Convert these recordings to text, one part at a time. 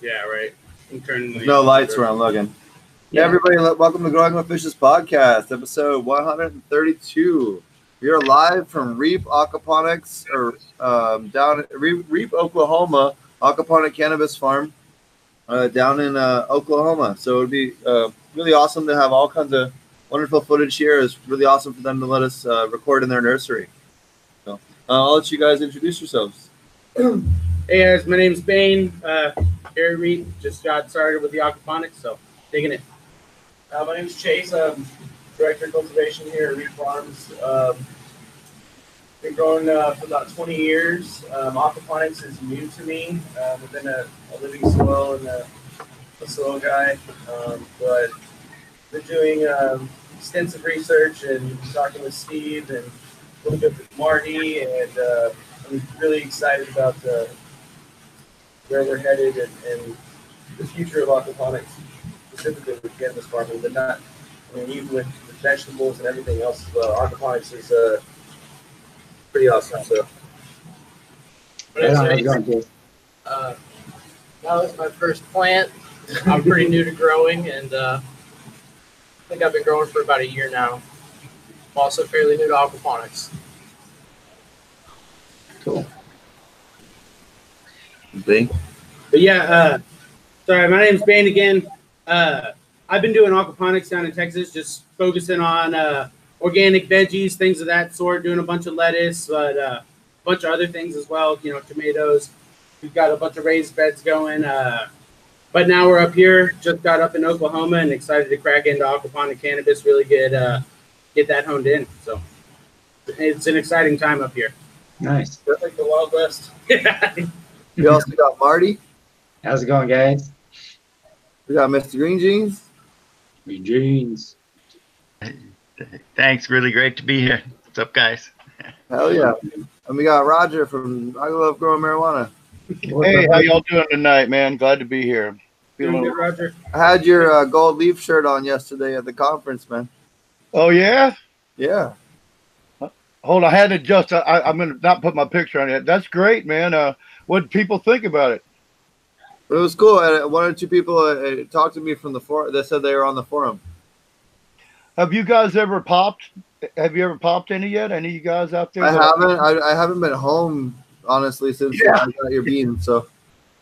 yeah, right. I'm There's no lights around Logan. Yeah, everybody, welcome to Growing with Fishes podcast, episode 132. We are live from Reap Aquaponics, or um, down at Reap, Reap, Oklahoma, aquaponic cannabis farm uh, down in uh, Oklahoma. So it would be uh, really awesome to have all kinds of wonderful footage here. It's really awesome for them to let us uh, record in their nursery. So uh, I'll let you guys introduce yourselves. Hey guys, my name's Bane. Harry Reed just got started with the aquaponics, so digging it. Uh, my name is Chase. I'm director of cultivation here at Reed Farms. Um, been growing uh, for about 20 years. Um, aquaponics is new to me. Um, I've been a, a living soil and a, a soil guy, um, but been doing um, extensive research and talking with Steve and a little with Marty, and uh, I'm really excited about uh, where we're headed and, and the future of aquaponics specifically with cannabis farming, but not, I mean, even with, vegetables and everything else as well. Aquaponics is uh, pretty awesome. So, My name's Chase. uh, That was my first plant. I'm pretty new to growing, and uh, I think I've been growing for about a year now. I'm also fairly new to aquaponics. Cool. Bing. But yeah, uh, sorry, my name's Bane again. Uh, I've been doing aquaponics down in Texas, just focusing on uh, organic veggies, things of that sort, doing a bunch of lettuce, but uh, a bunch of other things as well, you know, tomatoes. We've got a bunch of raised beds going. Uh, but now we're up here, just got up in Oklahoma and excited to crack into aquaponic cannabis, really get, uh, get that honed in. So it's an exciting time up here. Nice. we're like the Wild West. We also got Marty. How's it going, guys? We got Mr. Green Jeans. Green jeans. Thanks. Really great to be here. What's up, guys? Hell yeah. And we got Roger from I Love Growing Marijuana. Hey, how y'all doing tonight, man? Glad to be here. Doing Feeling- good, Roger. I had your uh, gold leaf shirt on yesterday at the conference, man. Oh yeah. Yeah. Hold on, I had to adjust. I, I- I'm gonna not put my picture on it. That's great, man. Uh, what people think about it? But it was cool. And one or two people uh, uh, talked to me from the forum. They said they were on the forum. Have you guys ever popped? Have you ever popped any yet? Any of you guys out there? I haven't. I, I haven't been home honestly since Yeah. I got your bean. So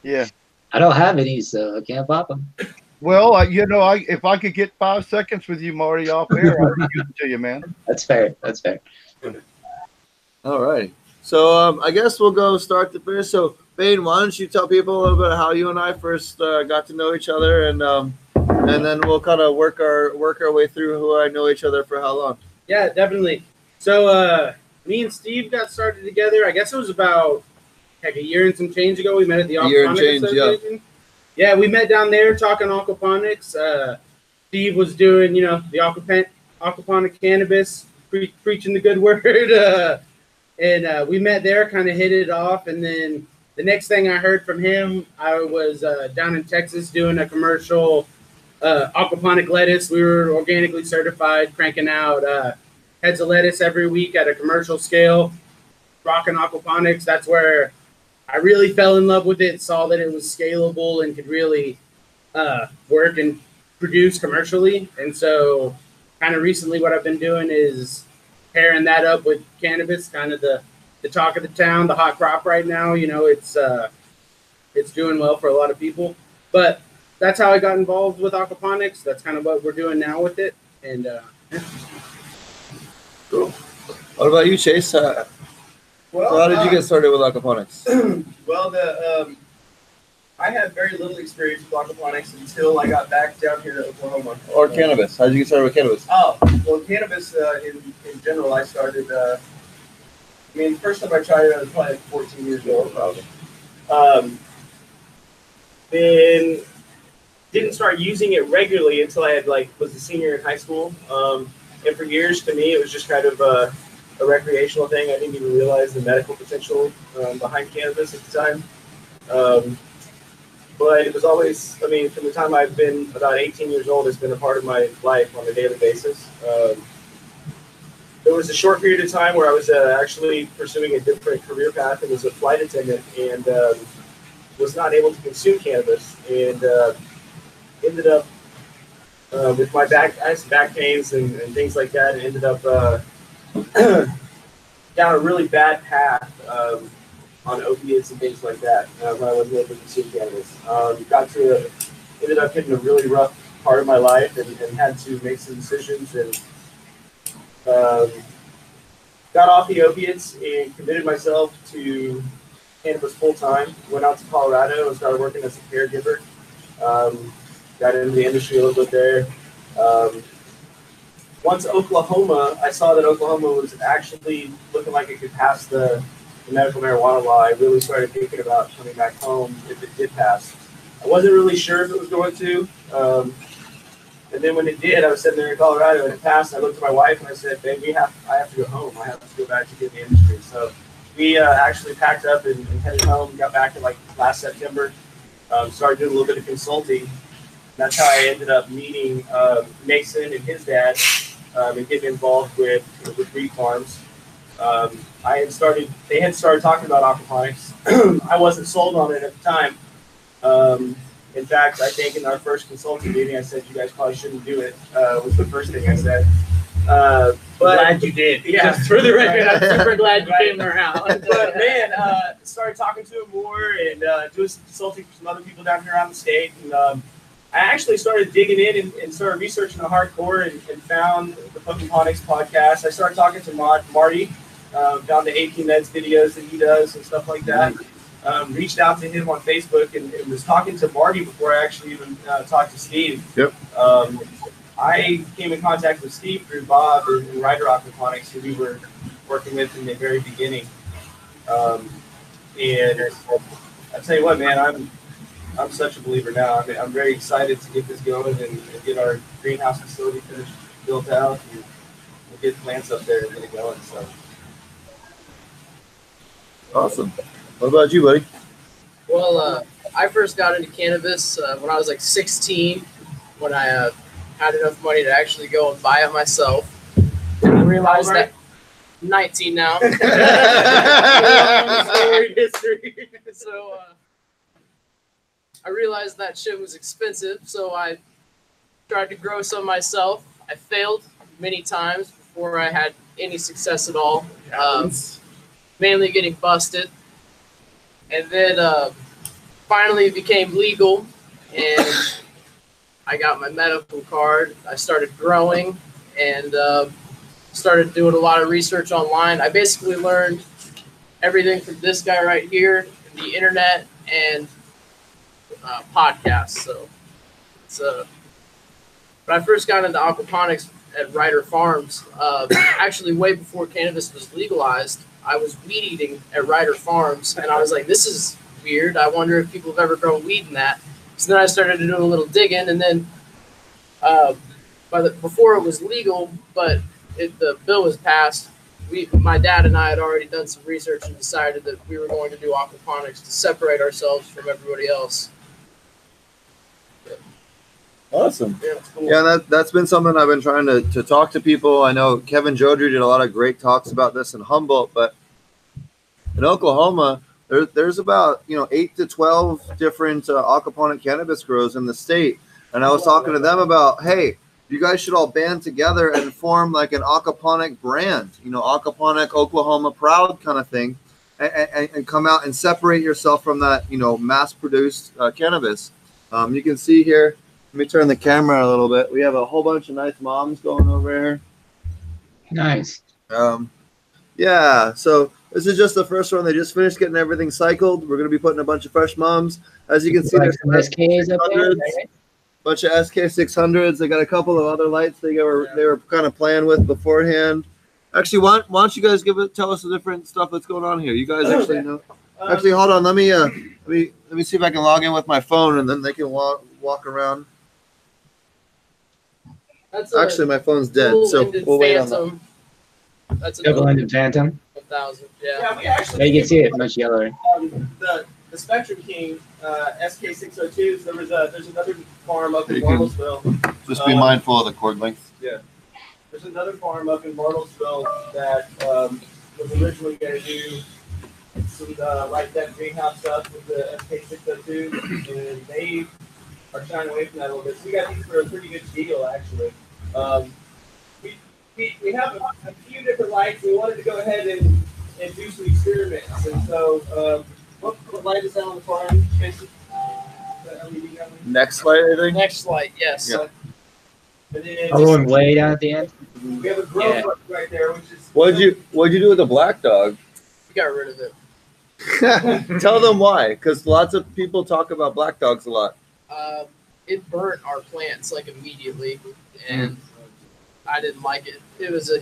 Yeah. I don't have any, so I can't pop them. Well, I, you know, I if I could get five seconds with you, Marty, off air, I'd give it to you, man. That's fair. That's fair. all right. So um, I guess we'll go start the first. So Bane, why don't you tell people a little bit how you and I first uh, got to know each other, and um, and then we'll kind of work our work our way through who I know each other for how long. Yeah, definitely. So uh me and Steve got started together. I guess it was about heck a year and some change ago. We met at the A year and Aquaponics change, yeah. Association. Yeah, we met down there talking aquaponics. Uh, Steve was doing, you know, the aquaponic, aquaponic cannabis, pre- preaching the good word. And uh, we met there, kind of hit it off. And then the next thing I heard from him, I was uh, down in Texas doing a commercial uh, aquaponic lettuce. We were organically certified, cranking out uh, heads of lettuce every week at a commercial scale, rocking aquaponics. That's where I really fell in love with it, saw that it was scalable and could really uh, work and produce commercially. And so, kind of recently, what I've been doing is pairing that up with cannabis, kind of the the talk of the town, the hot crop right now. You know, it's uh, it's doing well for a lot of people. But that's how I got involved with aquaponics. That's kind of what we're doing now with it. And uh, Cool. What about you, Chase? Uh, Well, how did you uh, get started with aquaponics? well, the um, I had very little experience with aquaponics until I got back down here to Oklahoma. Or cannabis? How did you get started with cannabis? Oh, well, cannabis uh, in, in general, I started. Uh, I mean, first time I tried it, I was probably 14 years old, probably. Um, then didn't start using it regularly until I had like was a senior in high school. Um, and for years, to me, it was just kind of a, a recreational thing. I didn't even realize the medical potential um, behind cannabis at the time. Um, but it was always, I mean, from the time I've been about 18 years old, it's been a part of my life on a daily basis. Um, there was a short period of time where I was uh, actually pursuing a different career path and was a flight attendant. And um, was not able to consume cannabis and uh, ended up uh, with my back, I had some back pains and, and things like that, and ended up uh, down a really bad path um, on opiates and things like that uh, when I wasn't able to consume cannabis. Um, got to ended up hitting a really rough part of my life and, and had to make some decisions and um, got off the opiates and committed myself to cannabis full time. Went out to Colorado and started working as a caregiver. Um, got into the industry a little bit there. Um, once Oklahoma, I saw that Oklahoma was actually looking like it could pass the, the medical marijuana law. I really started thinking about coming back home if it did pass. I wasn't really sure if it was going to. Um, and then when it did, I was sitting there in Colorado and it passed. I looked at my wife and I said, "Babe, we have. I have to go home. I have to go back to get the industry." So we uh, actually packed up and, and headed home. Got back in like last September. Um, started doing a little bit of consulting. That's how I ended up meeting uh, Mason and his dad um, and getting involved with with Reed Farms. Um, I had started. They had started talking about aquaponics. I wasn't sold on it at the time. Um, in fact, I think in our first consulting meeting, I said you guys probably shouldn't do it. Uh, was the first thing I said. Uh, but Glad you did. Yeah. Just for the record, I'm super glad you Right. came around. but man, uh, started talking to him more and uh, doing some consulting for some other people down here around the state. And um, I actually started digging in and, and started researching the hardcore and, and found the Pokemonics podcast. I started talking to Mar- Marty, um, found the AP Meds videos that he does and stuff like that. Um, reached out to him on Facebook and, and was talking to Marty before I actually even uh, talked to Steve. Yep. Um, I came in contact with Steve through Bob and, and Ryder Aquaponics, who we were working with in the very beginning. Um, and I tell you what, man, I'm I'm such a believer now. I mean, I'm very excited to get this going and, and get our greenhouse facility finished, built out, and we'll get plants up there and get it going. So Awesome. What about you, buddy? Well, uh, I first got into cannabis uh, when I was like 16, when I uh, had enough money to actually go and buy it myself. And I realized that 19 now. History. so uh, I realized that shit was expensive, so I tried to grow some myself. I failed many times before I had any success at all. Um, mainly getting busted, and then uh, finally it became legal, and I got my medical card. I started growing and uh, started doing a lot of research online. I basically learned everything from this guy right here, the internet, and uh, podcasts. So it's uh, when I first got into aquaponics at Ryder Farms, uh, actually way before cannabis was legalized, I was weed eating at Ryder Farms, and I was like, "This is weird. I wonder if people have ever grown weed in that." So then I started to do a little digging, and then uh, by the before it was legal, but it, the bill was passed. We, my dad and I had already done some research and decided that we were going to do aquaponics to separate ourselves from everybody else. Awesome. yeah, cool. Yeah, that that's been something I've been trying to, to talk to people. I know Kevin Jodrey did a lot of great talks about this in Humboldt, but in Oklahoma, there, there's about you know eight to twelve different uh, aquaponic cannabis grows in the state, and I was talking to them about, hey, you guys should all band together and form like an aquaponic brand, you know, aquaponic Oklahoma proud kind of thing, and, and, and come out and separate yourself from that, you know, mass-produced uh, cannabis. Um, you can see here. Let me turn the camera a little bit. We have a whole bunch of nice moms going over here. Nice. Um, yeah, so this is just the first one. They just finished getting everything cycled. We're going to be putting a bunch of fresh moms. As you can see, Like there's some SKs up there. 600s, bunch of SK600s. They got a couple of other lights they were they were kind of playing with beforehand. Actually, why, why don't you guys give it? Tell us the different stuff that's going on here. You guys actually know. Um, Actually, hold on. Let me uh, let me let me see if I can log in with my phone, and then they can walk walk around. That's a Actually, my phone's dead, so dual-ended we'll wait on that. Phantom. That's a Double-ended phantom. one thousand. Yeah. yeah, we actually Yeah, you can see it much yellower. um, the the Spectrum King uh, SK602s. There was a there's another farm up in You can- Bartlesville. Just be Uh, mindful of the cord length. Yeah. There's another farm up in Bartlesville that um, was originally going to do some uh, light depth greenhouse stuff with the SK602, and they are shying away from that a little bit. So we got these for a pretty good deal, actually. Um, we, we, we have a, a few different lights. We wanted to go ahead and, and do some experiments. And so, um, what, what light is that on the farm, Casey? The LED on? Next slide, I think. Next light, yes. Yeah. And then Oh, one way down at the end. we have a grow Yeah. light right there, which is. What'd you What'd you do with the black dog? We got rid of it. Tell them why, because lots of people talk about black dogs a lot. Uh, it burnt our plants like immediately, and I didn't like it. It was a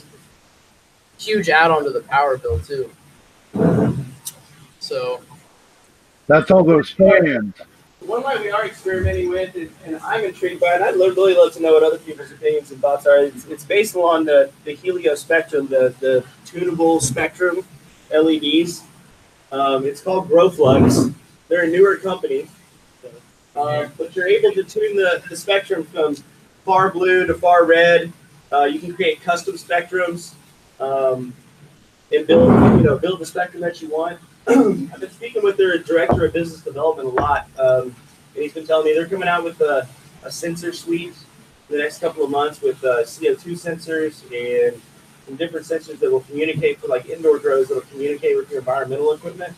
huge add-on to the power bill too. So That's all those fans. One light we are experimenting with, is, and I'm intrigued by it. I'd really love to know what other people's opinions and thoughts are. It's, it's based on the, the Helio Spectrum, the, the tunable Spectrum LEDs. Um, it's called Growflux. They're a newer company, uh, but you're able to tune the, the spectrum from far blue to far red. Uh, you can create custom spectrums um, and build, you know, build the spectrum that you want. I've been speaking with their director of business development a lot, um, and he's been telling me they're coming out with a, a sensor suite in the next couple of months with uh, CO2 sensors and some different sensors that will communicate for like indoor grows that will communicate with your environmental equipment.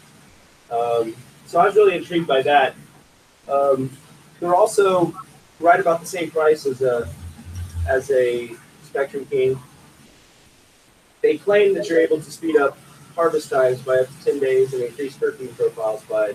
Um, so I was really intrigued by that. Um, they're also right about the same price as a as a Spectrum King. They claim that you're able to speed up harvest times by up to 10 days and increase terpene profiles by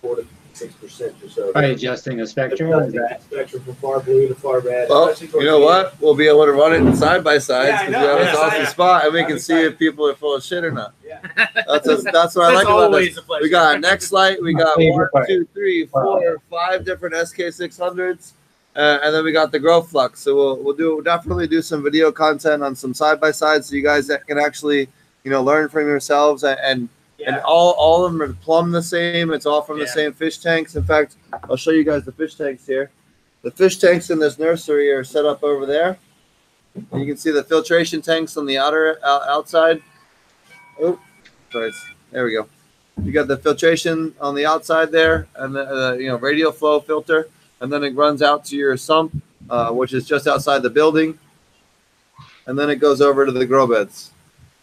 4 to 6% or so. By adjusting the spectrum. or is that- Spectrum from far blue to far red. Well, you know the what? We'll be able to run it side by side because know. we have Yeah, this awesome yeah. spot, and we I'm can see if people are full of shit or not. Yeah. That's a, that's what I like about this. always a pleasure. We got next light. We got favorite one, part. two, three, four, five different SK600s, uh, and then we got the Grow Flux. So we'll we'll do definitely do some video content on some side by sides, so you guys can actually you know learn from yourselves and. and and all, all of them are plumb the same. It's all from the same fish tanks. In fact, I'll show you guys the fish tanks here. The fish tanks in this nursery are set up over there. And you can see the filtration tanks on the outer out, outside. Oh, sorry. There we go. You got the filtration on the outside there, and the uh, you know radial flow filter, and then it runs out to your sump, uh, which is just outside the building, and then it goes over to the grow beds.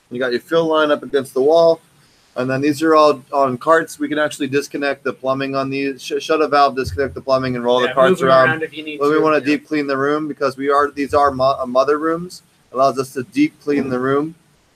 You got your fill line up against the wall, and then these are all on carts. We can actually disconnect the plumbing on these. Sh- shut a valve, disconnect the plumbing, and roll Yeah, the carts move around if you need when we want to deep clean the room because we are these are mo- uh, mother rooms allows us to deep clean the room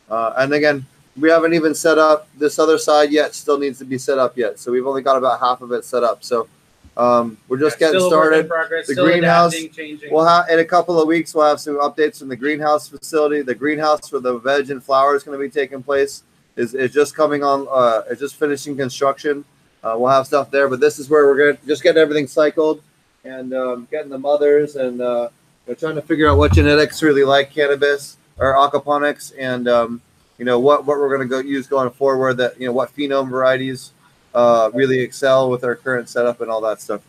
uh, and again we haven't even set up this other side yet still needs to be set up yet so we've only got about half of it set up so um, we're just Yeah, getting still a work in started. Progress, The greenhouse adapting, changing. we'll have in a couple of weeks we'll have some updates from the greenhouse facility. The greenhouse for the veg and flower is going to be taking place. Is, is just coming on uh, it's just finishing construction. Uh, we'll have stuff there but this is where we're going to just get everything cycled and um, getting the mothers and uh, we're trying to figure out what genetics really like cannabis or aquaponics and um, you know what what we're going to go use going forward that you know what phenome varieties uh, really excel with our current setup and all that stuff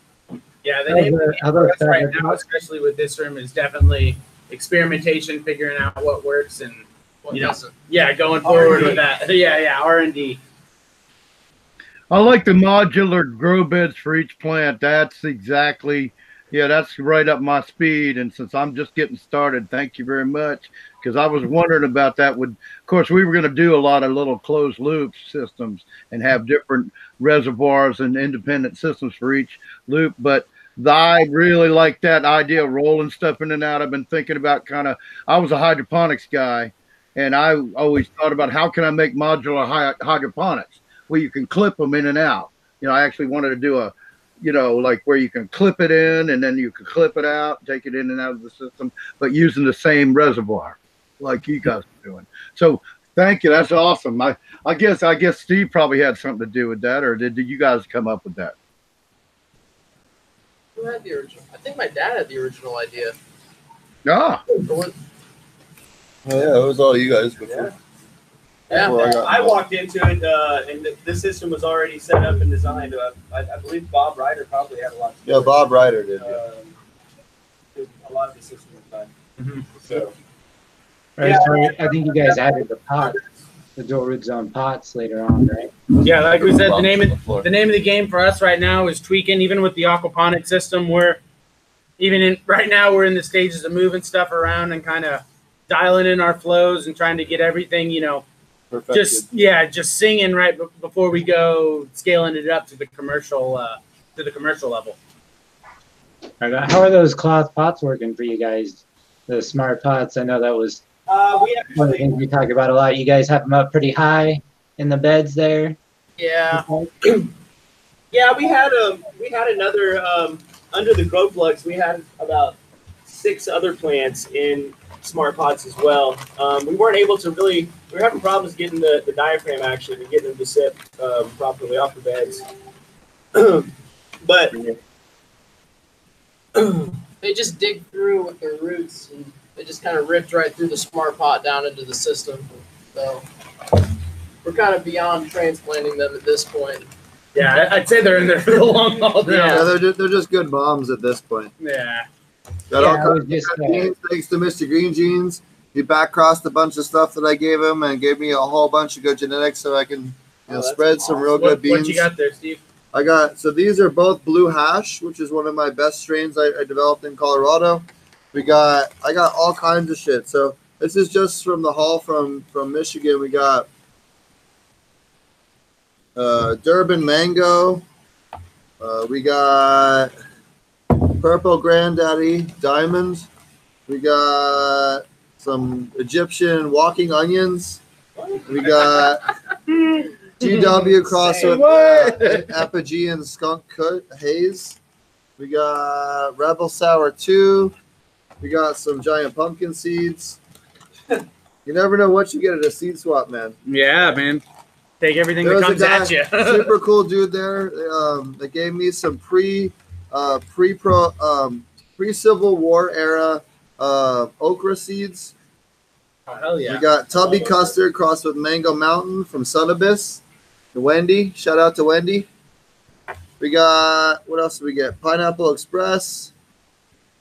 yeah, the name of the- the how about right now, especially with this room, is definitely experimentation, figuring out what works, and what You know, yeah, going forward R&D. with that. Yeah, yeah, R and D. I like the modular grow beds for each plant. That's exactly, yeah, that's right up my speed. And since I'm just getting started, thank you very much. Because I was wondering about that. Would, of course, we were going to do a lot of little closed loop systems and have different reservoirs and independent systems for each loop. But I really like that idea of rolling stuff in and out. I've been thinking about kind of, I was a hydroponics guy, and I always thought about how can I make modular hy- hydroponics where you can clip them in and out. You know, I actually wanted to do a, you know, like where you can clip it in and then you can clip it out, take it in and out of the system, but using the same reservoir, like you guys are doing. So thank you. That's awesome. I, I guess I guess Steve probably had something to do with that, or did, did you guys come up with that? Who had the original? I think my dad had the original idea. Ah, oh, yeah it was all you guys before Yeah. Well, I I walked into it, uh, and th- this system was already set up and designed. Uh, I, I believe Bob Ryder probably had a lot. To do yeah bob ryder did it. yeah. Um, did a lot of the system was done. Mhm. So Right, so I think you guys added the pot. the dual root zone pots later on, right? Yeah, like we said, the name of the the name of the game for us right now is tweaking. Even with the aquaponic system, we're even in right now we're in the stages of moving stuff around and kind of dialing in our flows and trying to get everything, you know, Perfected. just yeah, just singing right b- before we go scaling it up to the commercial uh, to the commercial level. How are those cloth pots working for you guys? The smart pots. I know that was Uh, we one of the things we talk about a lot. You guys have them up pretty high in the beds there. Yeah. yeah, we had um, we had another um, under the grow plugs. We had about six other plants in smart pots as well. Um, we weren't able to really. We were having problems getting the, the diaphragm actually and getting them to sit um, properly off the beds. but They just dig through with their roots and they just kind of ripped right through the smart pot down into the system. So we're kind of beyond transplanting them at this point. Yeah, I- I'd say they're in there for the long haul. now. yeah, they're just, they're just good bombs at this point. Yeah. Got Yeah, all I kinds was just, of uh, jeans, thanks to Mr. Green Jeans. He back crossed a bunch of stuff that I gave him and gave me a whole bunch of good genetics so I can you know, Oh, that's spread some real What, good beans. what you got there, Steve? I got so these are both blue hash, which is one of my best strains I, I developed in Colorado. We got I got all kinds of shit. So this is just from the haul from from Michigan. We got uh, Durban mango. Uh, we got purple granddaddy diamonds. We got some Egyptian walking onions. We got GW cross with uh, Apigean skunk cut haze. We got Rebel Sour 2. We got some giant pumpkin seeds. You never know what you get at a seed swap, man. Yeah, man. Take everything There that comes guy- at you. Super cool dude there. Um, they gave me some pre, uh, pre pro, um, pre Civil War era uh, okra seeds. Oh, hell yeah. We got Tubby Custard crossed with Mango Mountain from Sunabyss. To Wendy. Shout out to Wendy. We got, what else do we get? Pineapple Express.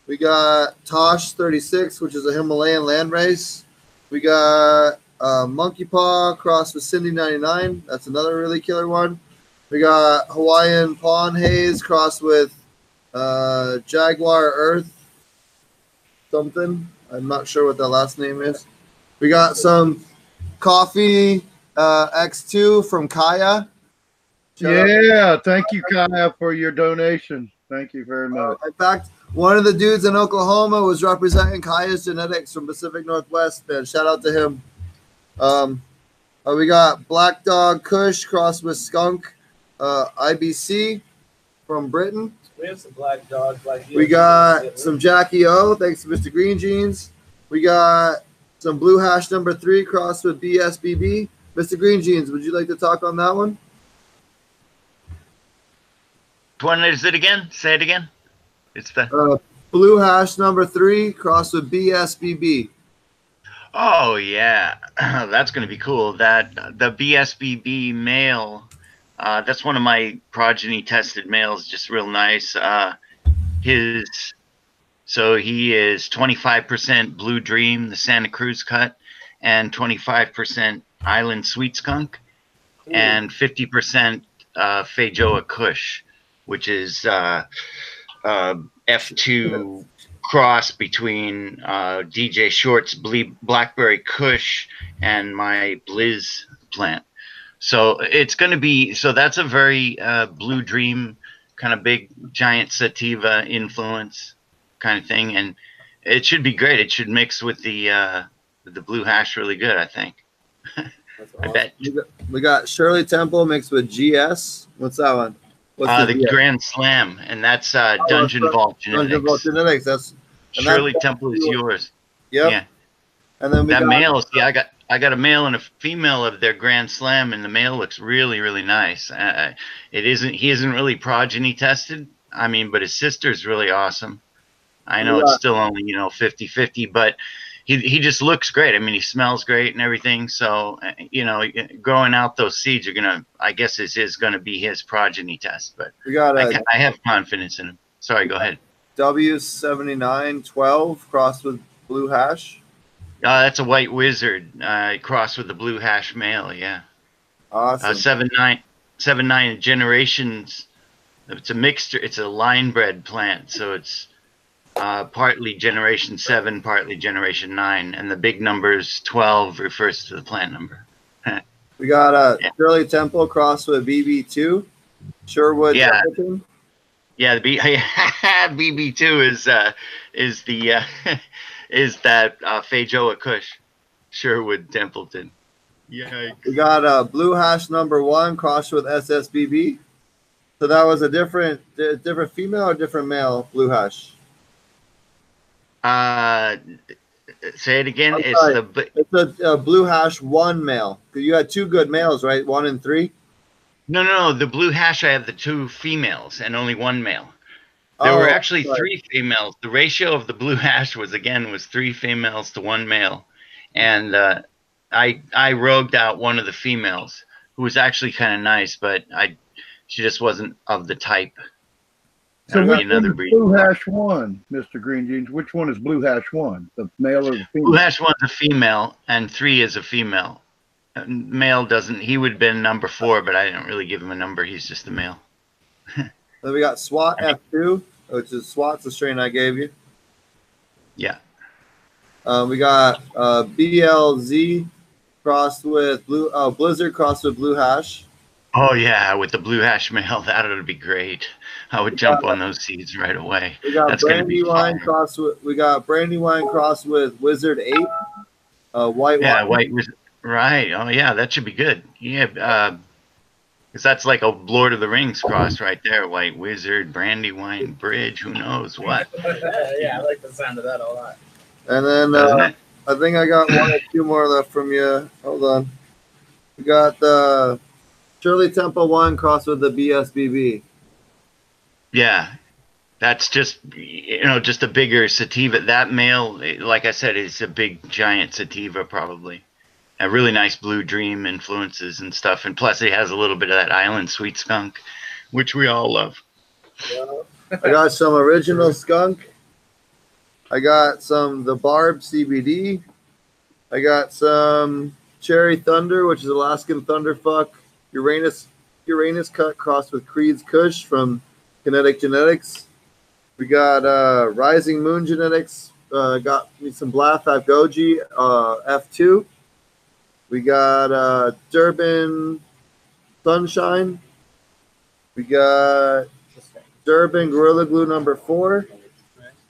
We got Tosh 36, which is a Himalayan land race. We got uh, Monkey Paw crossed with Cindy 99. That's another really killer one. We got Hawaiian Pawn Haze crossed with uh, Jaguar Earth something. I'm not sure what that last name is. We got some coffee uh, X2 from Kaya. Shout out- Yeah, thank you, Kaya, for your donation. Thank you very much. In fact, one of the dudes in Oklahoma was representing Kaya's genetics from Pacific Northwest. Man, shout out to him. Um, uh, we got Black Dog Kush crossed with Skunk uh, IBC from Britain. we have some black dogs. Black We got some Jackie O, thanks to Mr. Green Jeans. We got some Blue Hash number three crossed with BSBB. Mr. Green Jeans, would you like to talk on that one? Which one is it again? Say it again. It's the Uh, Blue Hash number three crossed with BSBB. oh yeah, that's gonna be cool. That the BSBB male, uh, that's one of my progeny tested males. Just real nice. Uh, his so he is 25% Blue Dream, the Santa Cruz cut, and 25% Island Sweet Skunk, and 50% uh, Feijoa Kush, which is uh, uh, F2 cross between uh, DJ Short's Ble- Blackberry Kush and my Blizz plant. So it's going to be so that's a very uh, Blue Dream kind of big giant sativa influence kind of thing, and it should be great. It should mix with the uh, the blue hash really good. I think. I bet. We got, we got Shirley Temple mixed with GS. What's that one? Uh, the GS? Grand Slam, and that's uh, Oh, Dungeon that's Vault Dungeon Genetics. Vault Genetics. That's and that's- Shirley Temple is yours. yep. Yeah. And then we that got, male, see, I got I got a male and a female of their Grand Slam, and the male looks really, really nice. Uh, it isn't he isn't really progeny tested. I mean, but his sister's really awesome. I know Yeah. it's still only you know 50-50, but he he just looks great. I mean, he smells great and everything. So uh, you know, growing out those seeds are gonna, I guess, this is gonna be his progeny test. But we got I, have confidence in him. Sorry, go ahead. W seventy nine twelve crossed with Blue Hash. Uh, that's a white wizard uh, crossed with the blue hash male. Yeah, Awesome. uh, seven nine seven nine generations. It's a mixture. It's a line bred plant, so it's uh, partly generation seven, partly generation nine, and the big numbers twelve refers to the plant number. we got uh, Yeah. Shirley Temple crossed with BB2. Sherwood Yeah. Templeton. Yeah, the B BB two is uh, is the uh, is that uh, Feijoa Kush, Sherwood Templeton. Yeah. We got uh, Blue Hash number one crossed with SSBB. So that was a different, di- different female or different male Blue Hash. Uh, say it again. It's the It's a, a Blue Hash one male. You had two good males, right? One and three. no, no, no. The blue hash. I have the two females and only one male. There were Oh, actually sorry. three females. The ratio of the blue hash was again was three females to one male, and uh, I I rogued out one of the females who was actually kind of nice, but I she just wasn't of the type. So That would which another one is breed. Blue Hash One, Mr. Green Jeans? Which one is Blue Hash One? The male or the female? Blue hash one's a female, and three is a female. Uh, Male doesn't. He would have been number four, but I didn't really give him a number. He's just a male. Then we got SWAT F2, which is SWAT's the strain I gave you. Yeah. Uh, we got uh, BLZ crossed with Blue uh, Blizzard crossed with Blue Hash. Oh yeah, with the blue hash male, that would be great. I would jump on those seeds right away. We got That's gonna be Brandywine fun. crossed with we got Brandywine crossed with Wizard Eight. Uh, white Yeah, wine. white was right. Oh yeah, that should be good. Yeah, uh, because that's like a Lord of the Rings cross right there. White Wizard, Brandywine Bridge. Who knows what? yeah, I like the sound of that a lot. And then uh. I think I got one or two more left from you. Hold on. We got the Shirley Temple one crossed with the BSBB. Yeah, that's just you know just a bigger sativa. That male, like I said, is a big giant sativa probably. A really nice blue dream influences and stuff, and plus it has a little bit of that island sweet skunk, which we all love. I got some original skunk. I got some the Barb CBD. I got some Cherry Thunder, which is Alaskan Thunderfuck. Uranus Uranus cut crossed with Creed's Kush from Kinetic Genetics. We got uh, Rising Moon Genetics. Uh, got me some Black Fat Goji uh, F2. We got uh, Durban Sunshine. We got Durban Gorilla Glue number four.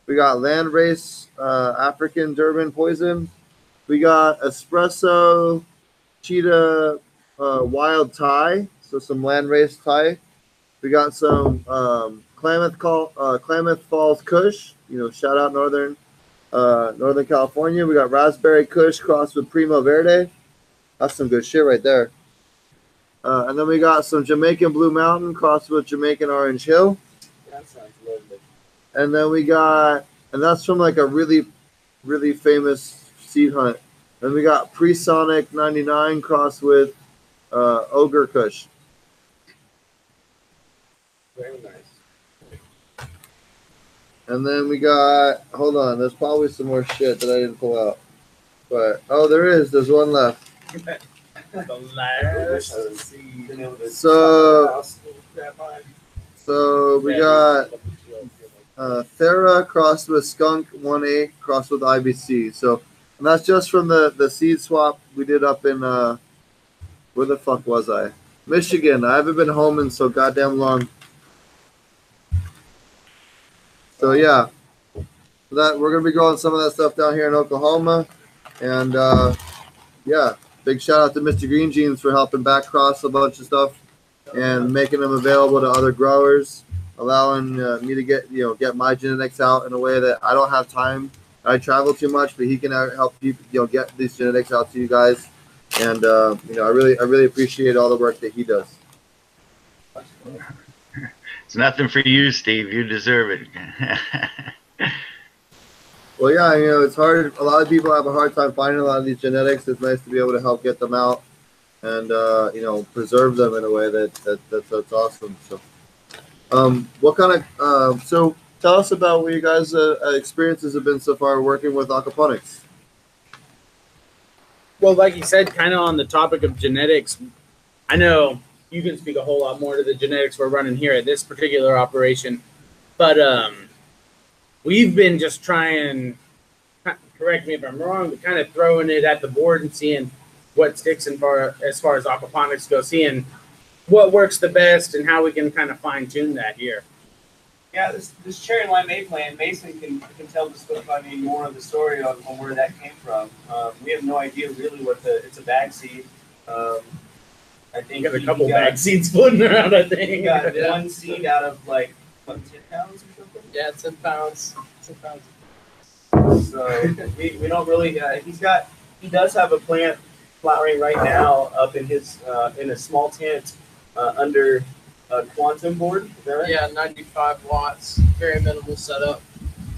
We got Land Race uh, African Durban Poison. We got Espresso Cheetah uh, Wild Thai, so some Land Race Thai. We got some um, Klamath Call, uh, Klamath Falls Kush. You know, shout out Northern uh, Northern California. We got Raspberry Kush crossed with Primo Verde. That's some good shit right there. Uh, and then we got some Jamaican Blue Mountain crossed with Jamaican Orange Hill. That sounds lovely. And then we got, and that's from like a really, really famous seed hunt. Then we got Presonic 99 crossed with uh, Ogre Kush. Very nice. And then we got, hold on, there's probably some more shit that I didn't pull out. But, oh, there is, there's one left. The last. So- So we got uh, Thera crossed with Skunk 1A crossed with IBC. So, and that's just from the, the seed swap we did up in, uh, where the fuck was I? Michigan. I haven't been home in so goddamn long. So yeah, that we're gonna be growing some of that stuff down here in Oklahoma, and uh, yeah, big shout out to Mr. Green Jeans for helping back cross a bunch of stuff and making them available to other growers, allowing uh, me to get you know get my genetics out in a way that I don't have time. I travel too much, but he can uh, help you you know get these genetics out to you guys, and uh, you know I really I really appreciate all the work that he does. It's nothing for you, Steve. You deserve it. Well, yeah, you know, it's hard. A lot of people have a hard time finding a lot of these genetics. It's nice to be able to help get them out and, uh, you know, preserve them in a way that, that that's, that's awesome. So, um, what kind of, uh, so tell us about what you guys' uh, uh, experiences have been so far working with aquaponics. Well, like you said, kind of on the topic of genetics, I know you can speak a whole lot more to the genetics we're running here at this particular operation, but um, we've been just trying. Correct me if I'm wrong, but kind of throwing it at the board and seeing what sticks in far as far as aquaponics go, seeing what works the best and how we can kind of fine tune that here. Yeah, this, this cherry limeade plant, Mason can, can tell us I mean, more of the story on, on where that came from. Um, we have no idea really what the, it's a bag seed. Um, I think We got a couple he got- bag seeds floating around, I He think. got one seed out of like, what, 10 pounds or something? Yeah, ten pounds. Ten pounds. So we, we don't really, uh, he's got, he does have a plant flowering right now up in his, uh, in a small tent uh, under a quantum board. Is that right? Yeah, 95 watts. Very minimal setup.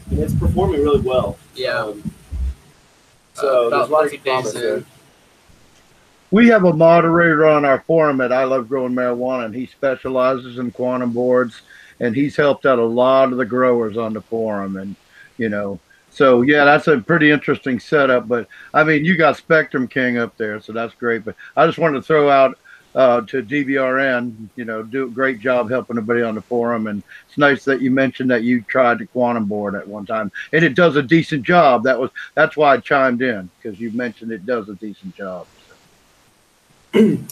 And it's performing really well. Yeah. Um, so Uh, there's about lots of promise there. We have a moderator on our forum at I Love Growing Marijuana, and he specializes in quantum boards, and he's helped out a lot of the growers on the forum, and you know, so yeah, that's a pretty interesting setup. But I mean, you got Spectrum King up there, so that's great. But I just wanted to throw out uh, to DVRN, you know, do a great job helping everybody on the forum, and it's nice that you mentioned that you tried the quantum board at one time, and it does a decent job. That was that's why I chimed in because you mentioned it does a decent job.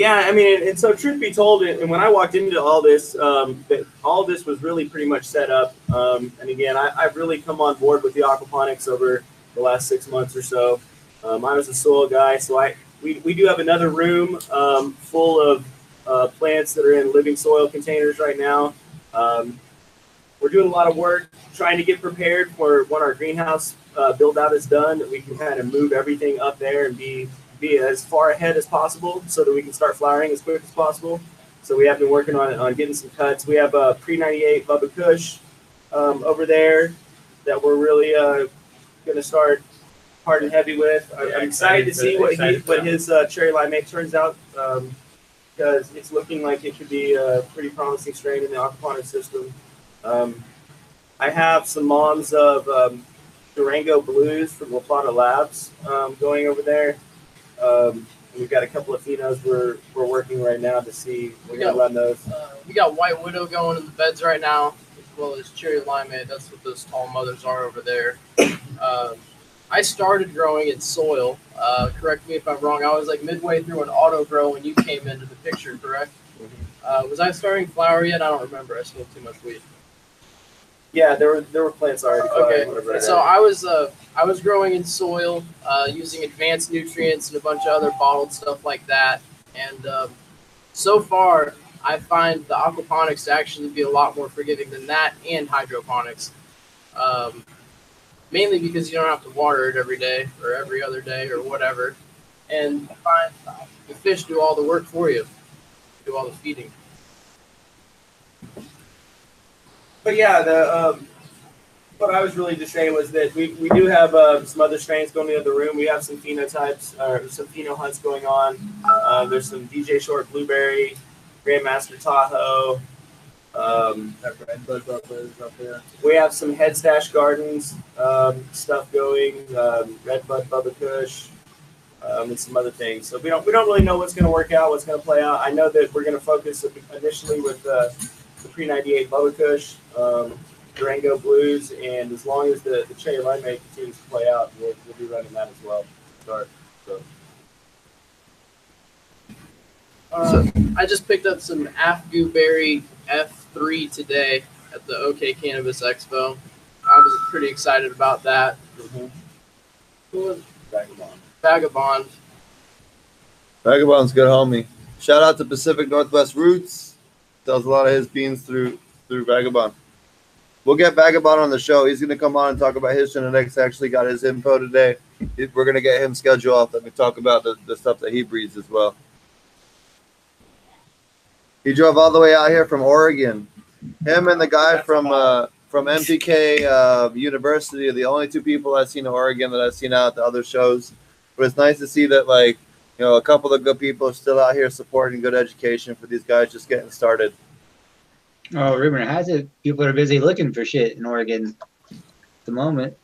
Yeah, I mean, and, so truth be told, and when I walked into all this, um, that all this was really pretty much set up. Um, and again, I, I've really come on board with the aquaponics over the last six months or so. Um, I was a soil guy, so I we, we do have another room um, full of uh, plants that are in living soil containers right now. Um, we're doing a lot of work trying to get prepared for when our greenhouse uh, build out is done, that we can kind of move everything up there and be be as far ahead as possible so that we can start flowering as quick as possible. So we have been working on on getting some cuts. We have a pre ninety eight Bubba Kush um, over there that we're really uh, going to start hard and heavy with. I- Yeah, I'm excited to see what he what his uh, cherry limeade turns out um, because it's looking like it could be a pretty promising strain in the aquaponics system. Um, I have some moms of um, Durango Blues from La Plata Labs um, going over there. Um, we've got a couple of phenos we're, we're working right now to see. We're going to run those. Uh, we got White Widow going in the beds right now, as well as Cherry Limeade. That's what those tall mothers are over there. Um, I started growing in soil. Uh, correct me if I'm wrong. I was like midway through an auto grow when you came into the picture, correct? Uh, was I starting flower yet? I don't remember. I smoked too much weed. Yeah, there were there were plants already. Okay, so I was uh, I was growing in soil uh, using advanced nutrients and a bunch of other bottled stuff like that. And um, so far, I find the aquaponics to actually be a lot more forgiving than that and hydroponics. Um, mainly because you don't have to water it every day or every other day or whatever. And find the fish do all the work for you, do all the feeding. But yeah, the um, what I was really just saying was that we, we do have uh, some other strains going in the room. We have some phenotypes or some pheno hunts going on. Uh, there's some DJ Short Blueberry, Grandmaster Tahoe. Um, we have some Head Stash Gardens um, stuff going. Um, Red Bud Bubba Kush. Um, and some other things. So we don't we don't really know what's going to work out, what's going to play out. I know that we're going to focus initially with uh, the pre ninety eight Bubba Kush, um, Durango Blues, and as long as the, the Cherry Limeade continues to play out, we'll, we'll be running that as well. Start. So Um, I just picked up some Afgoo Berry F3 today at the OK Cannabis Expo. I was pretty excited about that. Who was Vagabond. Vagabond? Vagabond's good homie. Shout out to Pacific Northwest Roots. Does a lot of his beans through through Vagabond. We'll get Vagabond on the show. He's gonna come on and talk about his genetics. Actually, got his info today. We're gonna get him scheduled off. Let me talk about the, the stuff that he breeds as well. He drove all the way out here from Oregon. Him and the guy from uh, from MPK uh, University are the only two people I've seen in Oregon that I've seen out at the other shows. But it's nice to see that like you know, a couple of good people still out here supporting good education for these guys just getting started. Oh, rumor has it people are busy looking for shit in Oregon at the moment.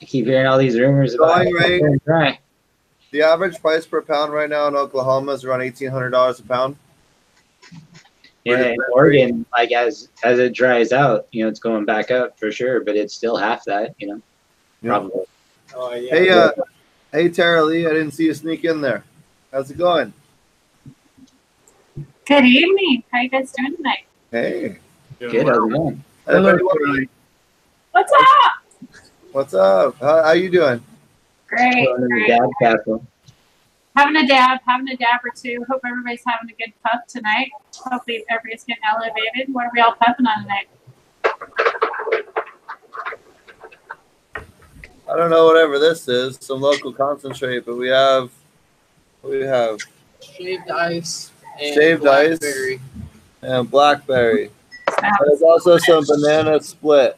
I keep hearing all these rumors about Going rate. Dry. the average price per pound right now in Oklahoma is around eighteen hundred dollars a pound. Yeah, in Oregon, like as as it dries out, you know, it's going back up for sure, but it's still half that, you know. Yeah. Probably. Oh yeah. Hey, uh, hey, Tara Lee, I didn't see you sneak in there. How's it going? Good evening. How you guys doing tonight? Hey, Good, how's it going? Hello, everybody, What's up? what's up? How, how you doing? Great, Going to the great. dad castle. Having a dab, having a dab or two. Hope everybody's having a good puff tonight. Hopefully everybody's getting elevated. What are we all puffing on tonight? I don't know whatever this is, some local concentrate, but we have we have Shaved ice and Shaved ice. blackberry. and blackberry. Sounds, There's also some banana split.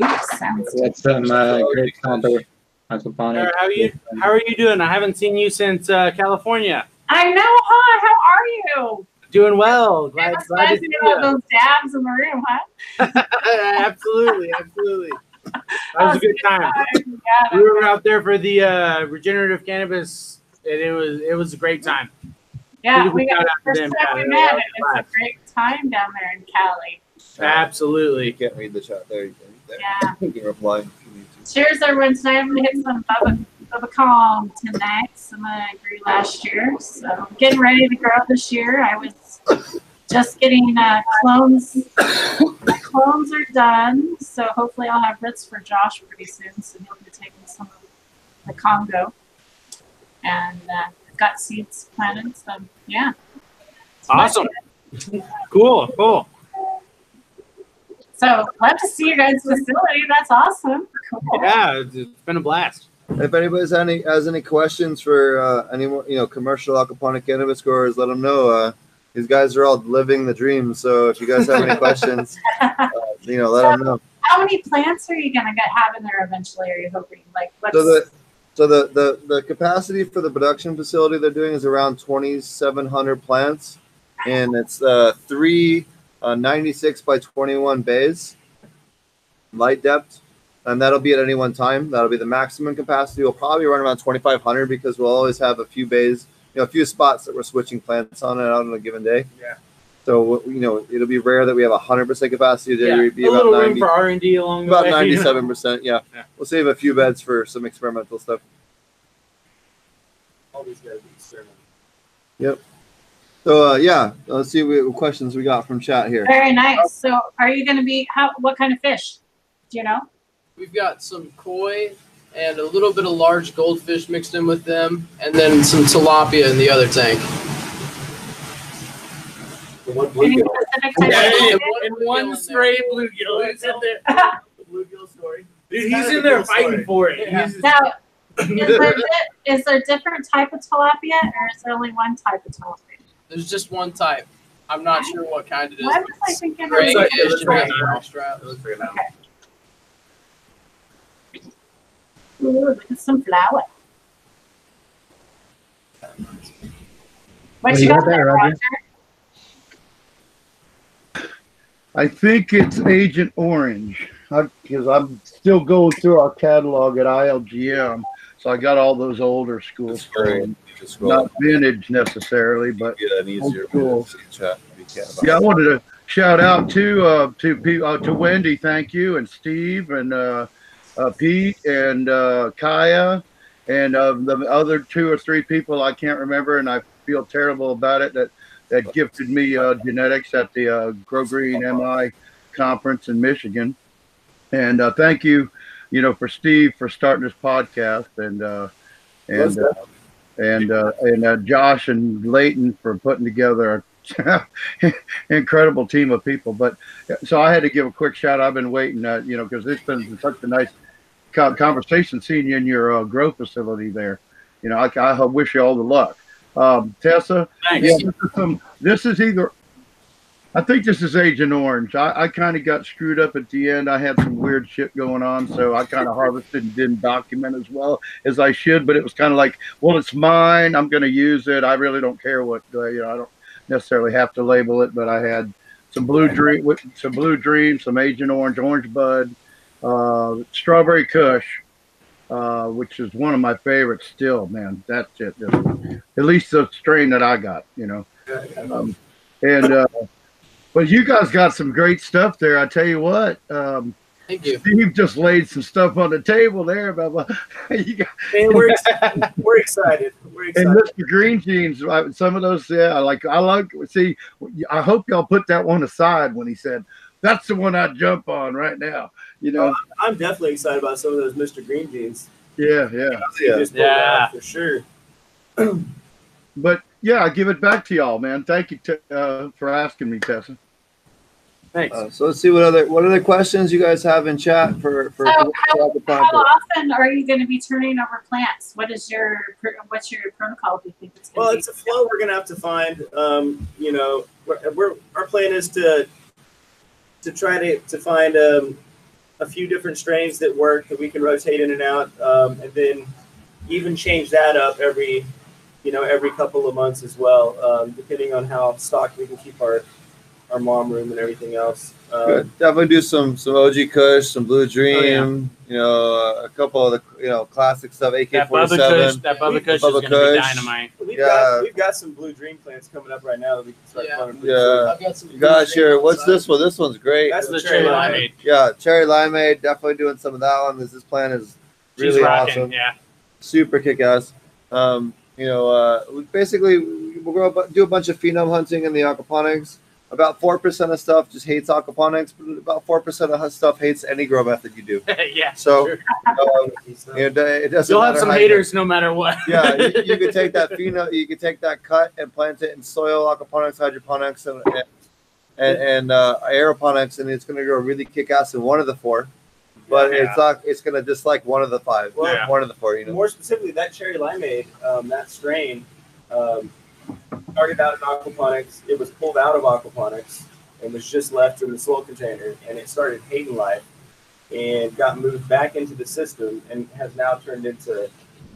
oops, sounds We got some uh, great combo how are you? How are you doing? I haven't seen you since uh, California. I know, huh? How are you? Doing well. Glad, glad to see to all you. those dabs in the room, huh? absolutely, absolutely. That was a good time. Yeah, We were out there for the uh, regenerative cannabis, and it was it was a great time. yeah, we got shout the out first them, time we met. It was was a great time down there in Cali. You Absolutely. can't read the chat. There you go. There. Yeah. You can reply. if you need to. Cheers, everyone. Tonight I'm gonna hit some Bubba, Bubba Calm tonight. Some I grew last year, so I'm getting ready to grow this year. I was just getting uh, clones. Clones are done, so hopefully I'll have Ritz for Josh pretty soon. So he'll be taking some of the Congo, and uh, got seeds planted. So yeah. It's Awesome. Cool, cool. So love to see your guys' facility. That's awesome. Cool. Yeah, it's it's been a blast. If anybody's any has any questions for uh, any more, you know, commercial aquaponic cannabis growers, let them know. Uh, these guys are all living the dream. So if you guys have any questions, uh, you know, let them know. How many plants are you gonna get have in there eventually? Are you hoping like what's So the so the, the the capacity for the production facility they're doing is around 2,700 plants, and it's uh, three uh, 96 by 21 bays, light depth, and that'll be at any one time. That'll be the maximum capacity. We'll probably run around 2,500 because we'll always have a few bays, you know, a few spots that we're switching plants on and out on a given day. Yeah. So you know, it'll be rare that we have 100% capacity. Yeah, It'll be a about little room for R and D along the About way. you ninety-seven percent, yeah. Yeah. We'll save a few beds for some experimental stuff. Always gotta be external. So uh, yeah, let's see what questions we got from chat here. very nice. So are you gonna be how what kind of fish? Do you know? We've got some koi and a little bit of large goldfish mixed in with them, and then some tilapia in the other tank. One bluegill. specific Yeah, and one, and one stray bluegill. He's in there. Bluegill story. Dude, he's in there fighting for it. Yeah. Now, is there, di- is there different type of tilapia or is there only one type of tilapia? There's just one type. I'm not sure what kind it is. Why was I it's thinking Gray of like- fish it looks and like has an brown strap. Ooh, look at some flower. What What you you got got there, there, Roger? Roger? I think it's Agent Orange because I'm still going through our catalog at ILGM. So I got all those older school strains, not vintage necessarily, but get an easier Cool. to chat. if you can about yeah, I wanted to shout out to uh, to uh, to Wendy, thank you, and Steve and uh, uh, Pete and uh, Kaya and uh, the other two or three people I can't remember, and I feel terrible about it that that gifted me uh, genetics at the uh, Grow Green MI conference in Michigan. And uh, thank you, you know, for Steve for starting this podcast and uh, and uh, and uh, and uh, Josh and Leighton for putting together incredible team of people. But so I had to give a quick shout. I've been waiting, uh, you know, because it's been such a nice conversation seeing you in your uh, grow facility there. You know, I, I wish you all the luck. Um, Tessa, Thanks. yeah, this is, some, this is either. I think this is Agent Orange. I, I kind of got screwed up at the end. I had some weird shit going on, so I kind of harvested and didn't document as well as I should. But it was kind of like, well, it's mine. I'm going to use it. I really don't care what uh, you know. I don't necessarily have to label it, but I had some blue dream, some blue dream, some Agent Orange, Orange Bud, uh, Strawberry Kush, uh, which is one of my favorites still, man. That's it. At least the strain that I got, you know. Um, and uh, but you guys got some great stuff there. I tell you what. Um, Thank you. Steve just laid some stuff on the table there. Blah, blah. you got, And we're, ex- we're excited. We're and. Mr. Green Jeans, some of those, yeah, I like. I like. See, I hope y'all put that one aside when he said, "That's the one I'd jump on right now." You know, I'm definitely excited about some of those Mr. Green jeans. yeah, yeah. You just pulled Yeah. for sure. But yeah, I give it back to y'all, man. Thank you t- uh, for asking me, Tessa. Thanks. Uh, so let's see what other what other questions you guys have in chat for for. So for how, the how often are you going to be turning over plants? What is your what's your protocol? Do you think it's Well, be? it's a flow we're gonna have to find. Um, you know, we're, we're our plan is to to try to to find um, a few different strains that work that we can rotate in and out, um, and then even change that up every you know every couple of months as well, um, depending on how stocked we can keep our our mom room and everything else. Um, Definitely do some some OG Kush, some Blue Dream. Oh, You know, a couple of the you know classic stuff. AK that Bubba Kush, that Bubba Kush Bubba is gonna be dynamite. We've Yeah. got we've got some blue dream plants coming up right now that we can start Yeah. planting. Yeah. soon. I've got some. You guys here. What's this one? This one's great. That's That's the cherry cherry limeade. limeade. Yeah, cherry limeade. Definitely doing some of that one. This this plant is She's really rocking. awesome. Yeah. super kick ass. Um, you know, uh, we basically we'll go ab- do a bunch of phenome hunting in the aquaponics. About four percent of stuff just hates aquaponics, but about four percent of stuff hates any grow method you do. yeah. So sure. um, it, it doesn't. You'll have some haters no matter what. yeah, you, you could take that pheno, you could take that cut and plant it in soil, aquaponics, hydroponics, and and, and uh, aeroponics, and it's going to grow really kick ass in one of the four. But Yeah. it's not. It's going to dislike one of the five. Well, Yeah. One of the four. You know. More specifically, that cherry limeade, um, that strain, um, started out in aquaponics. It was pulled out of aquaponics and was just left in the soil container, and it started hating life and got moved back into the system and has now turned into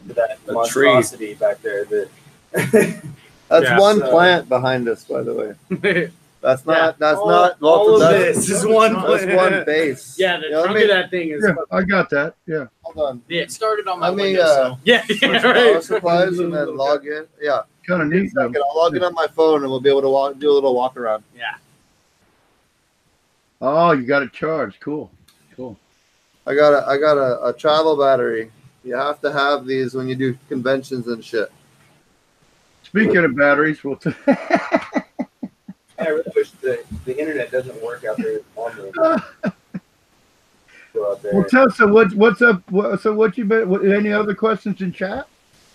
that A monstrosity back there. That That's Yeah, one so- plant behind us, by the way. That's not. That's all, not. all of that's, this is one. That's one base. yeah, the You know, trunk let me, of that thing is. Yeah, I got that. Yeah. hold on. Yeah. It started on my Let me uh. Yeah, yeah, power right. supplies and then log in. Yeah. Kind of Give me a neat. second. I'll log in on my phone and we'll be able to walk, do a little walk around. Yeah. Oh, you got it charged. Cool. Cool. I got a I got a, a travel battery. You have to have these when you do conventions and shit. Speaking of batteries, we'll. T- I really wish the, the internet doesn't work out there. on the- Go out there. well, Tessa, what, what's up? What, so, what you been? What, any other questions in chat?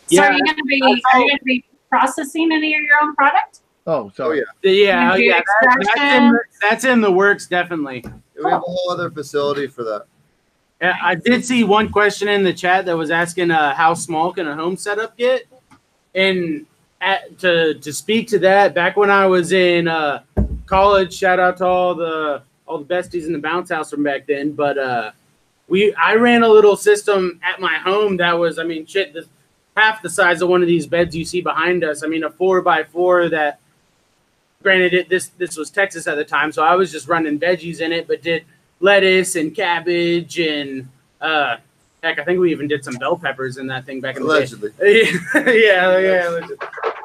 so are Yeah. you going to be are you going to be processing any of your own product? Oh, so yeah. Yeah, yeah, that- that's, in the, that's in the works, definitely. We have a whole other facility for that. Yeah, I did see one question in the chat that was asking uh, how small can a home setup get, and at, to to speak to that, back when I was in uh, college, shout out to all the all the besties in the bounce house from back then. But uh, we I ran a little system at my home that was, I mean, shit, this, half the size of one of these beds you see behind us. I mean, a four by four that. Granted, it, this this was Texas at the time, so I was just running veggies in it, but did lettuce and cabbage and uh, heck, I think we even did some bell peppers in that thing back in the day. Allegedly. yeah, yeah. Allegedly.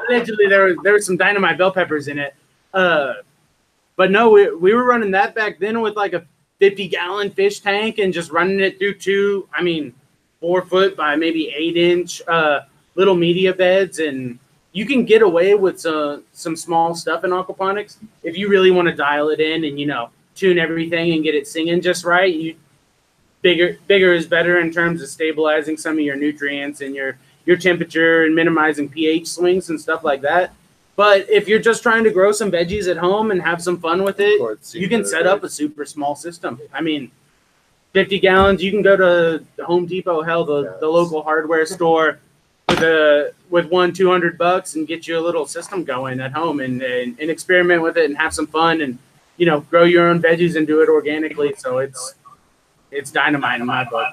allegedly, there was there was some dynamite bell peppers in it. Uh, but no, we we were running that back then with like a fifty gallon fish tank and just running it through two. I mean, four foot by maybe eight inch uh, little media beds, and you can get away with some some small stuff in aquaponics if you really want to dial it in and you know tune everything and get it singing just right. You bigger bigger is better in terms of stabilizing some of your nutrients and your your temperature and minimizing pH swings and stuff like that. But if you're just trying to grow some veggies at home and have some fun with it, you can set up a super small system. I mean, 50 gallons, you can go to the Home Depot, hell, the, the local hardware store with a with one 200 bucks and get you a little system going at home and, and, and experiment with it and have some fun and you know grow your own veggies and do it organically. So it's it's dynamite in my book.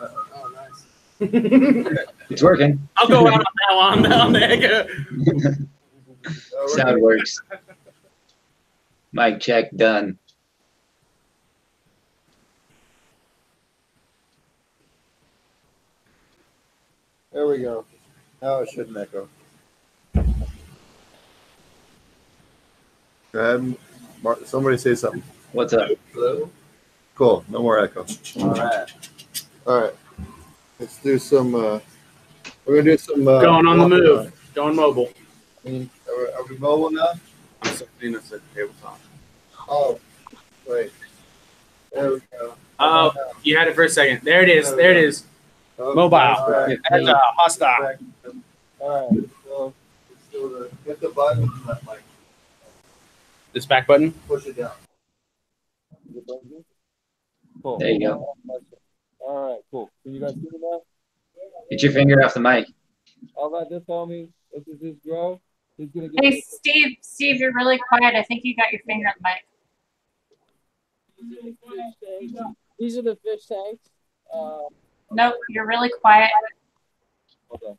Oh, nice. It's working. I'll go out on that one. Down there. Sound works. Mic check done. There we go. Now it shouldn't echo. Go ahead. Mark, somebody say something. What's up? Hello. Cool. No more echo. All right. All right. Let's do some. Uh, we're gonna do some. Uh, Going on the walking move. Going mobile. Are we, are we mobile now? I'm something that's at the tabletop. Oh, wait. There we go. Oh, you had it for a second. There it is. There it is. Oh, Mobile. all right. That's uh, hostile. All right. So, let's do the, hit the button and let, like This back button. push it down. Cool. There you go. All right, cool. Can you guys see me now? Get your finger off the mic. All right, this homie. This is his grow. He's gonna get. Hey, Steve, Steve, you're really quiet. I think you got your finger on the mic. These are the fish tanks. Uh, Nope, you're really quiet. okay.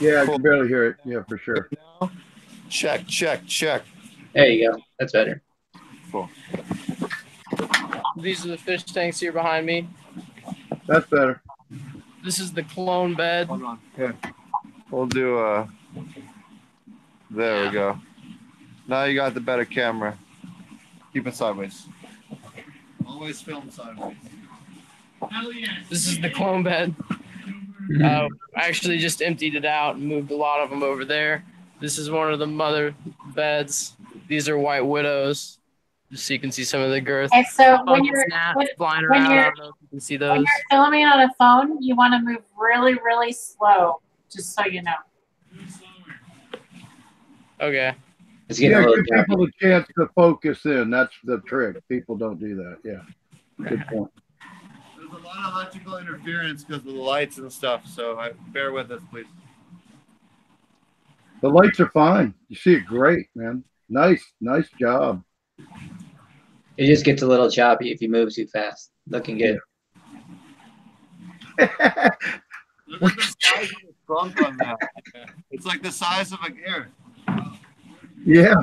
Yeah, I can barely hear it. Yeah, for sure. Check, check, check. There you go. That's better. Cool. These are the fish tanks here behind me. That's better. This is the clone bed. Hold on. Here. We'll do uh there we go. Now you got the better camera. Keep it sideways. Always film sideways. This is the clone bed. Uh, I actually just emptied it out and moved a lot of them over there. This is one of the mother beds. These are white widows. Just so you can see some of the girth. Okay, so when you're gnats when, flying around. I you're- don't know if you can see those. when those. you're filming on a phone, you want to move really, really slow, just so you know. Okay. It's getting a Yeah, little give people a chance to focus in. That's the trick. People don't do that. Yeah. Good point. There's a lot of electrical interference because of the lights and stuff, so I, bear with us, please. The lights are fine. You see it great, man. Nice, nice job. It just gets a little choppy if you move too fast. Looking good. Look at the size of the trunk on that. It's like the size of a gear. Yeah.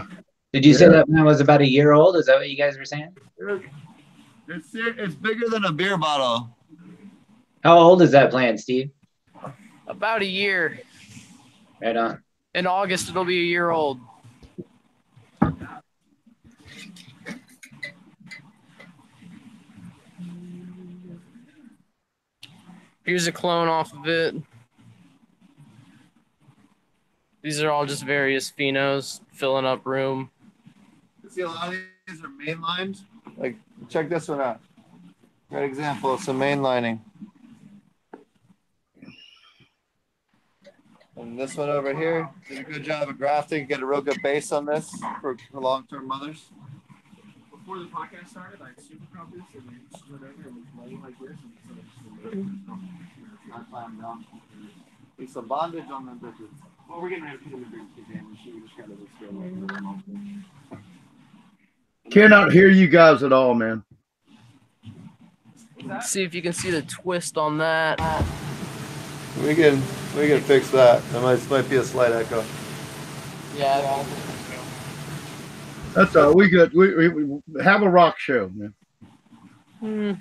Did you say Yeah. that man was about a year old? Is that what you guys were saying? It's it's bigger than a beer bottle. How old is that plant, Steve? About a year. Right on. In August, it'll be a year old. Here's a clone off of it. These are all just various phenos filling up room. See, a lot of these are mainlined. Like, check this one out. Great example of some mainlining. And this one over here did a good job of grafting. Get a real good base on this for, for long-term mothers. Before the podcast started, I super crop this and then split over and was laying like this. And so mm-hmm. I climb down. Need some bondage on them bitches. well, we're getting ready to put them in the big damage. We just gotta let's go. Cannot hear you guys at all, man. See if you can see the twist on that. We can we can fix that. That might, might be a slight echo. Yeah. That's all. We good. We, we, we have a rock show, man. Hmm.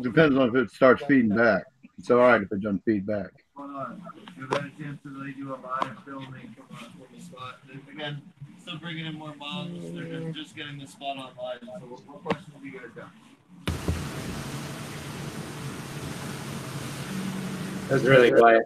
Depends on if it starts feeding back. It's all right if it doesn't feed back. Hold on. You've had a chance to really do a live filming from, a, spot. Again, still bringing in more moms. They're just, just getting the spot on live. So what, what questions do you guys got? That was really quiet.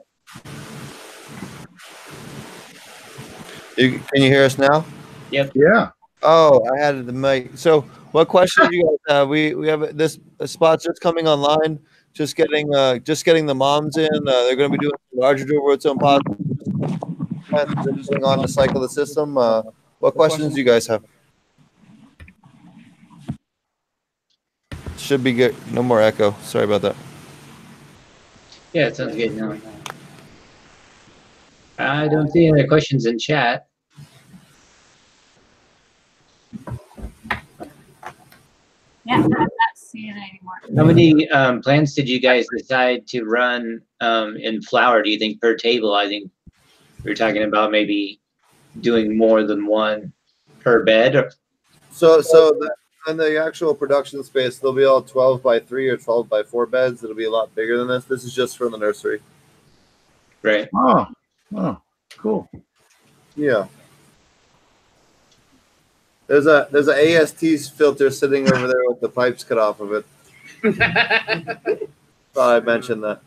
You, can you hear us now? Yeah. Yeah. Oh, I had the mic. So, what questions do you guys have? We we have this spot's just coming online. Just getting uh just getting the moms in. Uh, they're going to be doing larger drill road zone pods. Going on to cycle the system. Uh, what questions do you guys have? Should be good. No more echo. Sorry about that. Yeah, it sounds good now. I don't see any questions in chat. Yeah, I'm not seeing it anymore. How many um, plants did you guys decide to run um, in flower? Do you think per table? I think we are talking about maybe doing more than one per bed. Or, So so the, and the actual production space, they'll be all 12 by 3 or 12 by 4 beds. It'll be a lot bigger than this. This is just for the nursery. Right. Oh, oh, cool. Yeah. There's a there's a AST filter sitting over there with the pipes cut off of it. Thought I mentioned that.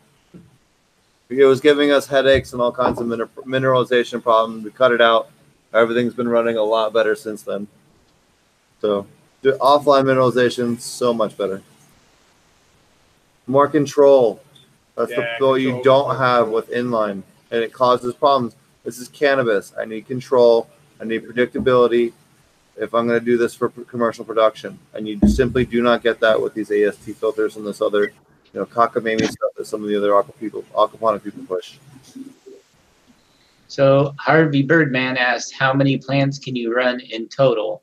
It was giving us headaches and all kinds of miner- mineralization problems. We cut it out. Everything's been running a lot better since then. So, the offline mineralization so much better. More control. That's Yeah, the what you don't have with inline, and it causes problems. This is cannabis. I need control. I need predictability. If I'm going to do this for commercial production, and you simply do not get that with these AST filters and this other, you know, cockamamie stuff that some of the other aqua people, aquaponic people push. So Harvey Birdman asked, how many plants can you run in total?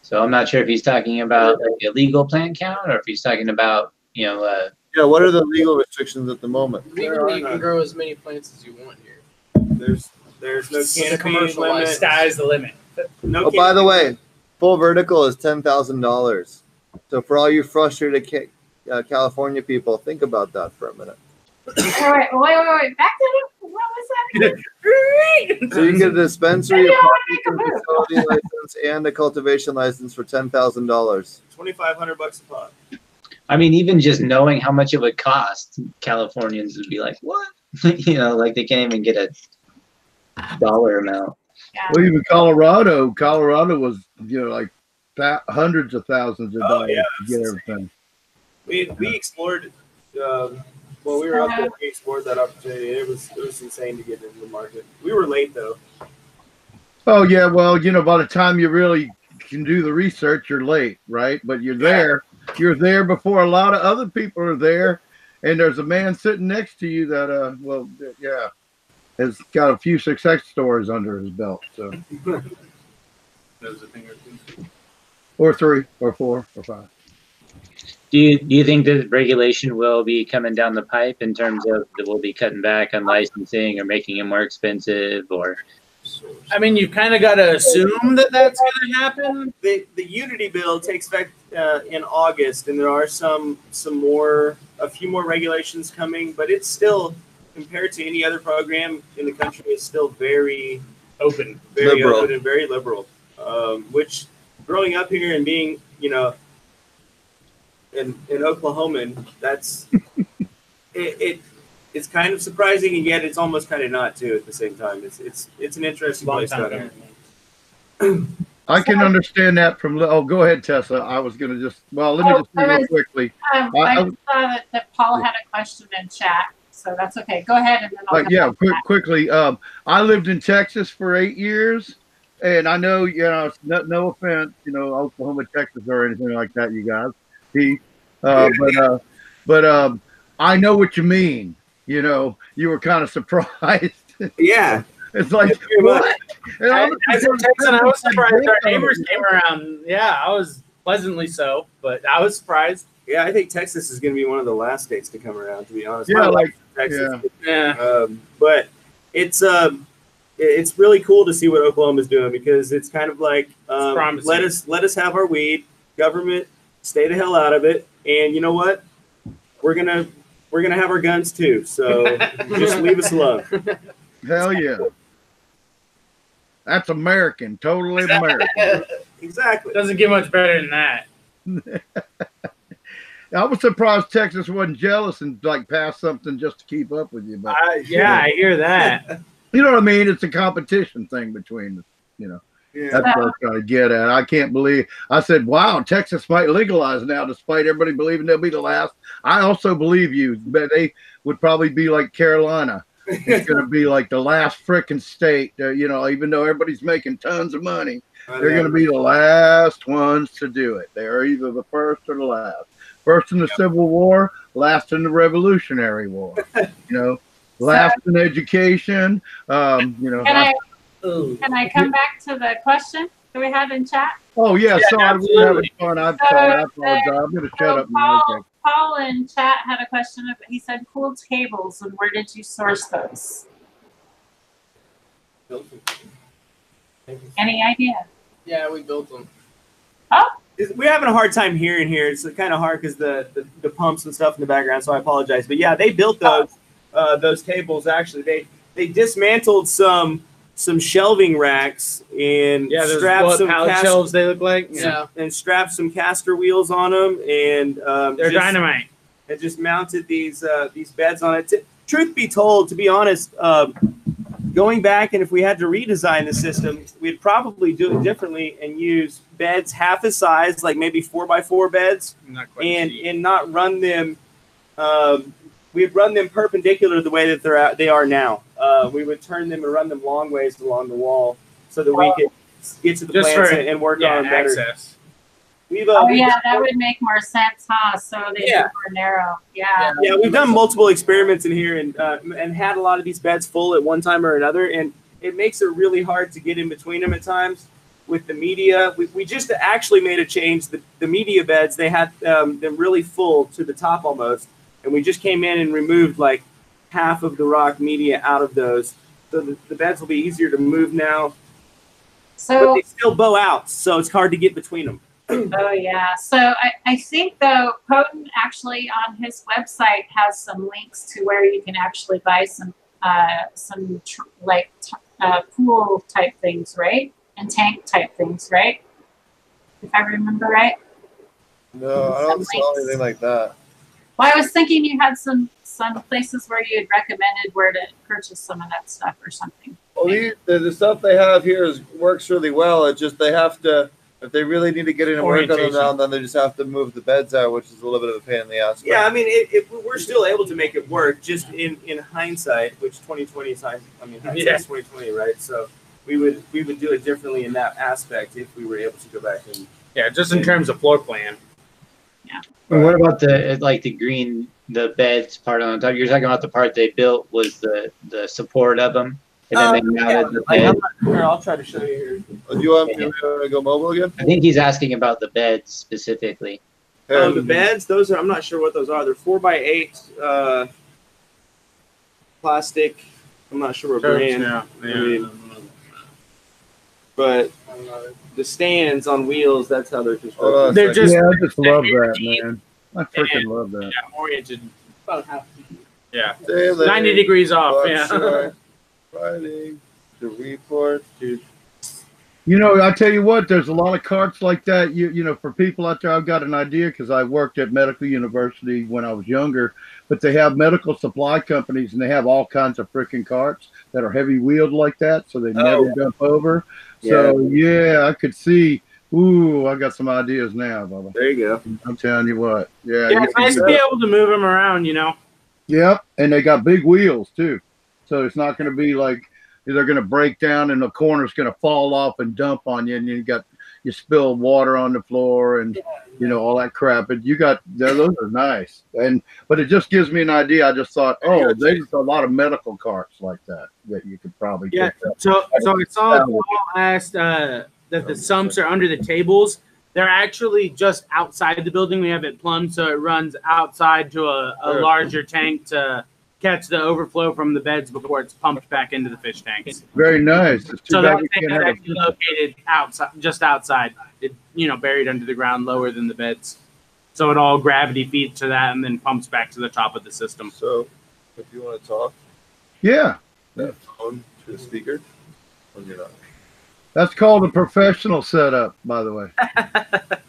So I'm not sure if he's talking about like a legal plant count or if he's talking about, you know, uh, Yeah, what are the legal restrictions at the moment? Legally, you can grow as many plants as you want here. There's there's no It's canopy commercial limit. license. Sky's the limit. No Oh, by the way, full vertical is ten thousand dollars. So for all you frustrated uh, California people, think about that for a minute. All right, wait, wait, wait. Back to the, what was that? again? So you get a dispensary, Maybe a I wanna processing make a facility license, and a cultivation license for ten thousand dollars. 2500 bucks a pot. I mean, even just knowing how much it would cost, Californians would be like, what? you know, like they can't even get a dollar amount. Well, even Colorado, Colorado was, you know, like that hundreds of thousands of Oh, dollars yeah, to get everything. We we explored. Um, well, we were up there. We explored that opportunity. It was it was insane to get into the market. We were late though. Oh yeah, well, you know, by the time you really can do the research, you're late, right? But you're there. You're there before a lot of other people are there, and there's a man sitting next to you that, uh, well, yeah, has got a few success stories under his belt. So, There's a thing or two. or three, or four, or five. Do you, do you think that regulation will be coming down the pipe in terms of that we'll be cutting back on licensing or making it more expensive or I mean, you kind of got to assume that that's going to happen. The the Unity bill takes effect uh, in August, and there are some some more a few more regulations coming, but it's still compared to any other program in the country, is still very Open. very Liberal. open and very liberal. Um, which growing up here and being, you know, in in Oklahoman, that's it, it. It's kind of surprising, and yet it's almost kind of not too at the same time. It's it's it's an interesting Long place time down I can understand that from. Oh, go ahead, Tessa. I was going to just. Well, let me Oh, just say real was- quickly. Um, I- I I- saw that, that Paul had a question in chat, so that's okay. Go ahead and then I'll Like, come yeah, quick, quickly. Um, I lived in Texas for eight years, and I know, you know, no, no offense, you know, Oklahoma, Texas, or anything like that, you guys. He, uh, but, uh, but um, I know what you mean. You know, you were kind of surprised. Yeah, it's like Very much. what? And I, I'm- as a Texan, I was surprised our neighbors came around. Yeah, I was pleasantly so, but I was surprised. yeah. I think Texas is going to be one of the last states to come around. To be honest, Yeah, My like, Texas. Yeah. Um, but it's um, it's really cool to see what Oklahoma's doing because it's kind of like um, let us let us have our weed. Government, stay the hell out of it. And you know what? We're gonna we're gonna have our guns too. So just leave us alone. Hell yeah. That's American, totally American. Exactly. Doesn't get much better than that. I was surprised Texas wasn't jealous and like passed something just to keep up with you. But I, yeah, I hear that. you know what I mean? It's a competition thing between you know. Yeah. That's what I'm trying to get at. I can't believe I said, "Wow, Texas might legalize now," despite everybody believing they'll be the last. I also believe you, but they would probably be like Carolina. It's going to be like the last frickin' state. Uh, you know, even though everybody's making tons of money, they're going to be the last ones to do it. They are either the first or the last. First in the Civil War, last in the Revolutionary War. You know, last in education. Um, you know. Can I Ooh. can I come back to the question that we had in chat? Oh yeah, Yeah, sorry, we're having fun. I'm So, sorry, I uh, apologize. I'm gonna shut So up now. Paul, Paul in chat had a question. Of, he said, "Cool tables, and where did you source those? Any idea?" Yeah, we built them. is- we're having a hard time hearing here. It's kind of hard because the, the the pumps and stuff in the background. So I apologize. But yeah, they built those uh, those tables. Actually, they they dismantled some some shelving racks and Yeah, those strapped what, some pallet cast- shelves they look like. Yeah. and strapped some caster wheels on them and um, They're just- dynamite. and just mounted these uh, these beds on it. T- truth be told, to be honest, um, going back and if we had to redesign the system, we'd probably do it differently and use beds half the size, like maybe four by four beds, Not quite and cheap. and not run them. Um, we'd run them perpendicular the way that they're at, they are now. Uh, we would turn them and run them long ways along the wall so that we could get to the Just plants for- and, and work yeah, on them better. access. We've, uh, Oh we've- yeah, that would make more sense, huh? So they Yeah. were narrow. Yeah. Yeah, we've done multiple experiments in here and uh, and had a lot of these beds full at one time or another, and it makes it really hard to get in between them at times. With the media, we, we just actually made a change. The, the media beds they had um, them really full to the top almost, and we just came in and removed like half of the rock media out of those, so the, the beds will be easier to move now. But So they still bow out, so it's hard to get between them. Oh yeah. So I, I think though Potent actually on his website has some links to where you can actually buy some uh, some tr- like t- uh, pool type things, right? And tank type things, right? If I remember right. No, I don't saw anything like that. Well, I was thinking you had some some places where you had recommended where to purchase some of that stuff or something. Well, the, the, the stuff they have here is works really well. It's just they have to, if they really need to get in and work on them Orientation. now, then they just have to move the beds out, which is a little bit of a pain in the ass. Yeah, I mean, it, it, we're still able to make it work. Just in, in hindsight, which 2020 is hind- I mean, hindsight's Yeah. 2020, right? So we would we would do it differently in that aspect if we were able to go back and. Yeah, just in terms of floor plan. Or what about the like the green the beds part on top? You're talking about the part they built was the the support of them, and then they Um, mounted the I bed. have- here, I'll try to show you here. Uh, Do you want me to go mobile again? I think he's asking about the beds specifically. Oh, Hey, the beds. Those are. I'm not sure what those are. They're four by eight. Uh, plastic. I'm not sure what brand. Yeah, I mean, but the stands on wheels. That's how they're constructed. Hold on a They're just yeah, I just love that, man. I freaking love that. yeah, oriented. About half. Yeah, Daily, ninety degrees off. Yeah. Friday, the report. Dude. You know, I tell you what, there's a lot of carts like that. You you know, for people out there, I've got an idea because I worked at medical university when I was younger. But they have medical supply companies, and they have all kinds of freaking carts that are heavy wheeled like that, so they oh, never Oh. jump over. So yeah, I could see. Ooh, I got some ideas now, Bubba. There you go. I'm telling you what. Yeah. Yeah, it's nice to be able to move them around. You know. Yep, and they got big wheels too, so it's not going to be like they're going to break down and the corner's going to fall off and dump on you, and you got you spill water on the floor and you know all that crap. But you got those are nice, and but it just gives me an idea. I just thought, oh, there's a lot of medical carts like that that you could probably Yeah. So, so I saw Paul asked uh, that the sumps are under the tables. They're actually just outside the building. We have it plumbed so it runs outside to a, a larger tank to catch the overflow from the beds before it's pumped back into the fish tanks. Very nice. So that we tank is have actually located outside, just outside. It, you know, buried under the ground, lower than the beds. So it all gravity feeds to that and then pumps back to the top of the system. So, if you want to talk, yeah. that phone to the speaker. When you're not. That's called a professional setup, by the way.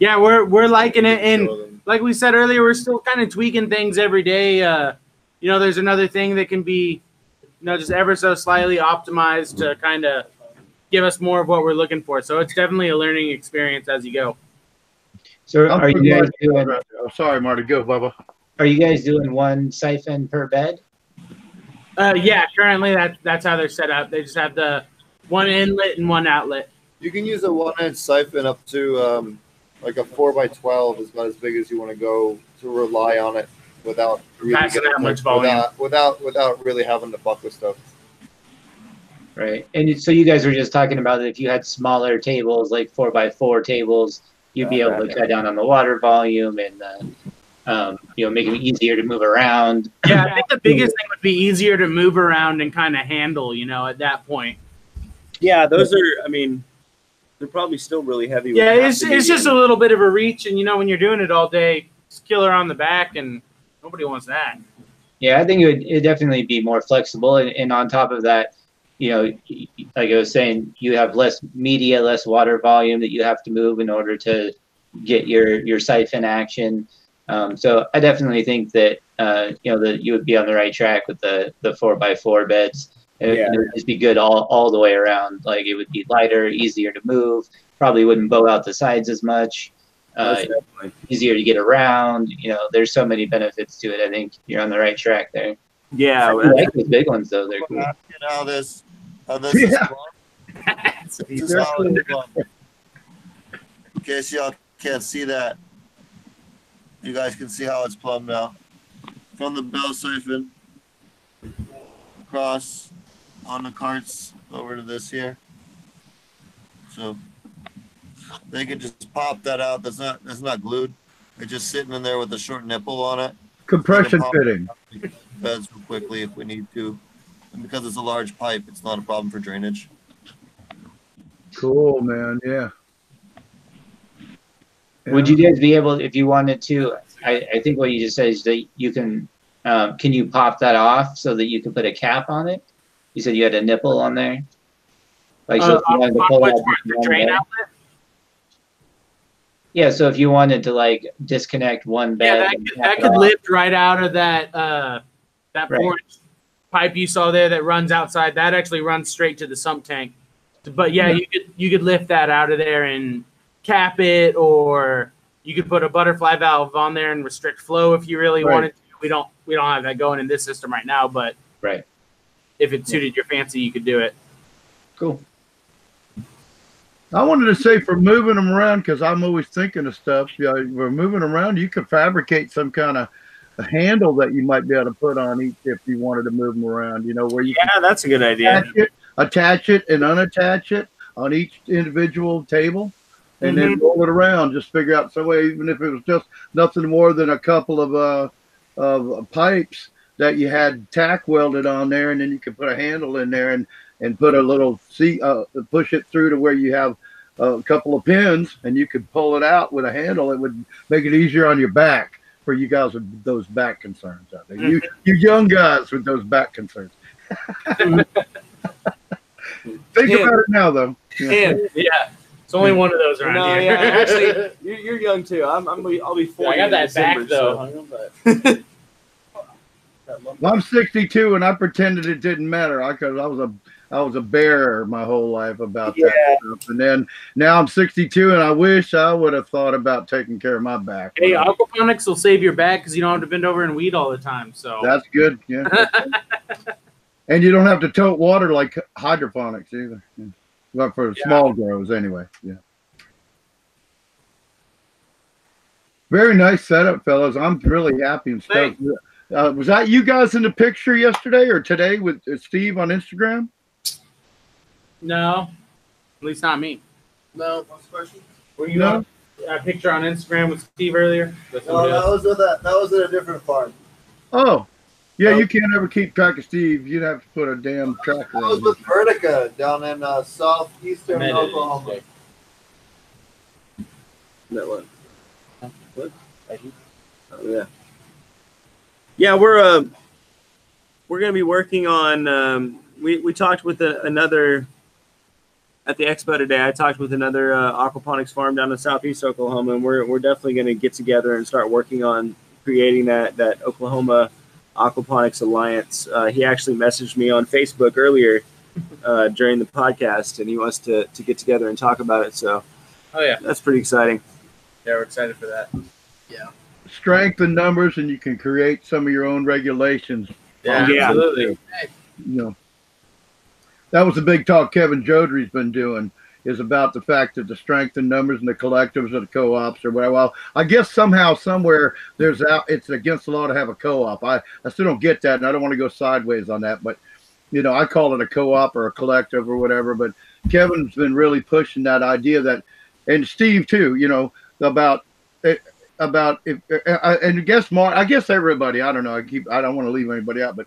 Yeah, we're we're liking it, and like we said earlier, we're still kind of tweaking things every day. Uh, you know, there's another thing that can be, you know, just ever so slightly optimized to kind of give us more of what we're looking for. So it's definitely a learning experience as you go. So are you guys forgetting- doing Oh, sorry, Marty. Go, Bubba. are you guys doing one siphon per bed? Uh, yeah, currently that that's how they're set up. They just have the one inlet and one outlet. You can use a one inch siphon up to um, like a four by twelve is about as big as you want to go to rely on it without really Passing getting that much volume. without, without without really having to fuck with stuff. Right. And so you guys were just talking about that if you had smaller tables, like four by four tables, you'd be able to cut down on the water volume and, uh, um, you know, make it easier to move around. Yeah, I think the biggest thing would be easier to move around and kind of handle. You know, at that point. Yeah, those are. I mean, they're probably still really heavy. Yeah, it's it's just a little bit of a reach, and you know when you're doing it all day, it's killer on the back, and nobody wants that. Yeah, I think it would it definitely be more flexible, and, and on top of that, you know, y- y- like I was saying, you have less media, less water volume that you have to move in order to get your your siphon action. Um, so I definitely think that uh, you know that you would be on the right track with the the four by four beds. It, Yeah. it would just be good all, all the way around. Like it would be lighter, easier to move. Probably wouldn't bow out the sides as much. Uh, easier to get around. You know, there's so many benefits to it. I think you're on the right track there. Yeah, I well, like those big ones though. They're cool. You know this how this is Yeah. plumbed? This is how it's. In case y'all can't see that, you guys can see how it's plumbed now. From the bell siphon across on the carts over to this here. So they could just pop that out. That's not that's not glued. It's just sitting in there with a short nipple on it. Compression fitting. Beds real quickly if we need to. And because it's a large pipe, it's not a problem for drainage. Cool, man. Yeah. Would you guys be able, if you wanted to? I, I think what you just said is that you can. Um, can you pop that off so that you can put a cap on it? You said you had a nipple on there. Like so, Uh, if you wanted to on pull which out part? The drain outlet? Yeah, so if you wanted to like disconnect one bed, Yeah, that could, that could lift right out of that uh, that Right. pipe you saw there that runs outside. That actually runs straight to the sump tank. But yeah, Yeah. you could you could lift that out of there and cap it, or you could put a butterfly valve on there and restrict flow if you really Right. wanted. to. We don't we don't have that going in this system right now, but Right. if it suited your fancy, you could do it. Cool. I wanted to say for moving them around because I'm always thinking of stuff. Yeah, we're moving around. You could fabricate some kind of a handle that you might be able to put on each if you wanted to move them around. You know where you yeah, that's a good idea. attach it, attach it, and unattach it on each individual table, and then roll it around. Just figure out some way, even if it was just nothing more than a couple of uh of pipes that you had tack welded on there, and then you could put a handle in there and and put a little seat, uh, push it through to where you have a couple of pins, and you could pull it out with a handle. It would make it easier on your back for you guys with those back concerns out there. You you young guys with those back concerns. Think Yeah. about it now, though. Yeah. Yeah, it's only one of those around no, here. yeah, actually, you're, you're young too. I'm, I'm I'll be 40 I got in that December, back though. Well, I'm 62, and I pretended it didn't matter I because I was a I was a bear my whole life about that stuff. And then now I'm 62, and I wish I would have thought about taking care of my back. Hey, aquaponics will save your back because you don't have to bend over and weed all the time. So That's good. Yeah. and you don't have to tote water like hydroponics either. Yeah. Well, for Yeah. small grows, anyway. Yeah. Very nice setup, fellas. I'm really happy and stoked. Uh, was that you guys in the picture yesterday or today with uh, Steve on Instagram? No, at least not me. No. Last question. Were you No. on a picture on Instagram with Steve earlier? With No, somebody that was with a that was at a different farm. Oh, yeah. No. You can't ever keep track of Steve. You'd have to put a damn tracker That was on. with Vertica down in uh, southeastern Amended Oklahoma. That one. What? Oh, yeah. Yeah, we're uh, we're gonna be working on. Um, we we talked with a, another at the expo today. I talked with another uh, aquaponics farm down in southeast Oklahoma, and we're we're definitely gonna get together and start working on creating that that Oklahoma aquaponics alliance. Uh, he actually messaged me on Facebook earlier uh, during the podcast, and he wants to to get together and talk about it. So Oh yeah, that's pretty exciting. yeah, we're excited for that. Yeah, strength in numbers, and you can create some of your own regulations. Yeah, Yeah. absolutely. you know, that was the big talk Kevin Jodrey's been doing is about the fact that the strength in numbers and the collectives of the co-ops or whatever. Well, I guess somehow, somewhere, there's out. It's against the law to have a co-op. I, I still don't get that, and I don't want to go sideways on that. But you know, I call it a co-op or a collective or whatever. But Kevin's been really pushing that idea that, and Steve too. You know about eh, about if uh, and I guess Mark. I guess everybody. I don't know. I keep. I don't want to leave anybody out, but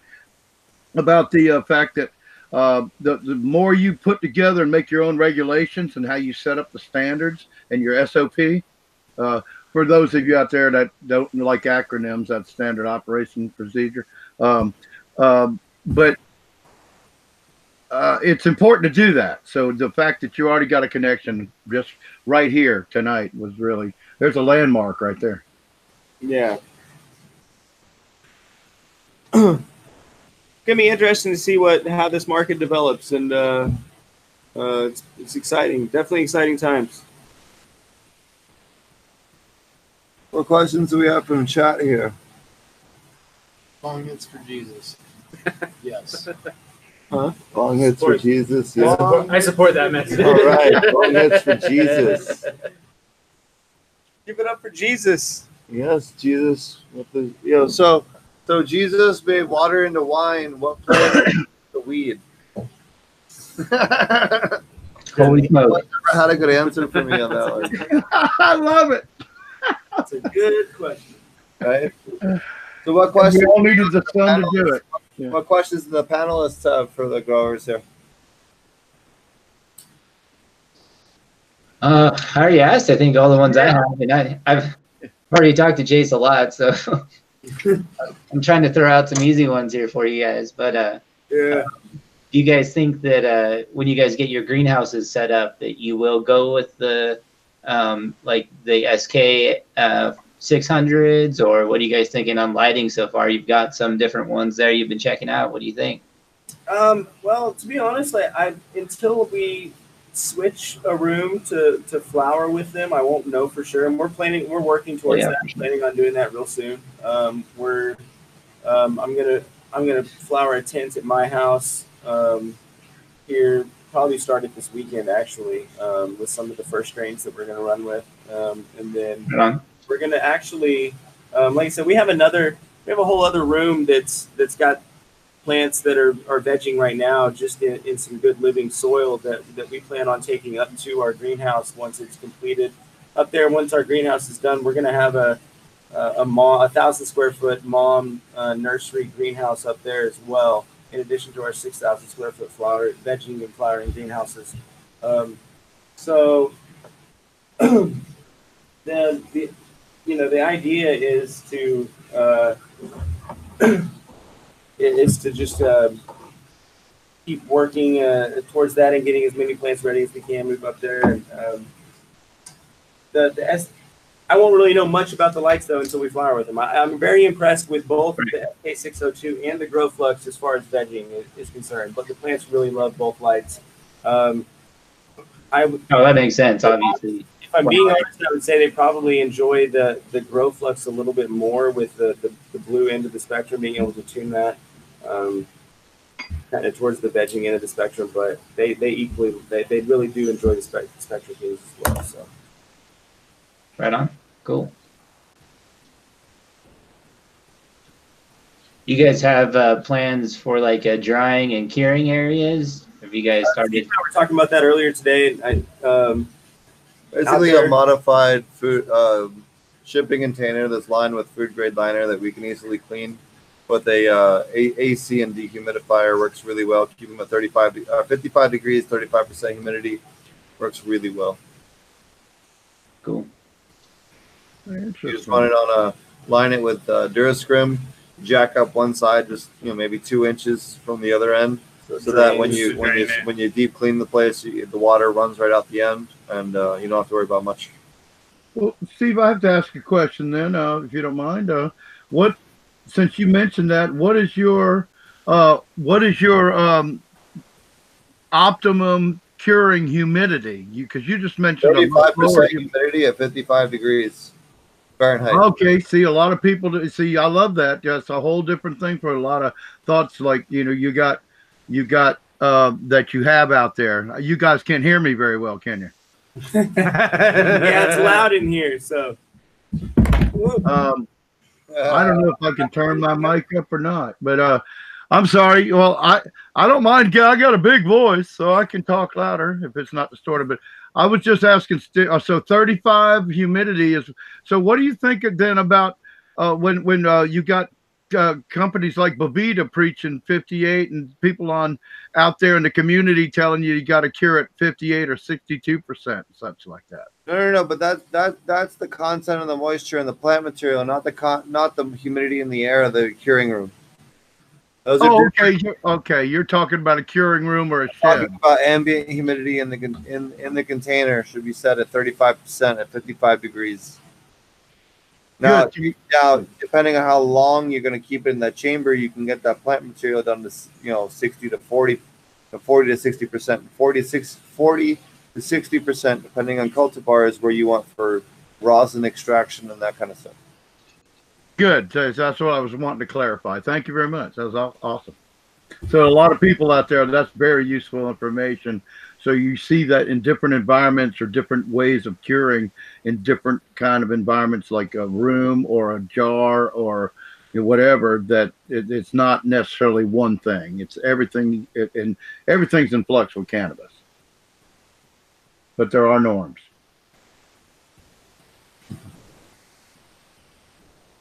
about the uh, fact that uh, the, the more you put together and make your own regulations and how you set up the standards and your SOP. Uh, for those of you out there that don't like acronyms, that's standard operation procedure. Um, um, but uh, it's important to do that. So the fact that you already got a connection just right here tonight was really there's a landmark right there. Yeah. Gonna be interesting to see what how this market develops, and uh, uh, it's, it's exciting. Definitely exciting times. What questions do we have from chat here? Long hits for Jesus. yes. Huh? Long hits for Jesus. I Yeah. support, I support that message. All right. Long hits for Jesus. Give it up for Jesus. Yes, Jesus. With the, you know, so so Jesus made water into wine. What plant the weed? Holy smoke. Never had a good answer for me on that one. I love it. That's a good question. Right. So, what question? We questions? all needed the sun to do it. Yeah. What questions do the panelists have for the growers here? Uh, I already asked, I think, all the ones I have, and I, I've already talked to Jace a lot, so I'm trying to throw out some easy ones here for you guys. But uh, Yeah. do you guys think that uh, when you guys get your greenhouses set up, that you will go with the um, like the SK uh, 600s, or what are you guys thinking on lighting so far? You've got some different ones there you've been checking out. What do you think? Um, well, to be honest, I, I until we switch a room to, to flower with them, I won't know for sure. And we're planning, we're working towards Yeah. that, planning on doing that real soon. Um, we're, um, I'm gonna, I'm gonna flower a tent at my house um, here, probably started this weekend actually, um, with some of the first strains that we're gonna run with, um, and then we're gonna actually, um, like I said, we have another, we have a whole other room that's that's got plants that are, are vegging right now, just in, in some good living soil that that we plan on taking up to our greenhouse once it's completed. Up there, once our greenhouse is done, we're gonna have a a, a mom, a thousand square foot mom uh, nursery greenhouse up there as well, in addition to our six thousand square foot flower vegging and flowering greenhouses. Um, so the the you know the idea is to uh, is to just uh, keep working uh, towards that and getting as many plants ready as we can. Move up there. And, um, the the S, I won't really know much about the lights though until we flower with them. I, I'm very impressed with both the SK602 and the Grow Flux as far as vegging is, is concerned. But the plants really love both lights. Um, I Oh, that makes sense, obviously. If I'm being honest, I would say they probably enjoy the the grow flux a little bit more with the, the, the blue end of the spectrum, being able to tune that um, kind of towards the vegging end of the spectrum. But they, they equally they, they really do enjoy the spec, spectrum things as well. So Right on. Cool. You guys have uh, plans for like uh, drying and curing areas? Have you guys started? we were talking about that earlier today. I um, Basically, Out a modified food uh, shipping container that's lined with food grade liner that we can easily clean. With a, uh, a AC and dehumidifier works really well. Keep them at 35, de- uh, 55 degrees, 35% humidity. Works really well. Cool. You just run it on a line it with uh, Durascrim, jack up one side just you know maybe two inches from the other end, so that when you when you when you deep clean the place, you, the water runs right out the end, and uh, you don't have to worry about much. Well, Steve, I have to ask a question then, uh, if you don't mind. Uh, what, since you mentioned that, what is your, uh, what is your um, optimum curing humidity? You because you just mentioned a Thirty-five lower percent humidity at fifty-five degrees Fahrenheit. Okay, see, a lot of people see. I love that. That's a whole different thing for a lot of thoughts. Like you know, you got, you got uh, that you have out there. You guys can't hear me very well, can you? yeah, it's loud in here. So Um, I don't know if I can turn my mic up or not, but uh, I'm sorry. Well, I I don't mind. I got a big voice, so I can talk louder if it's not distorted. But I was just asking. uh, So 35 humidity is. So what do you think then about uh, when when uh, you got uh, companies like Boveda preaching 58 and people on out there in the community telling you you got to cure at 58 or 62 percent, such like that. No, no, no. But that that that's the content of the moisture in the plant material, not the con, not the humidity in the air of the curing room. Those Oh, okay, you're, okay. You're talking about a curing room or a shed. Talking about ambient humidity in the in in the container should be set at 35 percent at 55 degrees. Now, now, depending on how long you're going to keep it in that chamber, you can get that plant material down to you know 60 to 40, to 40 to 60 percent, 40 to 6, 40 to 60 percent, depending on cultivars where you want for rosin extraction and that kind of stuff. Good. So That's what I was wanting to clarify. Thank you very much. That was awesome. So a lot of people out there, that's very useful information. So you see that in different environments or different ways of curing in different kind of environments, like a room or a jar or you know, whatever. That it, it's not necessarily one thing. It's everything, it, and everything's in flux with cannabis. But there are norms.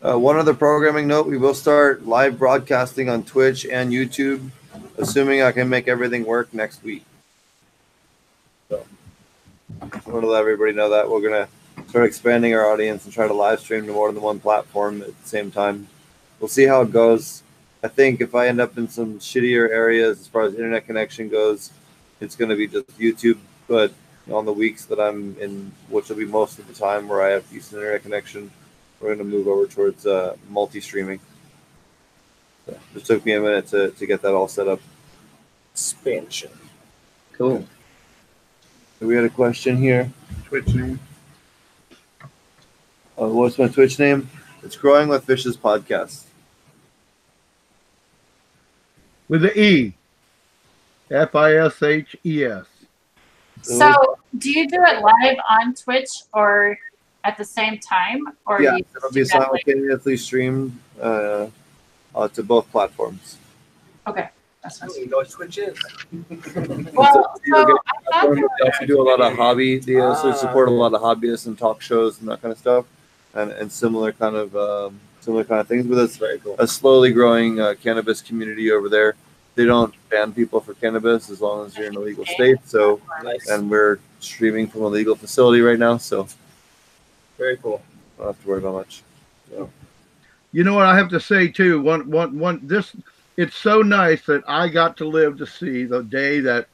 Uh, one other programming note: we will start live broadcasting on Twitch and YouTube, assuming I can make everything work next week. So, I want to let everybody know that we're gonna start expanding our audience and try to live stream to more than one platform at the same time. We'll see how it goes. I think if I end up in some shittier areas as far as internet connection goes, it's going to be just YouTube. But on the weeks that I'm in, which will be most of the time where I have decent internet connection, we're going to move over towards uh, multi-streaming. So it took me a minute to, to get that all set up. Expansion. Cool. We had a question here. Twitch name. Uh, what's my Twitch name? It's Growing with Fishes podcast. with the E. F I S H E S. So, do you do it live on Twitch or at the same time, or yeah, it'll be do like- simultaneously streamed uh, uh, to both platforms. okay, that's I fine. don't know what Twitch is. Well, so I thought also do a lot of hobby. deals, also Ah. support a lot of hobbyists and talk shows and that kind of stuff, and and similar kind of um, similar kind of things. But it's Very cool. a slowly growing uh, cannabis community over there. They don't ban people for cannabis as long as you're in a legal state. So, Nice. and we're streaming from a legal facility right now, so Very cool. don't have to worry about much. You know what I have to say too. One, one, one. This, it's so nice that I got to live to see the day that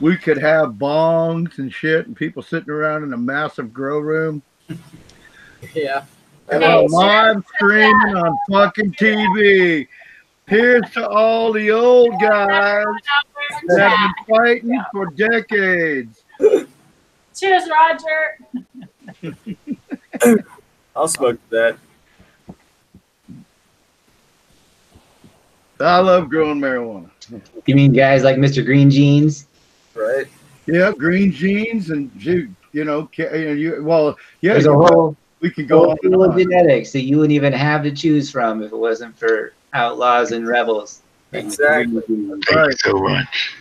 we could have bongs and shit and people sitting around in a massive grow room Yeah. and Okay, a live streaming on fucking TV. Here's to all the old guys that have been fighting for decades. Cheers, Roger. I'll smoke that. I love growing marijuana. You mean guys like Mr. Green Jeans? Right. Yeah, green jeans and dude, you know, you know, you, well, yeah, There's a whole we could go whole on of on. genetics that you wouldn't even have to choose from if it wasn't for outlaws and rebels. Exactly. Thank Right. you so much.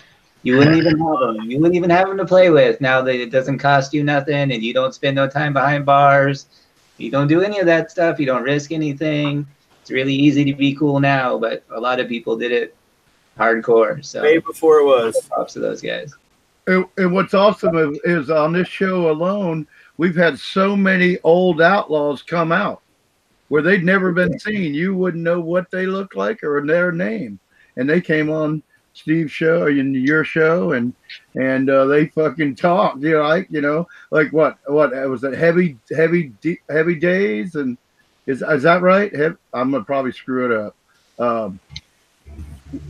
You wouldn't even have them. You wouldn't even have them to play with now that it doesn't cost you nothing and you don't spend no time behind bars. You don't do any of that stuff. You don't risk anything. It's really easy to be cool now, but a lot of people did it hardcore. So Way before it was. props to those guys. And, and what's awesome is, is on this show alone, we've had so many old outlaws come out where they'd never been seen. You wouldn't know what they look like or their name, and they came on Steve's show and your show, and and uh, they fucking talked. You know, like you know, like what what was it? Heavy heavy heavy days, and is is that right? Hev- I'm gonna probably screw it up. Um,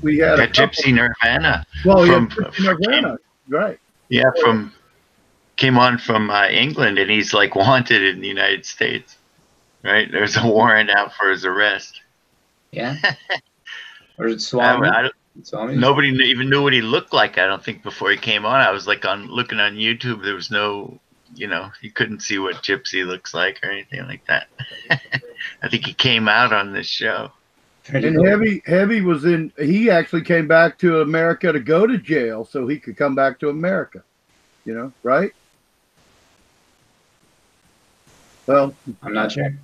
we had a Yeah, Gypsy Nirvana. Well, yeah, Gypsy Nirvana, right? Yeah, from came on from uh, England, and he's like wanted in the United States. Right? There's a warrant out for his arrest. Yeah. or I, Swami. I don't- Swami. nobody even knew what he looked like. I don't think before he came on. I was like on looking on YouTube. There was no, you know, he couldn't see what Gypsy looks like or anything like that. I think he came out on this show. And cool. Heavy Heavy was in. He actually came back to America to go to jail so he could come back to America. You know, right? Well, I'm not sure.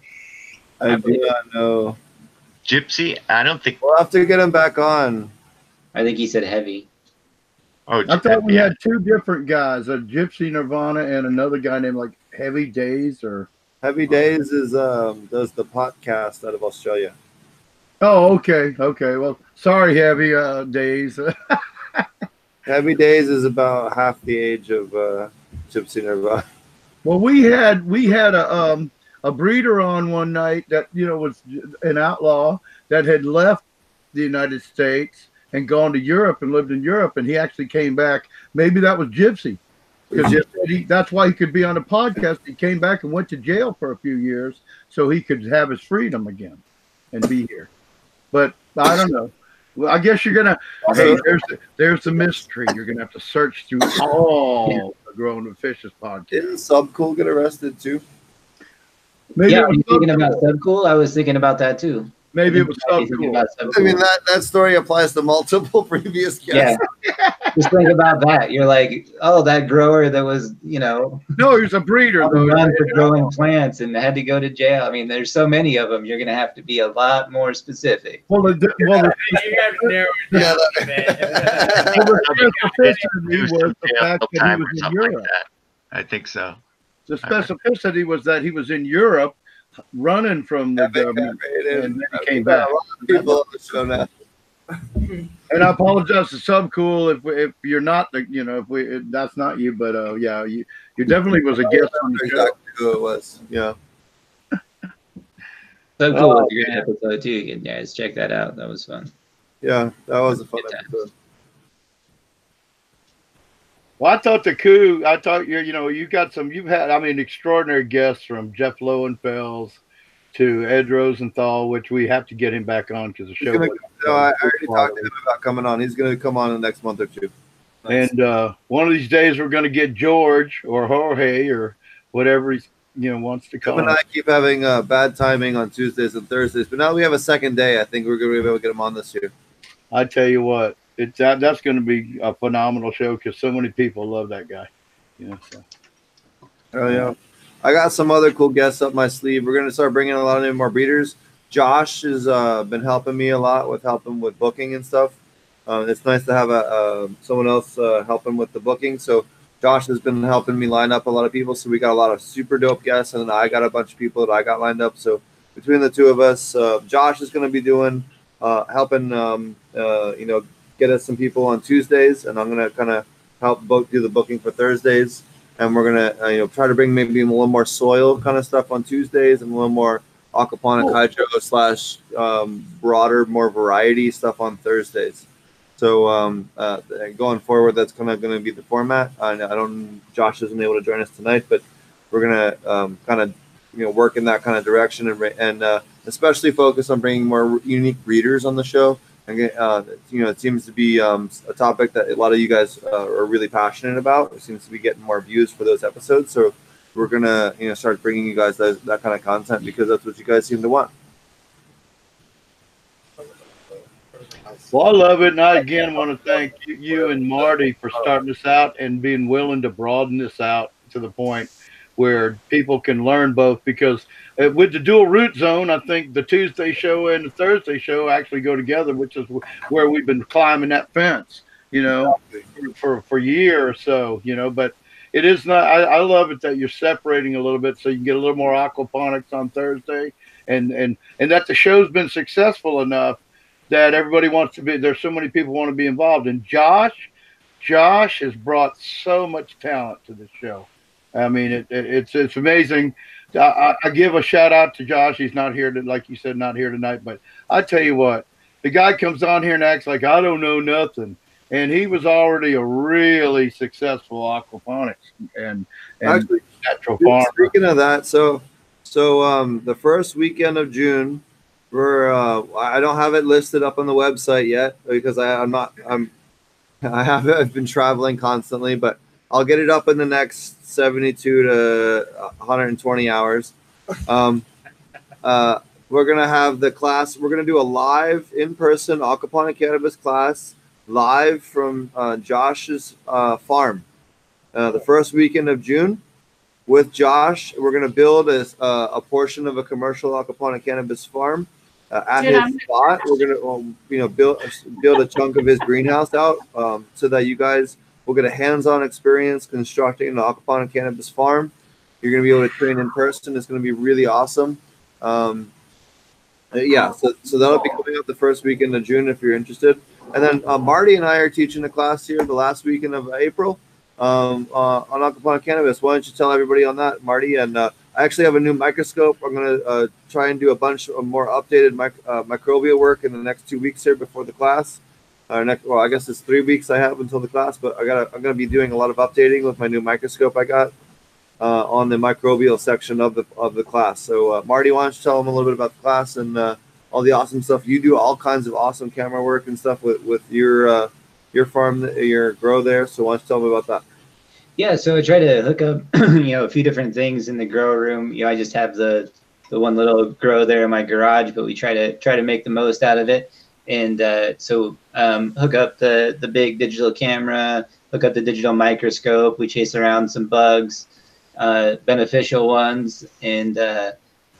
I do not know. Gypsy? I don't think. We'll have to get him back on. I think he said heavy. Oh, I thought we yeah. had two different guys, a Gypsy Nirvana and another guy named like Heavy Days or. Heavy Days is um does the podcast out of Australia. Oh, okay, okay. Well, sorry, Heavy uh, Days. Heavy Days is about half the age of uh, Gypsy Nirvana. Well, we had we had a um a breeder on one night that you know was an outlaw that had left the United States and gone to Europe and lived in Europe, and he actually came back. Maybe that was Gypsy. Because he said he, that's why he could be on a podcast. He came back and went to jail for a few years so he could have his freedom again and be here. But I don't know. Well, I guess you're gonna. Hey, there's the, there's the mystery. You're gonna have to search through all oh. the Growing with Fishes podcast. Didn't Subcool get arrested too? Maybe yeah, it was thinking about Subcool? I was thinking about that too. Maybe it was Thinking Subcool. I mean that that story applies to multiple previous guests. Yeah. Just think about that. You're like, oh, that grower that was, you know, No, he was a breeder though. the run for growing plants and had to go to jail. I mean, there's so many of them. You're going to have to be a lot more specific. Well, the, well, the, You have to narrow it Yeah, down a the specificity Do was the fact that he was in something like that. I think so. The specificity was that he was in Europe, running from the Epic government, Rated. and then he came back. A lot of people on the show now. And I apologize to Subcool if if you're not the, you know, if we if that's not you, but uh, yeah, you you definitely was a guest on the show. Exactly who it was. Yeah. Subcool Oh, was a great episode too. You guys check that out. That was fun. Yeah, that was a fun Good times. episode. Well, I thought the coup. I thought you, you know, you got some. You've had, I mean, extraordinary guests from Jeff Lowenfels to Ed Rosenthal, which we have to get him back on because the show. gonna, no, I already talked to him about coming on. He's going to come on in the next month or two. And uh, one of these days, we're going to get George or Jorge or whatever he you know wants to come. call. and. I keep having uh, bad timing on Tuesdays and Thursdays, but now we have a second day. I think we're going to be able to get him on this year. I tell you what, it's that, that's going to be a phenomenal show because so many people love that guy. You know, so. Oh yeah, I got some other cool guests up my sleeve. We're gonna start bringing a lot of new more breeders. Josh has uh, been helping me a lot with helping with booking and stuff. Uh, it's nice to have a someone else uh, helping with the booking. So Josh has been helping me line up a lot of people. So we got a lot of super dope guests, and I got a bunch of people that I got lined up. So between the two of us, uh, Josh is going to be doing uh, helping um, you know get us some people on Tuesdays, and I'm going to kind of help book do the booking for Thursdays and we're gonna uh, you know try to bring maybe a little more soil kind of stuff on Tuesdays and a little more aquaponic hydro slash um, broader, more variety stuff on Thursdays. So um, uh, going forward, that's kind of going to be the format. I, I don't. Josh isn't able to join us tonight, but we're gonna um, kind of you know work in that kind of direction and and uh, especially focus on bringing more unique readers on the show. Get, uh, you know, it seems to be um, a topic that a lot of you guys uh, are really passionate about. It seems to be getting more views for those episodes. So we're gonna you know start bringing you guys that, that kind of content because that's what you guys seem to want. Well, I love it, and I again want to thank you and Marty for starting this out and being willing to broaden this out to the point where people can learn both. Because uh, with the dual root zone, I think the Tuesday show and the Thursday show actually go together, which is where we've been climbing that fence, you know, for for a year or so, you know. But it is not. I, I love it that you're separating a little bit so you can get a little more aquaponics on Thursday, and and and that the show's been successful enough that everybody wants to be there's so many people want to be involved and josh josh has brought so much talent to the show i mean it, it, it's it's amazing. I, I, give a shout out to josh. He's not here to, like you said not here tonight but i tell you what the guy comes on here and acts like i don't know nothing. And he was already a really successful aquaponics and, and Actually, natural farm Speaking of that, so so um, the first weekend of June, we're uh, I don't have it listed up on the website yet because I, I'm not I'm I have I've been traveling constantly, but I'll get it up in the next 72 to 120 hours. Um, uh, we're gonna have the class. We're gonna do a live in-person aquaponic cannabis class live from uh, Josh's uh, farm. Uh, the first weekend of June with Josh. We're going to build a, uh, a portion of a commercial aquaponic cannabis farm uh, at Dude, his I'm- spot. We're gonna, um, you know, build build a chunk of his greenhouse out um, so that you guys will get a hands-on experience constructing an aquaponic cannabis farm. You're gonna be able to train in person. It's gonna be really awesome. Um, uh, yeah, so, so that'll be coming up the first weekend of June if you're interested. And then uh, Marty and I are teaching a class here the last weekend of April um, uh, on aquaponic cannabis. Why don't you tell everybody on that, Marty? And uh, I actually have a new microscope. I'm going to uh, try and do a bunch of more updated mic- uh, microbial work in the next two weeks here before the class. Uh, next, well, I guess it's three weeks I have until the class, but I got I'm going to be doing a lot of updating with my new microscope I got uh, on the microbial section of the of the class. So, uh, Marty, why don't you tell them a little bit about the class and uh, all the awesome stuff you do? All kinds of awesome camera work and stuff with with your uh, your farm, your grow there. So, why don't you tell them about that? Yeah, so I try to hook up, you know, a few different things in the grow room. You know, I just have the the one little grow there in my garage, but we try to try to make the most out of it. And uh, so um, hook up the the big digital camera, hook up the digital microscope. We chase around some bugs, uh, beneficial ones, and uh,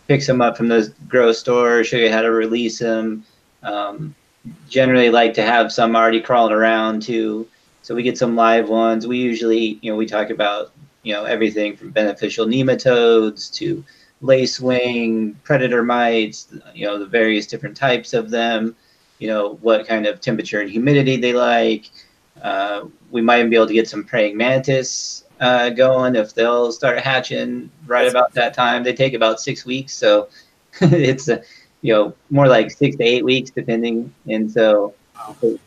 pick some up from the grow store. Show you how to release them. Um, generally, like to have some already crawling around too. So we get some live ones. We usually, you know, we talk about, you know, everything from beneficial nematodes to lacewing, predator mites, you know, the various different types of them, you know, what kind of temperature and humidity they like. Uh, we might even be able to get some praying mantis uh, going if they'll start hatching right about that time. They take about six weeks, so it's a, you know more like six to eight weeks depending. And so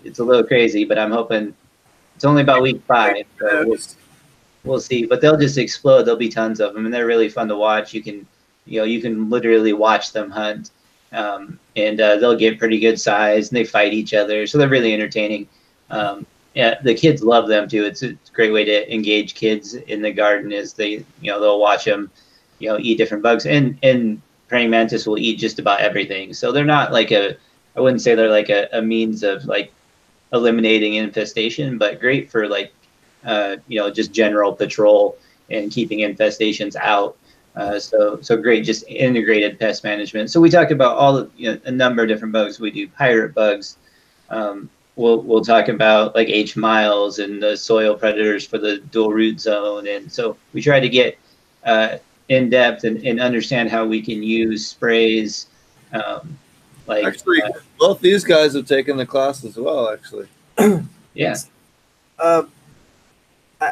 it's a little crazy, but I'm hoping it's only about week five. So we'll, we'll see. But they'll just explode. There'll be tons of them, and they're really fun to watch. You can, you know, you can literally watch them hunt, um, and uh, they'll get pretty good size, and they fight each other. So they're really entertaining. Um, yeah, the kids love them too. It's a great way to engage kids in the garden. Is they, you know, they'll watch them, you know, eat different bugs, and and praying mantis will eat just about everything. So they're not like a, I wouldn't say they're like a, a means of like eliminating infestation, but great for like, uh, you know, just general patrol and keeping infestations out. Uh, so, so great, just integrated pest management. So we talked about all of, you know, a number of different bugs. We do pirate bugs. Um, we'll, we'll talk about like H miles and the soil predators for the dual root zone. And so we try to get, uh, in depth and, and understand how we can use sprays, um, like, Actually, uh, both these guys have taken the class as well. Actually, yeah. Uh,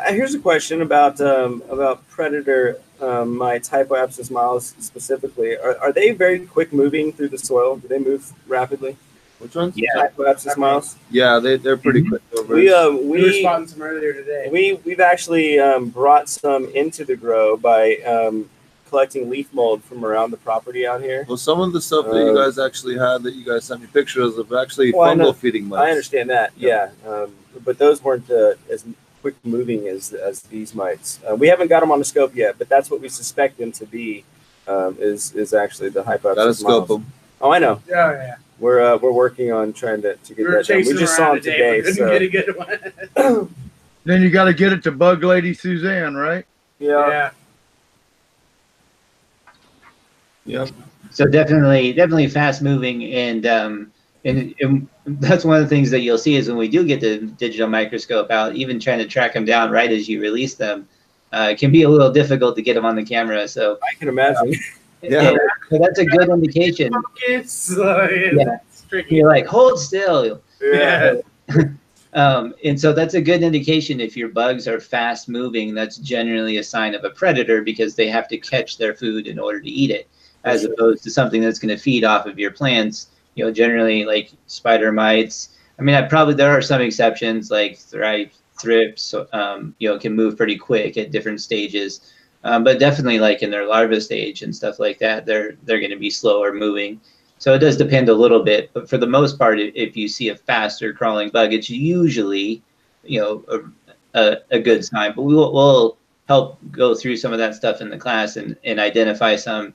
here's a question about um, about predator um, mites, hypoaspis miles specifically. Are, are they very quick moving through the soil? Do they move rapidly? which ones? Yeah. Hypoaspis miles. Yeah, they they're pretty Mhm. quick over. We um We were we spotting some earlier today. we we've actually um, brought some into the grow by um, collecting leaf mold from around the property out here. well, some of the stuff that you Uh, guys actually had that you guys sent me pictures of actually Well, I know- fungal feeding mites. I understand that, yeah, um, but those weren't uh, as quick moving as as these mites. Uh, we haven't got them on the scope yet, but that's what we suspect them to be. Um, is is actually the hypoaspis Gotta scope them. Oh, I know. Yeah, yeah. We're uh, we're working on trying to, to We get were that done. We just saw around them today, today. but couldn't get a good one. Then you got to get it to Bug Lady Suzanne, right? yeah. yeah. Yep. so definitely definitely fast moving and um and, and that's one of the things that you'll see is when we do get the digital microscope out even trying to track them down right as you release them uh, it can be a little difficult to get them on the camera so I can imagine. Yeah. so that's a good indication Focus. Like, Yeah. It's tricky. you're like hold still Yeah. um, and so that's a good indication if your bugs are fast moving that's generally a sign of a predator because they have to catch their food in order to eat it as opposed to something that's going to feed off of your plants you know generally like spider mites. I mean i probably there are some exceptions like thrive thrips um, you know can move pretty quick at different stages. Um, but definitely like in their larva stage and stuff like that they're they're going to be slower moving. So it does depend a little bit, but for the most part, if you see a faster crawling bug, it's usually, you know, a, a, a good sign. But we will we'll help go through some of that stuff in the class and, and identify some,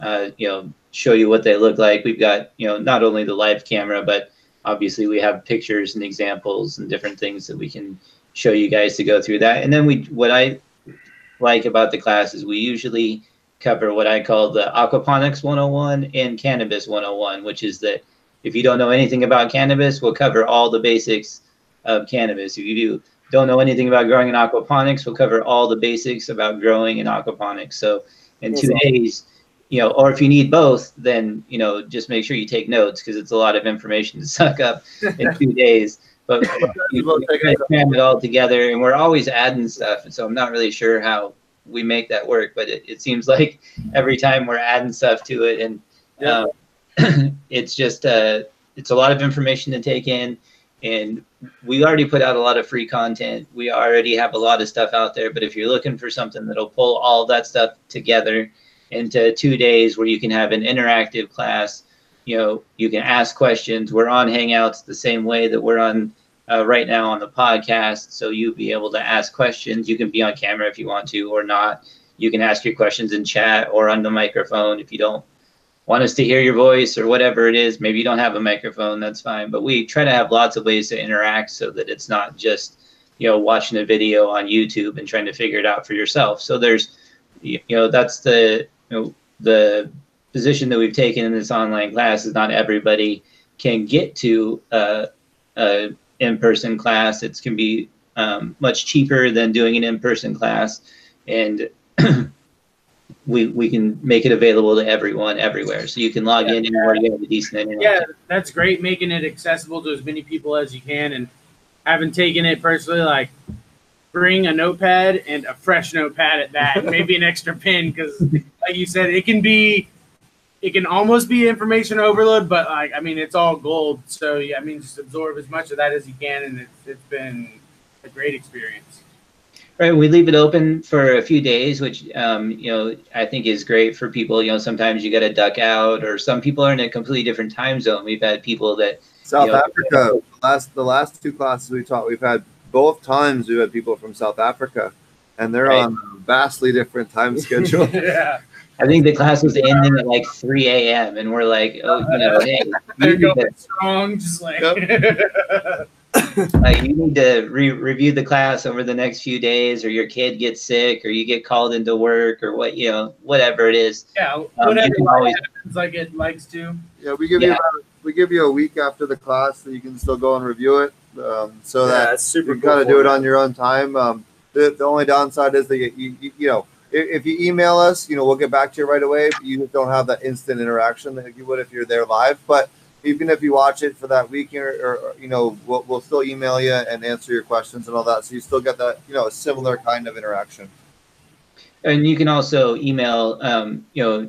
uh, you know, show you what they look like. We've got, you know, not only the live camera, but obviously we have pictures and examples and different things that we can show you guys to go through that. And then we, what I like about the class is we usually cover what I call the aquaponics 101 and cannabis 101, which is that if you don't know anything about cannabis, we'll cover all the basics of cannabis. If you do, don't know anything about growing in aquaponics, we'll cover all the basics about growing in aquaponics. So in two days, you know, or if you need both, then you know, just make sure you take notes because it's a lot of information to suck up in two days. But you, Well, you it. cram it all together, and we're always adding stuff. And so I'm not really sure how we make that work, but it, it seems like every time we're adding stuff to it, and Yeah. um, it's just uh, it's a lot of information to take in. And we already put out a lot of free content. We already have a lot of stuff out there. But if you're looking for something that'll pull all that stuff together into two days where you can have an interactive class, you know, you can ask questions. We're on Hangouts the same way that we're on uh, right now on the podcast. So you'll be able to ask questions. You can be on camera if you want to or not. You can ask your questions in chat or on the microphone if you don't want us to hear your voice or whatever it is. Maybe you don't have a microphone, that's fine. But we try to have lots of ways to interact so that it's not just, you know, watching a video on YouTube and trying to figure it out for yourself. So there's, you you know, that's the, you know, the position that we've taken in this online class is not everybody can get to uh, a in-person class. It can be um, much cheaper than doing an in-person class, and we we can make it available to everyone everywhere. So you can log in anywhere you have a decent internet. Yeah, that's great. Making it accessible to as many people as you can, and having taken it personally, like bring a notepad and a fresh notepad at that, maybe an extra pen because, like you said, it can be, it can almost be information overload, but like I mean, it's all gold. So yeah, I mean, just absorb as much of that as you can, and it's it's been a great experience. Right, we leave it open for a few days, which um, you know I think is great for people. You know, sometimes you got to duck out, or some people are in a completely different time zone. We've had people that South you know, Africa. Last the last two classes we taught, we've had both times we had people from South Africa, and they're Right. on a vastly different time schedule. yeah, I think the class was ending at like 3 a.m. and we're like, oh, you know, hey, you they're need to, strong, just like. like, you need to re- review the class over the next few days, or your kid gets sick, or you get called into work, or what you know, whatever it is. yeah, Um, whatever you can always happens like it likes to. yeah, we give you about, we give you a week after the class so you can still go and review it, um, so that it's super you got to do it on your own time. Um, the, the only downside is that you, you, you know if, if you email us, you know we'll get back to you right away. But you don't have that instant interaction that you would if you're there live. But even if you watch it for that week or, or, or, you know we'll, we'll still email you and answer your questions and all that, so you still get that you know a similar kind of interaction. and you can also email um, you know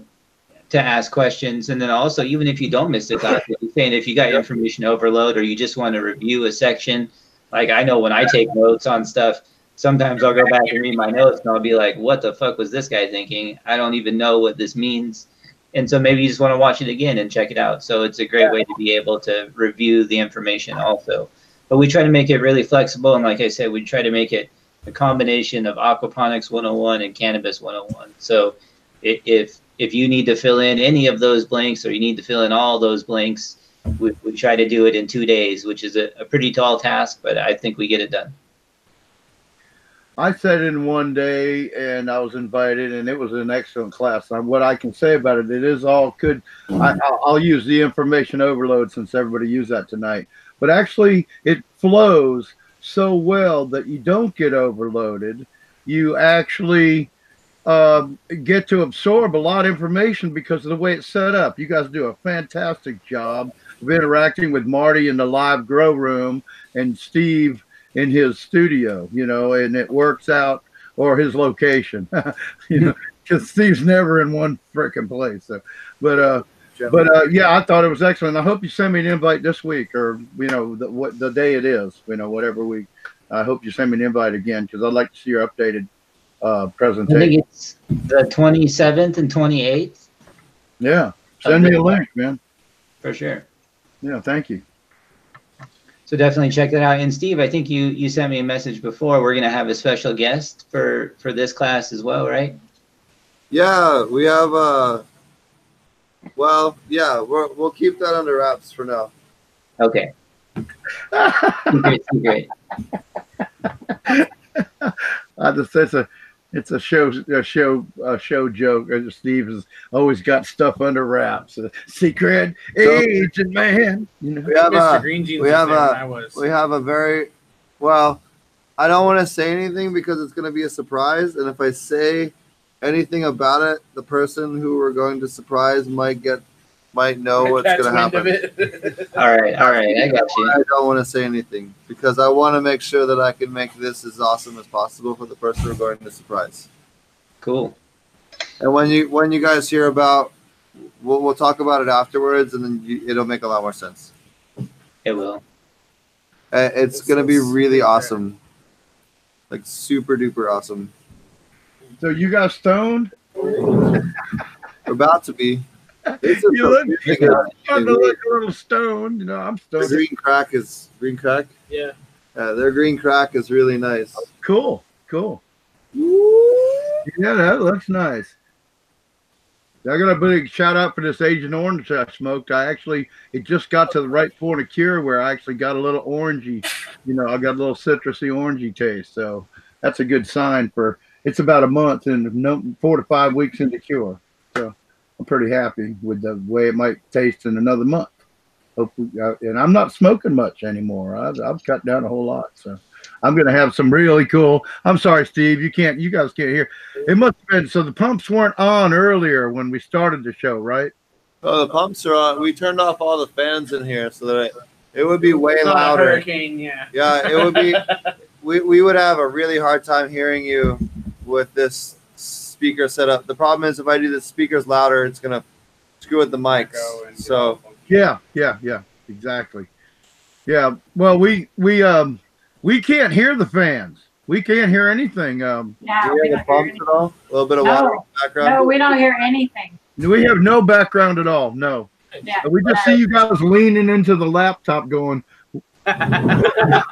to ask questions. And then also even if you don't miss the class saying if you got information overload or you just want to review a section like i know when i take notes on stuff sometimes i'll go back and read my notes and i'll be like what the fuck was this guy thinking? I don't even know what this means. And so maybe you just want to watch it again and check it out. So it's a great way to be able to review the information also. But we try to make it really flexible. And like i said we try to make it a combination of aquaponics 101 and cannabis 101 so if if you need to fill in any of those blanks or you need to fill in all those blanks we, we try to do it in two days which is a, a pretty tall task but i think we get it done I sat in one day and I was invited, and it was an excellent class. What I can say about it, it is all good. I, I'll, I'll use the information overload since everybody used that tonight. But actually, it flows so well that you don't get overloaded. You actually um, get to absorb a lot of information because of the way it's set up. You guys do a fantastic job of interacting with Marty in the live grow room and Steve in his studio, you know, and it works out or his location, you know, because Steve's never in one freaking place. So, but uh, but uh, yeah, I thought it was excellent. I hope you send me an invite this week, or you know, the, what the day it is, you know, whatever week. I hope you send me an invite again because I'd like to see your updated uh, i think presentation. it's the 27th and 28th Yeah, send me a link, man. for sure Yeah, thank you. so definitely check that out and steve i think you you sent me a message before we're going to have a special guest for for this class as well right Yeah, we have. Uh, well, yeah, we're, we'll keep that under wraps for now. okay secret secret I just it's a It's a show, a show, a show joke. Steve has always got stuff under wraps. A secret agent man. You know. We have Mr. a Green Jeans we have there when I a was. we have a very well. I don't want to say anything because it's going to be a surprise, and if I say anything about it, the person who we're going to surprise might get might know what's going to happen. All right, all right, I got you. I don't want to say anything because I want to make sure that I can make this as awesome as possible for the person we're going to surprise. Cool. And when you when you guys hear about, we'll we'll talk about it afterwards, and then you, it'll make a lot more sense. It will. Uh, It's gonna be really awesome, like super duper awesome. So you got stoned? About to be. It's a- You look, you a- starting to look a little stoned. You know, I'm the stoned. green crack is green crack. Yeah. Uh, their green crack is really nice. Cool, cool. Yeah, that looks nice. I got a big shout out for this Agent Orange I smoked. I actually, it just got to the right point of cure where I actually got a little orangey, you know, I got a little citrusy orangey taste. So that's a good sign for, it's about a month and no, four to five weeks into cure. So I'm pretty happy with the way it might taste in another month. Hopefully, uh, and I'm not smoking much anymore. I've, I've cut down a whole lot. So I'm going to have some really cool. I'm sorry, Steve. You can't, you guys can't hear. It must have been so the pumps weren't on earlier when we started the show, right? Oh, the pumps are on. We turned off all the fans in here so that it, it would be way Not a louder. hurricane, yeah. Yeah, it would be. we, we would have a really hard time hearing you with this speaker setup. The problem is if I do the speakers louder, it's gonna screw with the mics. Go and get So. Yeah, yeah, yeah, exactly. Yeah. Well, we we um we can't hear the fans. We can't hear anything. Um, Yeah, do we you hear don't hear pumps at all? A little bit of No. water in the background. No, we don't hear anything. we have no background at all. No. Yeah. We just see you guys leaning into the laptop, going.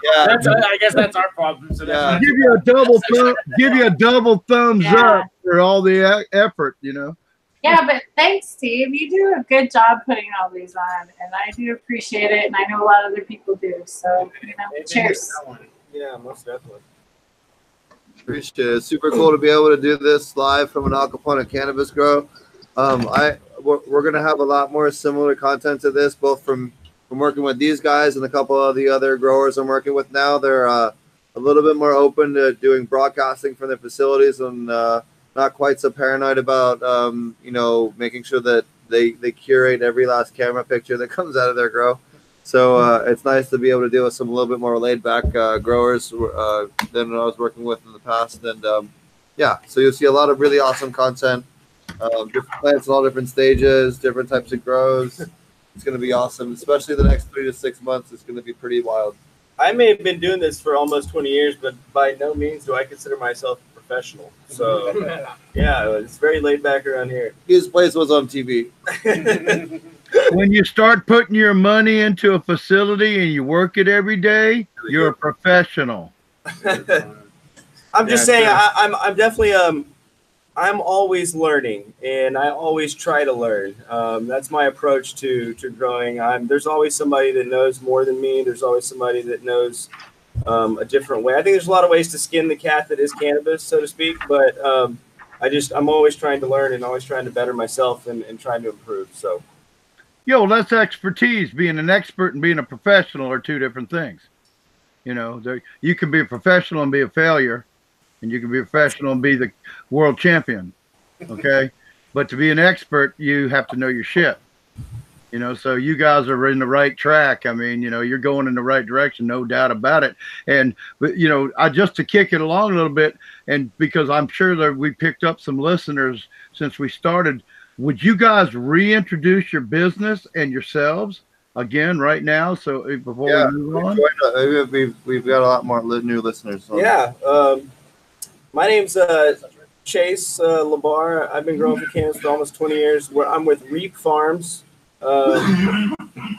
Yeah, That's, I guess that's our problem. So Yeah. that's Give you a double thumb. Give you a double thumbs Yeah. up for all the effort. You know. Yeah, but thanks, Steve. You do a good job putting all these on, and I do appreciate it, and I know a lot of other people do. So, you know, cheers. Yeah, most definitely. Appreciate it. Super cool to be able to do this live from an aquaponic cannabis grow. Um, I we're, we're gonna have a lot more similar content to this, both from from working with these guys and a couple of the other growers I'm working with now. They're uh, a little bit more open to doing broadcasting from their facilities and uh, not quite so paranoid about um, you know making sure that they they curate every last camera picture that comes out of their grow. So uh, it's nice to be able to deal with some a little bit more laid back uh, growers uh, than I was working with in the past. And um, yeah, so you'll see a lot of really awesome content, um, different plants in all different stages, different types of grows. It's going to be awesome, especially the next three to six months. It's going to be pretty wild. I may have been doing this for almost 20 years, but by no means do I consider myself a professional. So, yeah, it's very laid back around here. His place was on TV. when you start putting your money into a facility and you work it every day, you're a professional. I'm just Yeah, saying, sure. I, I'm I'm definitely um, I'm always learning, and I always try to learn. Um, that's my approach to to growing. I'm there's always somebody that knows more than me. There's always somebody that knows um, a different way. I think there's a lot of ways to skin the cat that is cannabis, so to speak. But um, I just I'm always trying to learn and always trying to better myself and, and trying to improve. So Yo, that's expertise. Being an expert and being a professional are two different things. You know, you can be a professional and be a failure, and you can be a professional and be the world champion. Okay, but to be an expert, you have to know your shit. You know, so you guys are in the right track. I mean, you know, you're going in the right direction, no doubt about it. And but you know, I just to kick it along a little bit, and because I'm sure that we picked up some listeners since we started would you guys reintroduce your business and yourselves again right now? So uh, before Yeah, we move We've, on, uh, we've, we've, we've got a lot more new listeners. So yeah, um, my name's uh, Chase uh, Labar. I've been growing for cannabis for almost 20 years. Where I'm with Reap Farms. Um,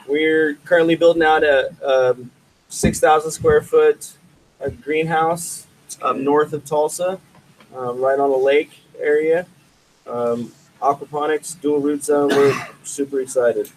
we're currently building out a um, 6,000 square foot uh greenhouse up north of Tulsa, um, right on the lake area. Um, aquaponics, dual root zone. We're super excited.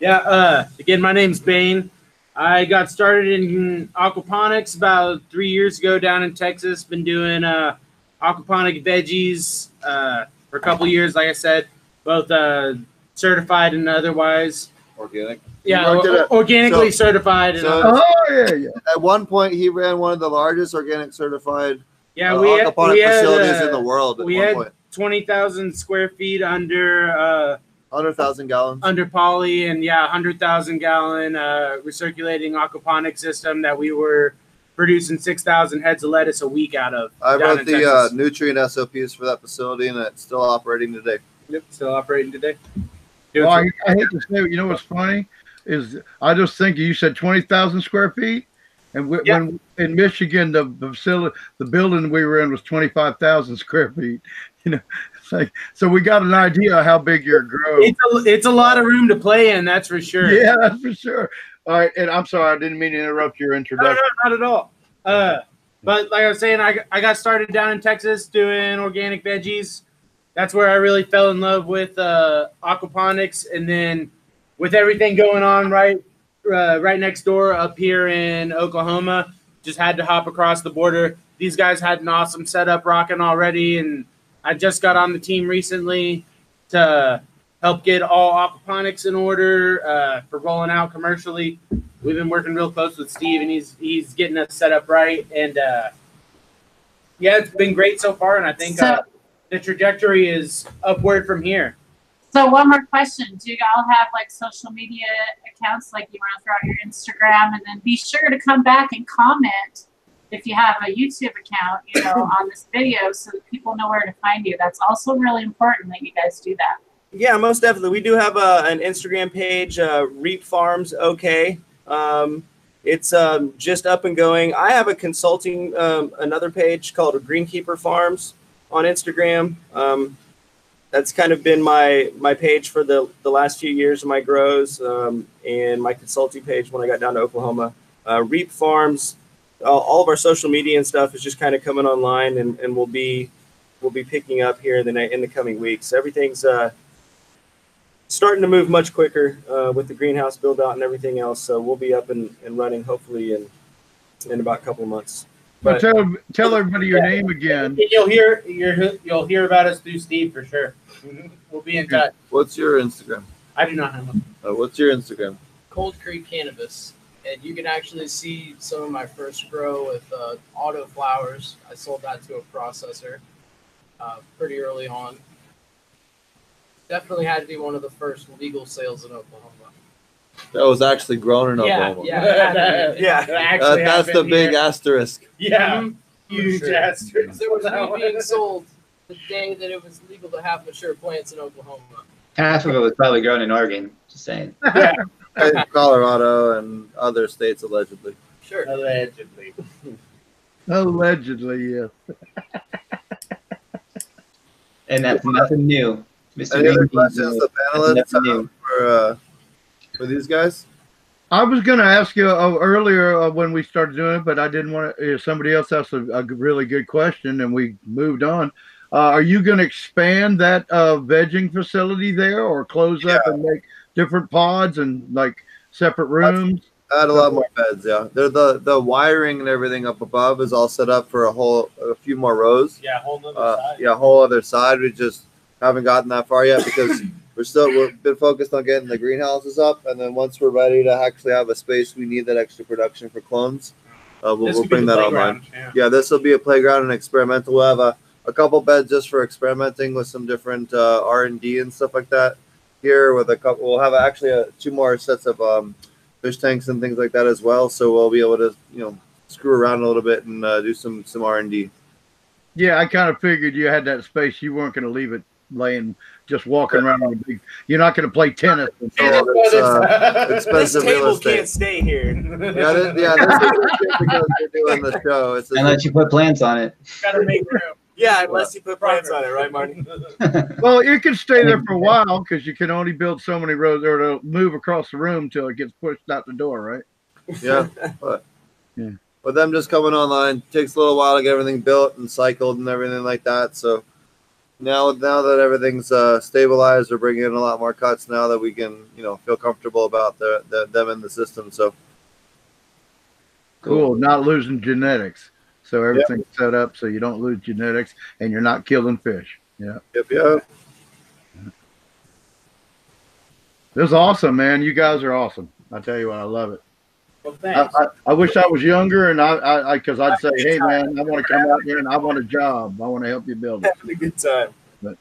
Yeah, uh, again, my name's Bane. I got started in aquaponics about three years ago down in Texas. Been doing uh, aquaponic veggies uh, for a couple years. Like I said, both uh, certified and otherwise. Organic. Yeah, or- organically so- certified. And so- Oh yeah, yeah. At one point, he ran one of the largest organic certified yeah, uh, we had, aquaponic we had, facilities uh, in the world. At we one had point, twenty thousand square feet under uh, hundred thousand gallons. under poly, and yeah, hundred thousand gallon uh, recirculating aquaponic system that we were producing six thousand heads of lettuce a week out of. I wrote the uh, nutrient SOPs for that facility, and it's still operating today. Yep, still operating today. Well, I, I hate to say, it, you know what's funny is I just think you said twenty thousand square feet, and we, Yeah. when in Michigan the, the facility, the building we were in was twenty five thousand square feet. You know, it's like so we got an idea how big your grow. It's a, it's a lot of room to play in, that's for sure. Yeah, that's for sure. All right, and I'm sorry I didn't mean to interrupt your No, no, introduction. not at all. Uh, but like I was saying, I, I got started down in Texas doing organic veggies. That's where I really fell in love with uh, aquaponics, and then with everything going on right uh, right next door up here in Oklahoma, just had to hop across the border. These guys had an awesome setup rocking already, and I just got on the team recently to help get all aquaponics in order uh, for rolling out commercially. We've been working real close with Steve, and he's he's getting us set up right. And uh, yeah, it's been great so far, and I think uh, the trajectory is upward from here. So one more question. Do you all have like social media accounts like you want to throw out your Instagram and then be sure to come back and comment if you have a YouTube account, you know, on this video so that people know where to find you. That's also really important that you guys do that. Yeah, most definitely. We do have a, an Instagram page, uh, Reap Farms OK. Um, it's um, just up and going. I have a consulting um, another page called Greenkeeper Farms on Instagram. Um, that's kind of been my my page for the the last few years of my grows um, and my consulting page when I got down to Oklahoma. Uh, Reap Farms, all, all of our social media and stuff is just kind of coming online, and, and we'll be we'll be picking up here in the in the coming weeks. Everything's uh, starting to move much quicker uh, with the greenhouse build out and everything else. So we'll be up and, and running hopefully in in about a couple of months. But tell tell everybody your name again. You'll hear you're, you'll hear about us through Steve for sure. We'll be in touch. What's your Instagram? I do not have one. Uh, what's your Instagram? Cold Creek Cannabis. And you can actually see some of my first grow with uh, auto flowers. I sold that to a processor uh, pretty early on. Definitely had to be one of the first legal sales in Oklahoma. That was actually grown in Yeah, Oklahoma. yeah, it had to be. Yeah. That Uh, that's the big here. asterisk. Yeah, Mhm. huge sure. asterisk. There was weed being sold the day that it was legal to have mature plants in Oklahoma. Half of it was probably grown in Oregon. Just saying. In Colorado and other states allegedly. Sure. Allegedly. Allegedly, yeah. And that's nothing new. Mr. Any other questions, the panelists, Nothing uh, for uh, for these guys? I was going to ask you uh, earlier uh, when we started doing it, but I didn't want to. Uh, somebody else asked a, a really good question, and we moved on. Uh, are you going to expand that uh, vegging facility there, or close up and make different pods and like separate rooms? Add a lot more beds. Yeah, They're the the wiring and everything up above is all set up for a whole a few more rows. Yeah, whole nother Uh, side. yeah, whole other side. We just haven't gotten that far yet because we're still we've been focused on getting the greenhouses up, and then once we're ready to actually have a space, we need that extra production for clones. Uh, we'll, we'll bring that online. yeah. Yeah, this will be a playground and experimental. We'll have a, a couple beds just for experimenting with some different uh, R and D and stuff like that. Here with a couple, we'll have actually a, two more sets of um, fish tanks and things like that as well. So we'll be able to you know screw around a little bit and uh, do some some R and D. Yeah, I kind of figured you had that space. You weren't going to leave it laying, just walking around on the big. You're not going to play tennis. and So it's uh, This expensive real table estate. can't stay here. Yeah, this, yeah, this is because we're doing the show. It's And let you put plants on it. Gotta make room. Yeah, unless you put plants on it, right, Marty? Well, it can stay there for a while because you can only build so many rows or to move across the room till it gets pushed out the door, right? yeah, but Yeah. with them just coming online takes a little while to get everything built and cycled and everything like that. So now, now that everything's uh, stabilized, we're bringing in a lot more cuts now that we can, you know, feel comfortable about the, the them in the system. So Cool. Not losing genetics. So everything's set up so you don't lose genetics and you're not killing fish. Yeah. Yep, yep. This is awesome, man. You guys are awesome. I tell you what, I love it. Well, I, thanks. I, I wish I was younger and I, I, I cause I'd say, Hey man, I want to come out here and I want a job. I want to help you build it. Having a good time. But,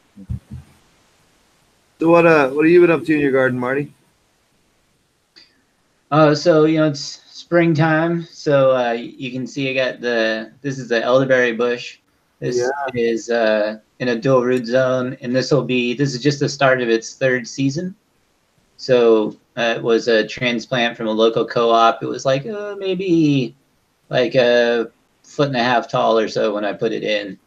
So what uh what have you been up to in your garden, Marty? Uh, so you know it's springtime, so uh, you can see I got the this is the elderberry bush. This Yeah. is uh, in a dual root zone, and this will be this is just the start of its third season. So uh, it was a transplant from a local co-op. It was like uh, maybe like a foot and a half tall or so when I put it in.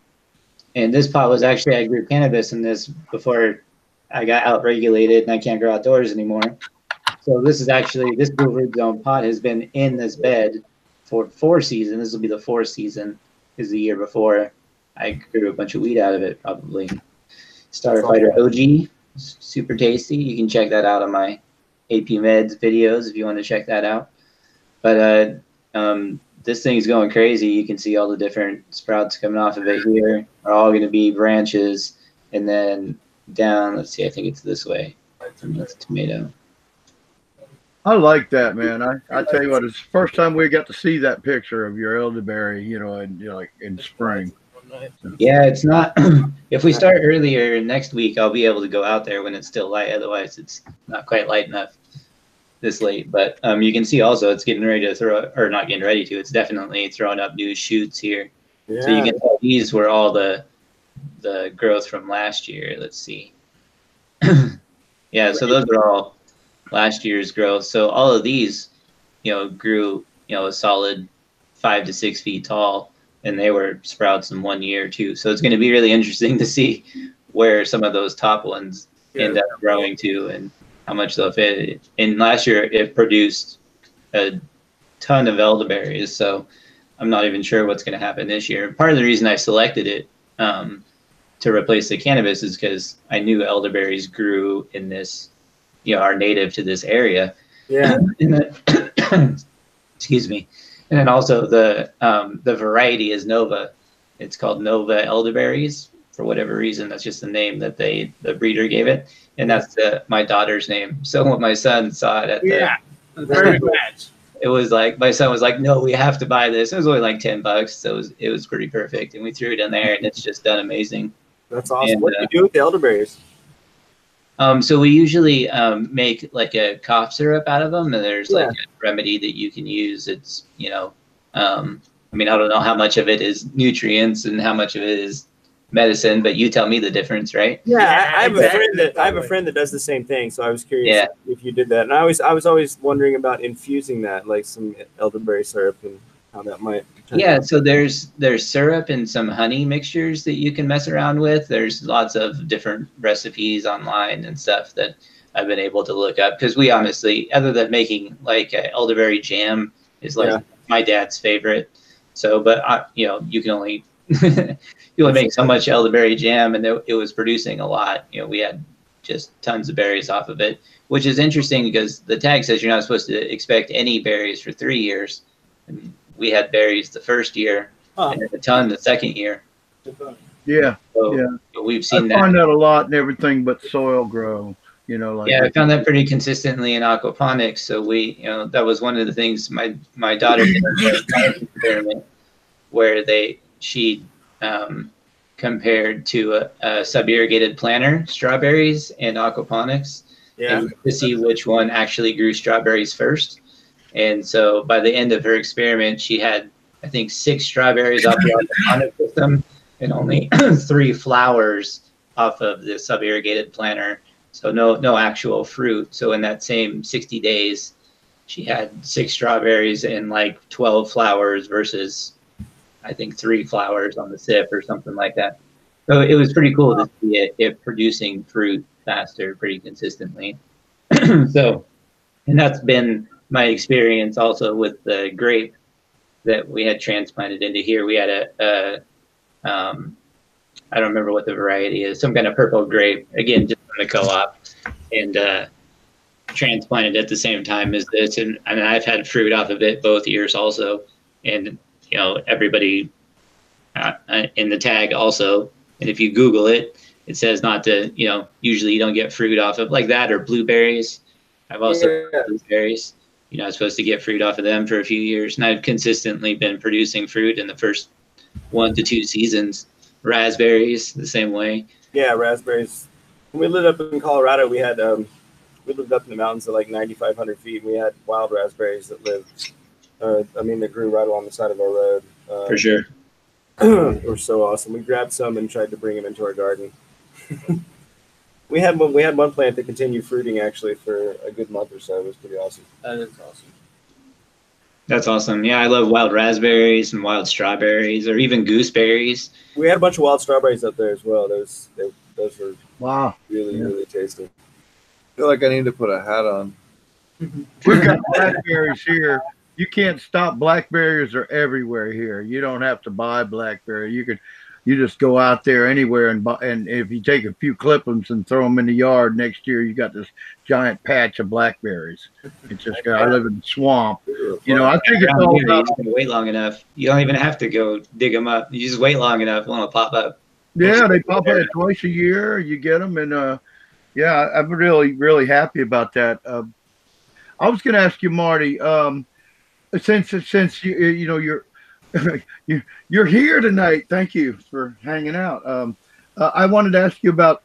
And this pot was actually I grew cannabis in this before I got out regulated and I can't grow outdoors anymore. So this is actually this blue root zone pot has been in this bed for four seasons. This will be the fourth season. Is the year before I grew a bunch of weed out of it. Probably Starfighter OG, super tasty. You can check that out on my AP Meds videos if you want to check that out. But uh, um, this thing's going crazy. You can see all the different sprouts coming off of it here. Are all going to be branches, and then down. Let's see. I think it's this way. That's a tomato. I like that, man. I, I tell you what, it's the first time we got to see that picture of your elderberry, you know, in, you know, like in spring. Yeah, it's not. if we start earlier next week, I'll be able to go out there when it's still light. Otherwise, it's not quite light enough this late. But um, you can see also it's getting ready to throw, or not getting ready to. It's definitely throwing up new shoots here. Yeah. So you can tell these were all the the growth from last year. Let's see. yeah, so those are all last year's growth. So all of these, you know, grew, you know, a solid five to six feet tall, and they were sprouts in one year too. So it's going to be really interesting to see where some of those top ones end up growing to and how much they'll fit. And last year it produced a ton of elderberries, so I'm not even sure what's going to happen this year. Part of the reason I selected it um, to replace the cannabis is because I knew elderberries grew in this, you know, are native to this area. Yeah. Then, excuse me. And then also the um, the variety is Nova. It's called Nova elderberries for whatever reason. That's just the name that they the breeder gave it, and that's the my daughter's name. So when my son saw it at the Yeah. Perfect match. it was like my son was like, "No, we have to buy this." It was only like ten bucks, so it was it was pretty perfect, and we threw it in there, and it's just done amazing. That's awesome. And, what do uh, you do with the elderberries? Um, so we usually um, make like a cough syrup out of them, and there's like a remedy that you can use. It's you know, um, I mean, I don't know how much of it is nutrients and how much of it is medicine, but you tell me the difference, right? Yeah, I, I have a friend that I have a friend that does the same thing. So I was curious Yeah. if you did that. And I was I was always wondering about infusing that, like some elderberry syrup, and how that might. Yeah, so there's there's syrup and some honey mixtures that you can mess around with. There's lots of different recipes online and stuff that I've been able to look up because we honestly, other than making like elderberry jam, is like Yeah. my dad's favorite. So, but I, you know, you can only you only make so much elderberry jam, and it, it was producing a lot. You know, we had just tons of berries off of it, which is interesting because the tag says you're not supposed to expect any berries for three years. And we had berries the first year Huh. and a ton the second year. Yeah. So Yeah. we've I seen that. find that a lot in everything but soil grow, you know, like Yeah, I found that pretty consistently in aquaponics. So we, you know, that was one of the things my my daughter did experiment where they she um, compared to a, a sub irrigated planter strawberries and aquaponics yeah. and to see which one actually grew strawberries first. And so by the end of her experiment, she had I think six strawberries off the aquaponic system and only three flowers off of the sub irrigated planter. So no no actual fruit. So in that same 60 days, she had six strawberries and like 12 flowers versus I think three flowers on the sip or something like that. So it was pretty cool to see it, it producing fruit faster pretty consistently. so and that's been my experience also with the grape that we had transplanted into here. We had a, a um, I don't remember what the variety is, some kind of purple grape, again, just from the co-op, and uh, transplanted at the same time as this. And, and I've had fruit off of it both years also. And, you know, everybody uh, uh, in the tag also. And if you Google it, it says not to, you know, usually you don't get fruit off of like that or blueberries. I've also Yeah. blueberries. You know, I was supposed to get fruit off of them for a few years, and I've consistently been producing fruit in the first one to two seasons. Raspberries, the same way. Yeah, raspberries. When we lived up in Colorado, we had um, we lived up in the mountains at like 9,500 feet. And we had wild raspberries that lived. Uh, I mean, they grew right along the side of our road. Um, For sure. they were so awesome. We grabbed some and tried to bring them into our garden. we had one. We had one plant that continued fruiting actually for a good month or so. It was pretty awesome. That is awesome. That's awesome. Yeah, I love wild raspberries and wild strawberries, or even gooseberries. We had a bunch of wild strawberries up there as well. Those they, those were Wow. really Yeah. really tasty. I feel like I need to put a hat on. We've got blackberries here. You can't stop blackberries are everywhere here. You don't have to buy blackberry. You could you just go out there anywhere and buy and if you take a few clippings and throw them in the yard next year you got this giant patch of blackberries. It's just I live in the swamp. You know, I think it's all about wait long enough. You don't even have to go dig them up. You just wait long enough, one will pop up. Yeah, they pop up twice a year. You get them, and uh, yeah, I'm really, really happy about that. Uh, I was going to ask you, Marty, um, since since you you know you're you you're here tonight. Thank you for hanging out. Um, uh, I wanted to ask you about.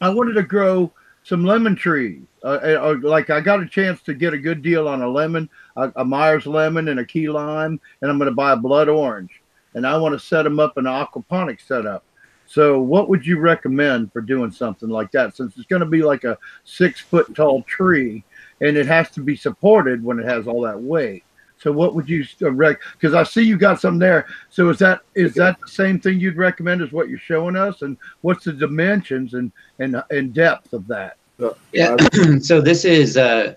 I wanted to grow some lemon trees. Uh, uh, like I got a chance to get a good deal on a lemon, a, a Myers lemon, and a key lime, and I'm going to buy a blood orange, and I want to set them up in an aquaponic setup. So, what would you recommend for doing something like that? Since it's going to be like a six foot tall tree, and it has to be supported when it has all that weight. So, what would you uh, rec? Because I see you got some there. So, is that is that the same thing you'd recommend as what you're showing us? And what's the dimensions and and and depth of that? Yeah. so this is, uh,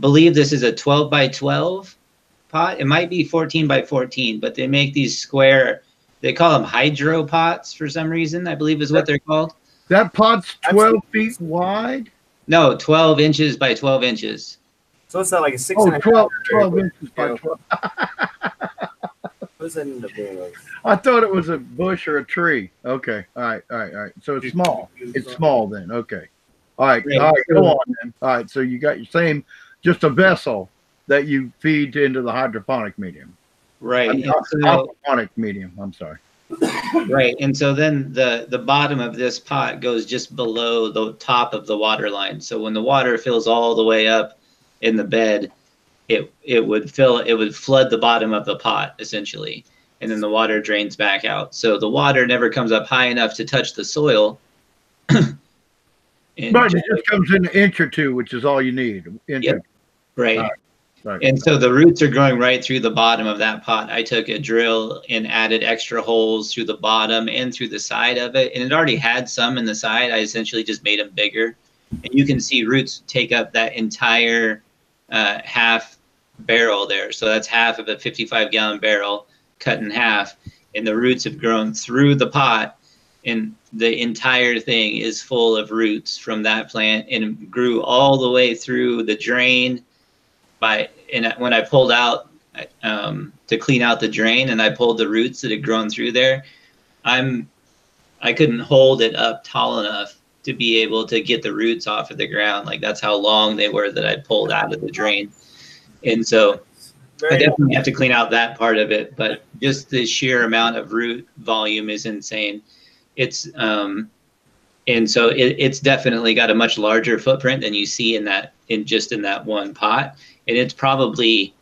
believe this is a 12 by 12 pot. It might be 14 by 14, but they make these square. They call them hydro pots for some reason. I believe is what they're called. That pot's 12 feet wide. No, 12 inches by 12 inches. So it's not like a six Oh, and a half. 12, 12 inches by you know, 12. What does that end up being like? I thought it was a bush or a tree. Okay. All right. All right. All right. So it's small. It's small then. Okay. All right. Right. All right. Go on then. All right. So you got your same, just a vessel that you feed into the hydroponic medium. Right. I mean, and so- aquaponic medium. I'm sorry. right and so then the the bottom of this pot goes just below the top of the water line so when the water fills all the way up in the bed it it would fill it would flood the bottom of the pot essentially and then the water drains back out so the water never comes up high enough to touch the soil And But it just comes in an inch or two, which is all you need. Inch Yep. Right. Right. Right. And so the roots are growing right through the bottom of that pot. I took a drill and added extra holes through the bottom and through the side of it. And it already had some in the side. I essentially just made them bigger. And you can see roots take up that entire uh, half barrel there. So that's half of a 55 gallon barrel cut in half. And the roots have grown through the pot. And the entire thing is full of roots from that plant and grew all the way through the drain by and when I pulled out um, to clean out the drain and I pulled the roots that had grown through there, I'm I couldn't hold it up tall enough to be able to get the roots off of the ground. Like that's how long they were that I pulled out of the drain. And so I definitely have to clean out that part of it, but just the sheer amount of root volume is insane. It's um and so it, it's definitely got a much larger footprint than you see in that in just in that one pot and it's probably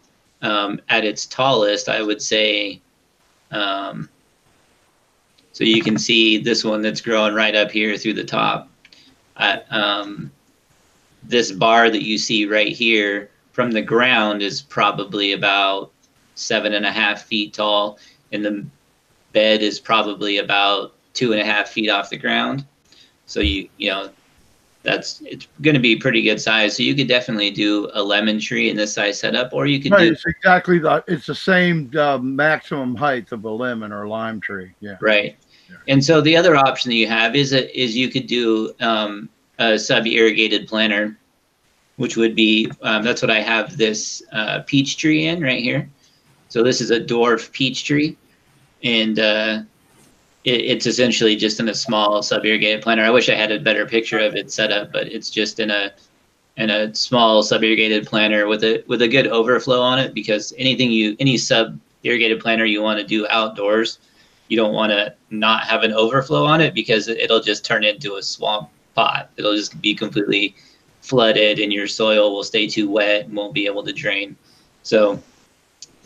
um, at its tallest i would say um, so you can see this one that's growing right up here through the top at, um, this bar that you see right here from the ground is probably about seven and a half feet tall and the bed is probably about two and a half feet off the ground so you you know that's it's going to be pretty good size. So you could definitely do a lemon tree in this size setup, or you could Right, do it's exactly the it's the same uh, maximum height of a lemon or lime tree. Yeah. right. And so the other option that you have is a, is you could do um, a sub irrigated planter, which would be um, that's what I have this uh, peach tree in right here. So this is a dwarf peach tree, and uh, it, it's essentially just in a small sub irrigated planter. I wish I had a better picture of it set up, but it's just in a in a small sub irrigated planter with a with a good overflow on it because anything you any sub irrigated planter you want to do outdoors, you don't want to not have an overflow on it because it'll just turn into a swamp pot. It'll just be completely flooded and your soil will stay too wet and won't be able to drain. So,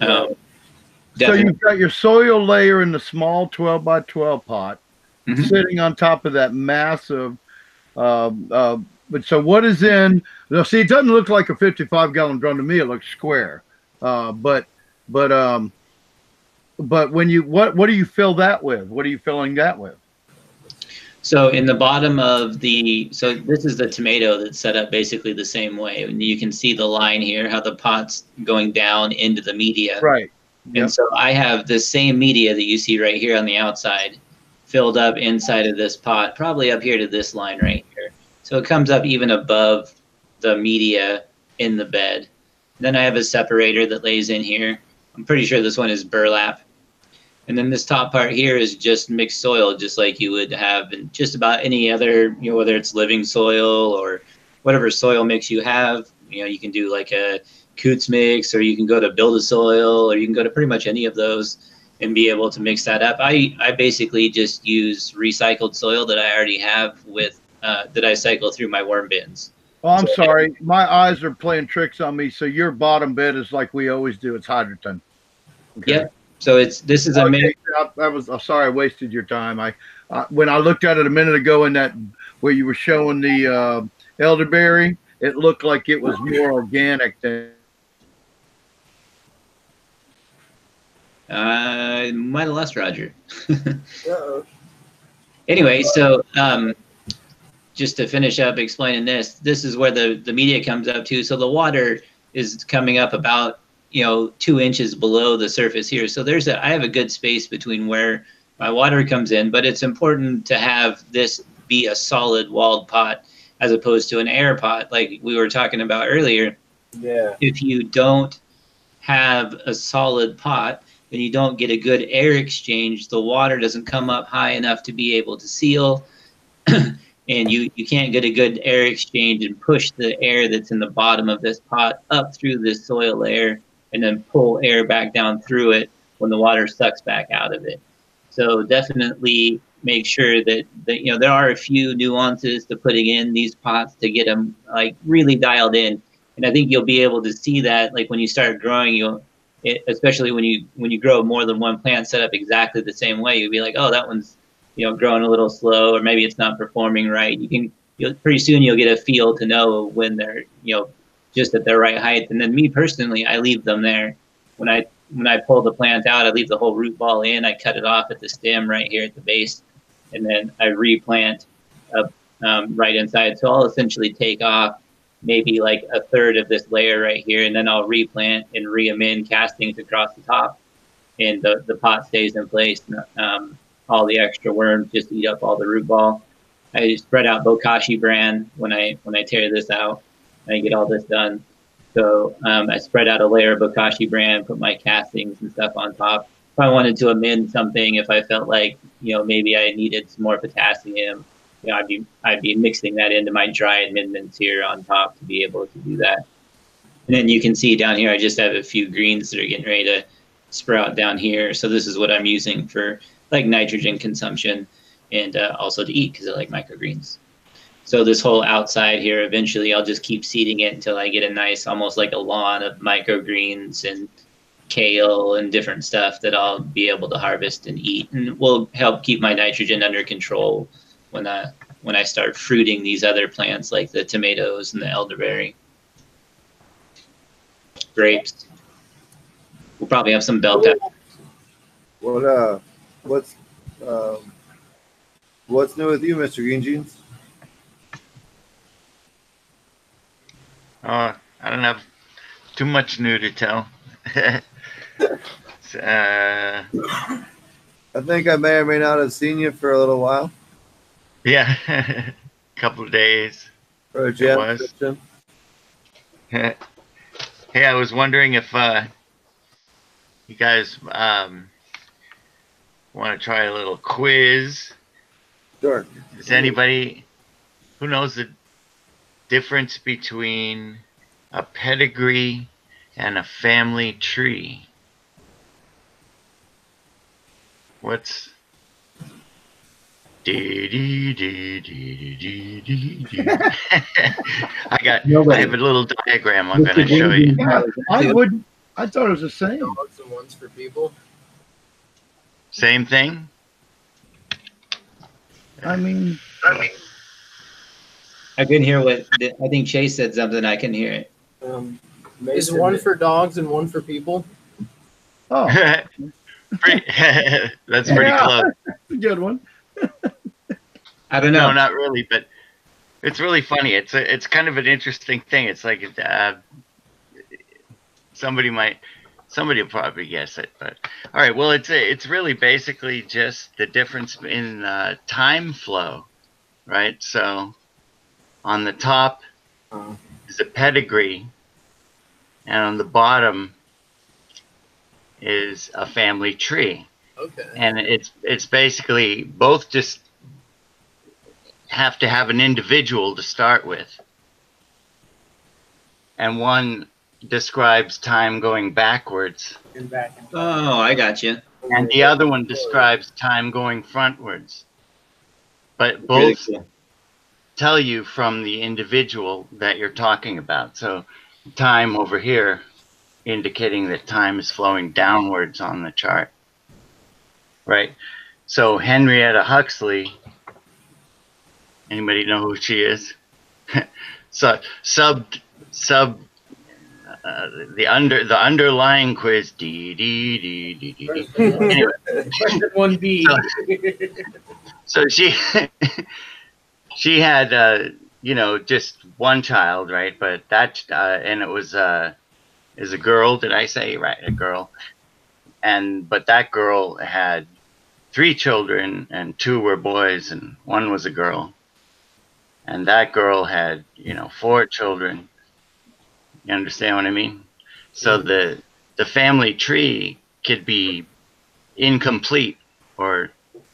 um, So you've got your soil layer in the small 12 by 12 pot Mhm. sitting on top of that massive. Uh, uh, but so what is in? Now, see, it doesn't look like a 55 gallon drum to me. It looks square. Uh, but but um, but when you what what do you fill that with? What are you filling that with? So in the bottom of the, so this is the tomato that's set up basically the same way. And you can see the line here, how the pot's going down into the media. Right. And so I have the same media that you see right here on the outside filled up inside of this pot, probably up here to this line right here. So it comes up even above the media in the bed. Then I have a separator that lays in here. I'm pretty sure this one is burlap. And then this top part here is just mixed soil, just like you would have in just about any other, you know, whether it's living soil or whatever soil mix you have. You know, you can do like a Coots mix, or you can go to Build a Soil, or you can go to pretty much any of those and be able to mix that up. I, I basically just use recycled soil that I already have with uh, that I cycle through my worm bins. Oh, I'm sorry. My eyes are playing tricks on me. So your bottom bed is like we always do. It's hydroton. Yep. So it's this is a Okay, mix. I, I was I'm sorry I wasted your time. I uh, when I looked at it a minute ago in that where you were showing the uh, elderberry, it looked like it was more organic than. Uh, might have lost Roger. Anyway, so um, just to finish up explaining this, this is where the, the media comes up to. So the water is coming up about, you know, two inches below the surface here. So there's a, I have a good space between where my water comes in, but it's important to have this be a solid walled pot as opposed to an air pot like we were talking about earlier Yeah. if you don't have a solid pot, then you don't get a good air exchange. The water doesn't come up high enough to be able to seal. and you, you can't get a good air exchange and push the air that's in the bottom of this pot up through this soil layer and then pull air back down through it when the water sucks back out of it. So definitely make sure that, that you know there are a few nuances to putting in these pots to get them like really dialed in and I think you'll be able to see that like when you start growing, you'll especially when you when you grow more than one plant set up exactly the same way, you'll be like, oh, that one's you know growing a little slow, or maybe it's not performing right. You can you'll, pretty soon you'll get a feel to know when they're you know just at their right height. And then me personally, I leave them there when I when I pull the plant out, I leave the whole root ball in. I cut it off at the stem right here at the base, and then I replant up um, right inside. So I'll essentially take off maybe like a third of this layer right here, and then I'll replant and re-amend castings across the top, and the, the pot stays in place. Um, all the extra worms just eat up all the root ball. I spread out Bokashi bran when I when I tear this out. I get all this done. So um, I spread out a layer of Bokashi bran, put my castings and stuff on top. If I wanted to amend something, if I felt like you know maybe I needed some more potassium, you know, I'd be I'd be mixing that into my dry amendments here on top to be able to do that. And then you can see down here, I just have a few greens that are getting ready to sprout down here. So this is what I'm using for like nitrogen consumption and uh, also to eat because I like microgreens. So this whole outside here, eventually I'll just keep seeding it until I get a nice, almost like a lawn of microgreens and kale and different stuff that I'll be able to harvest and eat, and will help keep my nitrogen under control when I when I start fruiting these other plants like the tomatoes and the elderberry, grapes. We'll probably have some bell pepper. What uh, what's um, what's new with you, Mister Green Jeans? Oh, I don't have too much new to tell. uh, I think I may or may not have seen you for a little while. yeah, a couple of days. For a jam session. hey, I was wondering if uh, you guys um, want to try a little quiz. Sure. Is anybody who knows the difference between a pedigree and a family tree? What's. I got. I Nobody. have a little diagram I'm going to show you. James- I wouldn't. I thought it was the same. Dogs and ones for people. Same thing. I mean, I couldn't hear what I think Chase said something. I can hear it. Um, Is one for dogs and one for people? oh, Pretty- That's pretty Yeah. close. that's a good one. I don't know. No, not really, but it's really funny. It's a, it's kind of an interesting thing. It's like uh, somebody might somebody will probably guess it, but all right. Well, it's it's really basically just the difference in uh, time flow, right? So on the top is a pedigree, and on the bottom is a family tree Okay. and it's it's basically both just have to have an individual to start with and one describes time going backwards And back and Oh, I got you. and the other one describes time going frontwards but Really both cool. Tell you from the individual that you're talking about. So time over here indicating that time is flowing downwards on the chart right? So henrietta huxley anybody know who she is? So sub sub uh, the under the underlying quiz d d d d d anyway Question one B. so she she had uh you know just one child right? But that uh and it was uh is a girl did i say? Right a girl. And but that girl had three children and two were boys and one was a girl. And that girl had you know four children. You understand what i mean? So the the family tree could be incomplete or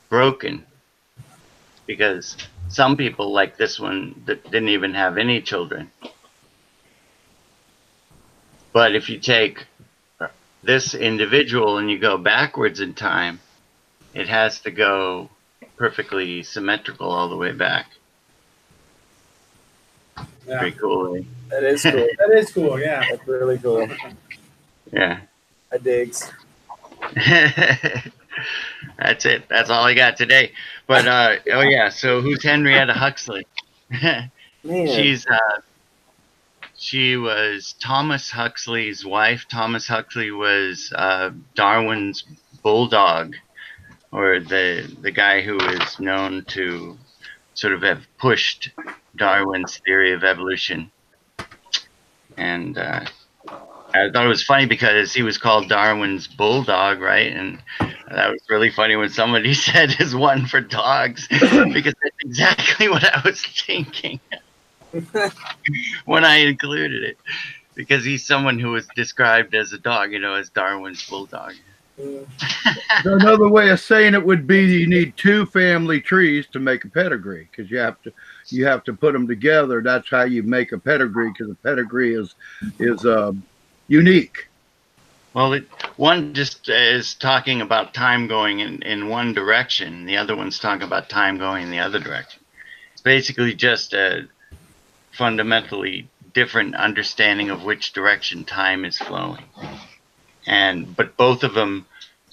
broken because some people like this one that didn't even have any children. But if you take this individual and you go backwards in time, it has to go perfectly symmetrical all the way back. Yeah. Pretty cool. eh? That is cool. That is cool. Yeah. That's really cool. Yeah. I digs. That's it. That's all I got today. But uh, oh yeah. So who's Henrietta Huxley? She's uh, she was Thomas Huxley's wife. Thomas Huxley was uh, Darwin's bulldog, or the the guy who is known to sort of have pushed Darwin's theory of evolution. And uh, I thought it was funny because he was called Darwin's bulldog, right? And that was really funny when somebody said his one for dogs, because that's exactly what I was thinking when I included it, because he's someone who was described as a dog, you know, as Darwin's bulldog. So another way of saying it would be you need two family trees to make a pedigree because you have to you have to put them together. That's how you make a pedigree because a pedigree is is uh, unique. Well, it, one just is talking about time going in, in one direction. The other one's talking about time going in the other direction. It's basically just a fundamentally different understanding of which direction time is flowing. And but both of them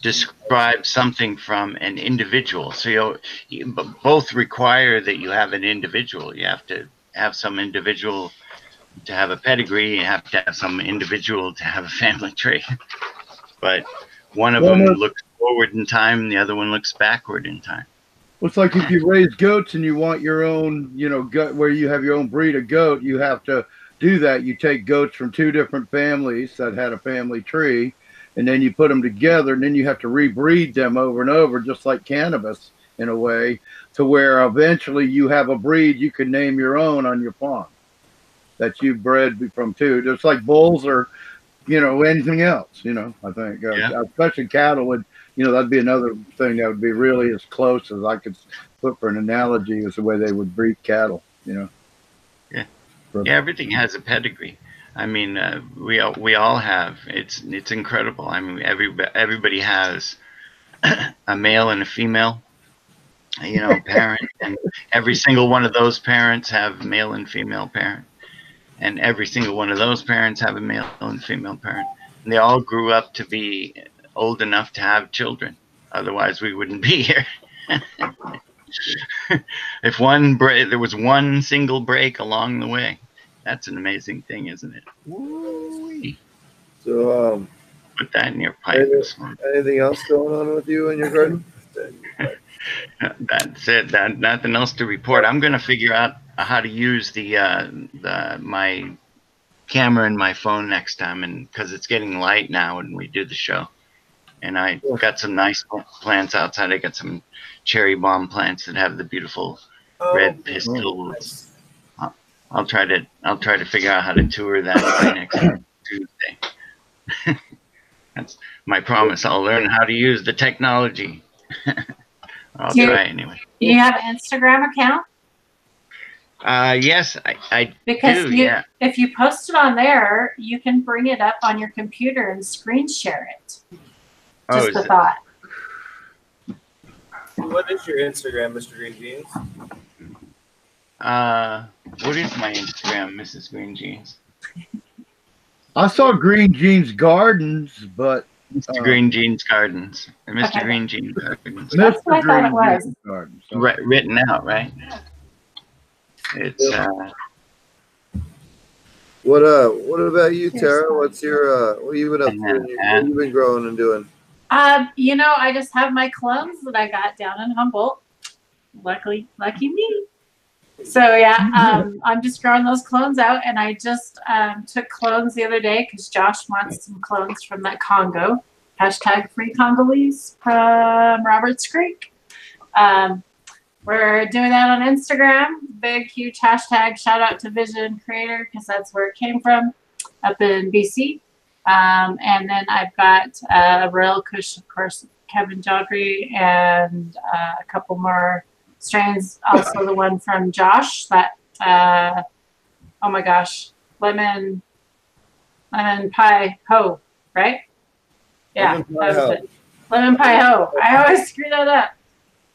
describe something from an individual. So you, you both require that you have an individual. You have to have some individual to have a pedigree. You have to have some individual to have a family tree. But one of Well, them looks forward in time, and the other one looks backward in time. Well, It's like if you raise goats and you want your own, you know, goat where you have your own breed of goat, you have to do that. You take goats from two different families that had a family tree, and then you put them together, and then you have to rebreed them over and over, just like cannabis in a way, to where eventually you have a breed you can name your own on your farm that you bred from two, just like bulls or, you know, anything else. You know, I think, uh, Yeah. especially cattle would you know, that'd be another thing that would be really as close as I could put for an analogy as the way they would breed cattle. You know. Yeah. For- Yeah, everything has a pedigree. I mean, uh, we all, we all have. It's it's incredible. I mean, every everybody has a male and a female, you know, parent, and every single one of those parents have male and female parent, and every single one of those parents have a male and female parent. And they all grew up to be old enough to have children. Otherwise, we wouldn't be here. if one break, there was one single break along the way. That's an amazing thing, isn't it? Woo-wee. So, um, Put that in your pipe. this anything else going on with you in your garden? That's it. That nothing else to report. I'm gonna figure out how to use the uh, the my camera and my phone next time, and because it's getting light now when we do the show. And I got some nice plants outside. I got some cherry bomb plants that have the beautiful Oh, red pistils. I'll, I'll try to I'll try to figure out how to tour that next Tuesday. That's my promise. I'll learn how to use the technology. I'll Yeah. try anyway. Do you have an Instagram account? Uh, yes, I, I Because do. you, Yeah. if you post it on there, you can bring it up on your computer and screen share it. Oh, Just is a it- thought. What is your Instagram, Mr. Green Jeans? Uh, what is my Instagram, Mrs. Green Jeans? I saw Green Jeans Gardens, but Mr. Uh, Green Jeans Gardens. Mr. Okay. Green Jeans Gardens. That's Mr. what I thought it was. Jeans Gardens. Ri- written out, right? It's uh, What uh? What about you, Tara? What's your uh? What you been up to? What you been growing and doing? Um, you know, I just have my clones that I got down in Humboldt. Luckily, lucky me. So yeah, um, I'm just growing those clones out, and I just um, took clones the other day because Josh wants some clones from that Congo. Hashtag free Congolese from Roberts Creek. Um, we're doing that on Instagram. Big, huge hashtag. Shout out to Vision Creator because that's where it came from, up in BC. Um, and then I've got uh, Rail Kush, of course, Kevin Jodrey, and uh, a couple more strains. Also, the one from Josh that, uh, oh my gosh, lemon, lemon pie ho, right? Yeah, Lemon that was ho. it. Lemon pie ho. I always screw that up.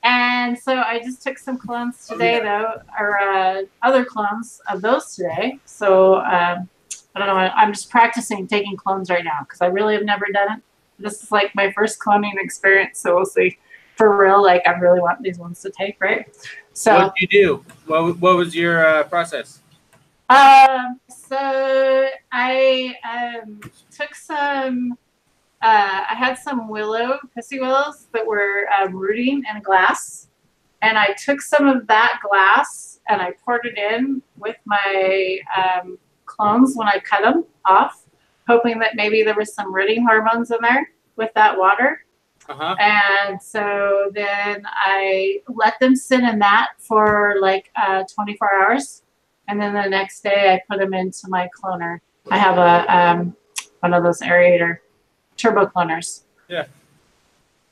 And so I just took some clones today, though, or uh, other clones of those today. So um, I don't know. I'm just practicing taking clones right now because I really have never done it. This is like my first cloning experience, so we'll see. For real, like I really want these ones to take, right? So, what did you do? What, what was your uh, process? um, so I um, took some. Uh, I had some willow, pussy willows that were um, rooting in a glass, and I took some of that glass and I poured it in with my um, clones when I cut them off, hoping that maybe there was some rooting hormones in there with that water. Uh huh. And so then I let them sit in that for like uh, 24 hours. And then the next day I put them into my cloner. I have a um, one of those aerator turbo cloners. Yeah.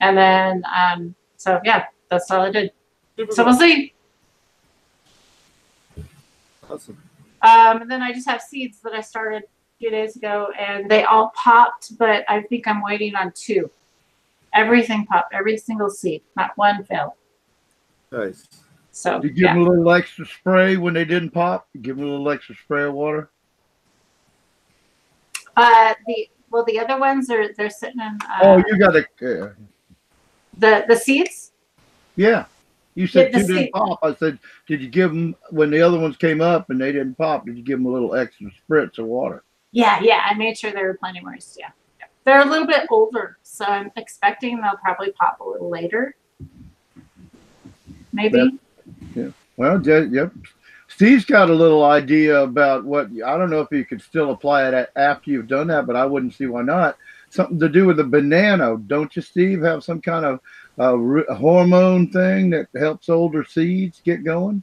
And then, um, so yeah, that's all I did. Super So cool. we'll see. Awesome. Um, and then I just have seeds that I started a few days ago, and they all popped, but I think I'm waiting on two. Everything popped, every single seed, not one failed. Nice. So did You give yeah. them a little extra spray when they didn't pop. Give them a little extra spray of water. Uh, the well, the other ones are they're sitting in uh, oh, you got to. Uh, the the seeds. yeah. You said two didn't seed- pop. I said, did you give them when the other ones came up and they didn't pop? Did you give them a little extra spritz of water? Yeah, yeah. I made sure they were plenty moist. Yeah. yeah. They're a little bit older, so I'm expecting they'll probably pop a little later. Maybe. Yeah. Well, yeah, yep. Steve's got a little idea about what I don't know if you could still apply it a- after you've done that, but I wouldn't see why not. Something to do with the banana, don't you, Steve? Have some kind of uh, ru- hormone thing that helps older seeds get going?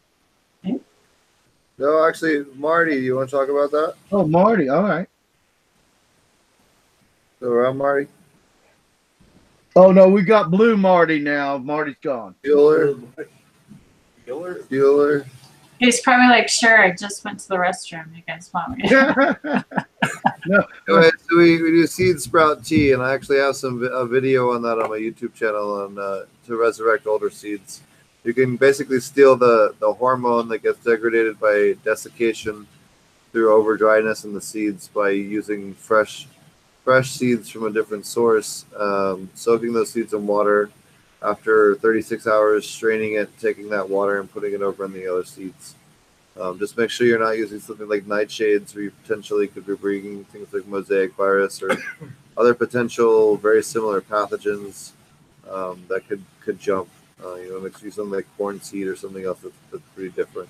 No, actually, Marty, you want to talk about that? Oh, Marty, all right. So around Marty. Oh no, we got blue Marty now. Marty's gone. Bueller, Bueller? Bueller. He's probably like, sure, I just went to the restroom. You guys want me? no. Anyway, so we, we do seed sprout tea, and I actually have some a video on that on my YouTube channel on uh, to resurrect older seeds. You can basically steal the the hormone that gets degraded by desiccation through over dryness in the seeds by using fresh fresh seeds from a different source, um, soaking those seeds in water. After 36 hours, straining it, taking that water and putting it over in the other seeds. Um, just make sure you're not using something like nightshades, where you potentially could be bringing things like mosaic virus or other potential very similar pathogens um, that could could jump. Uh, you know, make sure you something like corn seed or something else that's, that's pretty different.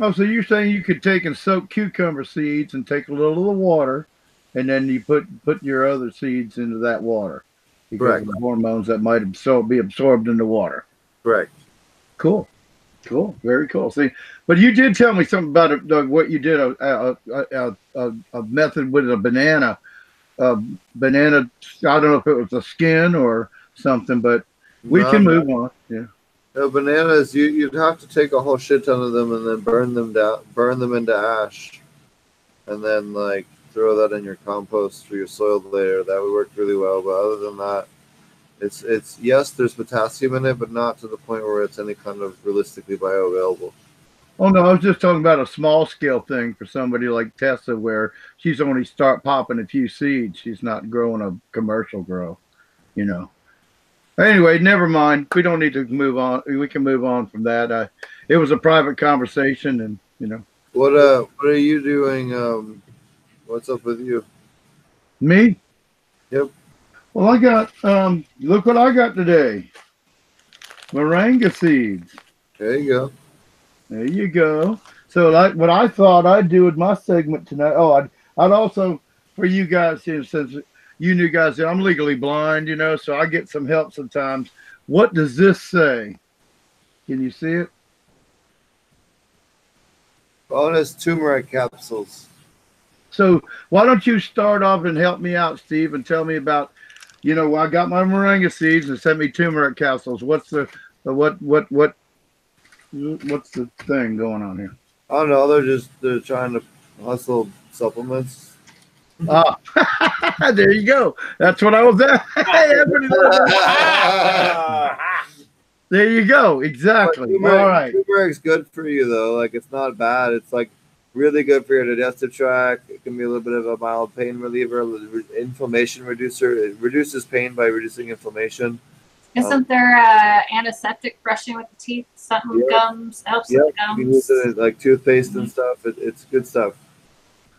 Oh, so you're saying you could take and soak cucumber seeds and take a little of the water, and then you put put your other seeds into that water because Correct. of the hormones that might absorb, be absorbed in the water. Right. Cool, cool, very cool. See, but you did tell me something about uh, it, Doug, what you did a a, a, a, method with a banana, a banana. I don't know if it was a skin or something, but we No, can no. move on. Yeah. No, bananas, you, you'd have to take a whole shit ton of them and then burn them down, burn them into ash, and then like throw that in your compost for your soil layer. That would work really well. But other than that, it's it's yes, there's potassium in it, but not to the point where it's any kind of realistically bioavailable. Oh no, I was just talking about a small scale thing for somebody like Tessa, where she's only start popping a few seeds. She's not growing a commercial grow, you know. Anyway, never mind. We don't need to move on. We can move on from that. I, it was a private conversation, and you know, What uh, what are you doing? Um, what's up with you? me. Yep. Well, I got. Um, look what I got today. Moringa seeds. There you go. There you go. So, like, what I thought I'd do with my segment tonight. Oh, I'd, I'd also for you guys here, since you new guys, I'm legally blind, you know, so I get some help sometimes. What does this say? Can you see it? Bonus turmeric capsules. So, why don't you start off and help me out, Steve, and tell me about, you know, I got my moringa seeds and sent me turmeric capsules. What's the, the what what what what's the thing going on here? I don't know. They're just they're trying to hustle supplements. Ah, there you go. That's what I was at. Hey, everybody- there you go. Exactly. Turmeric, All right. Turmeric's good for you though. Like it's not bad. It's like really good for your digestive tract. It can be a little bit of a mild pain reliever, a little re- inflammation reducer. It reduces pain by reducing inflammation. Isn't there uh, antiseptic brushing with the teeth? Something Yeah. gums helps Yep, with you can use gums. it like toothpaste and stuff. It, it's good stuff.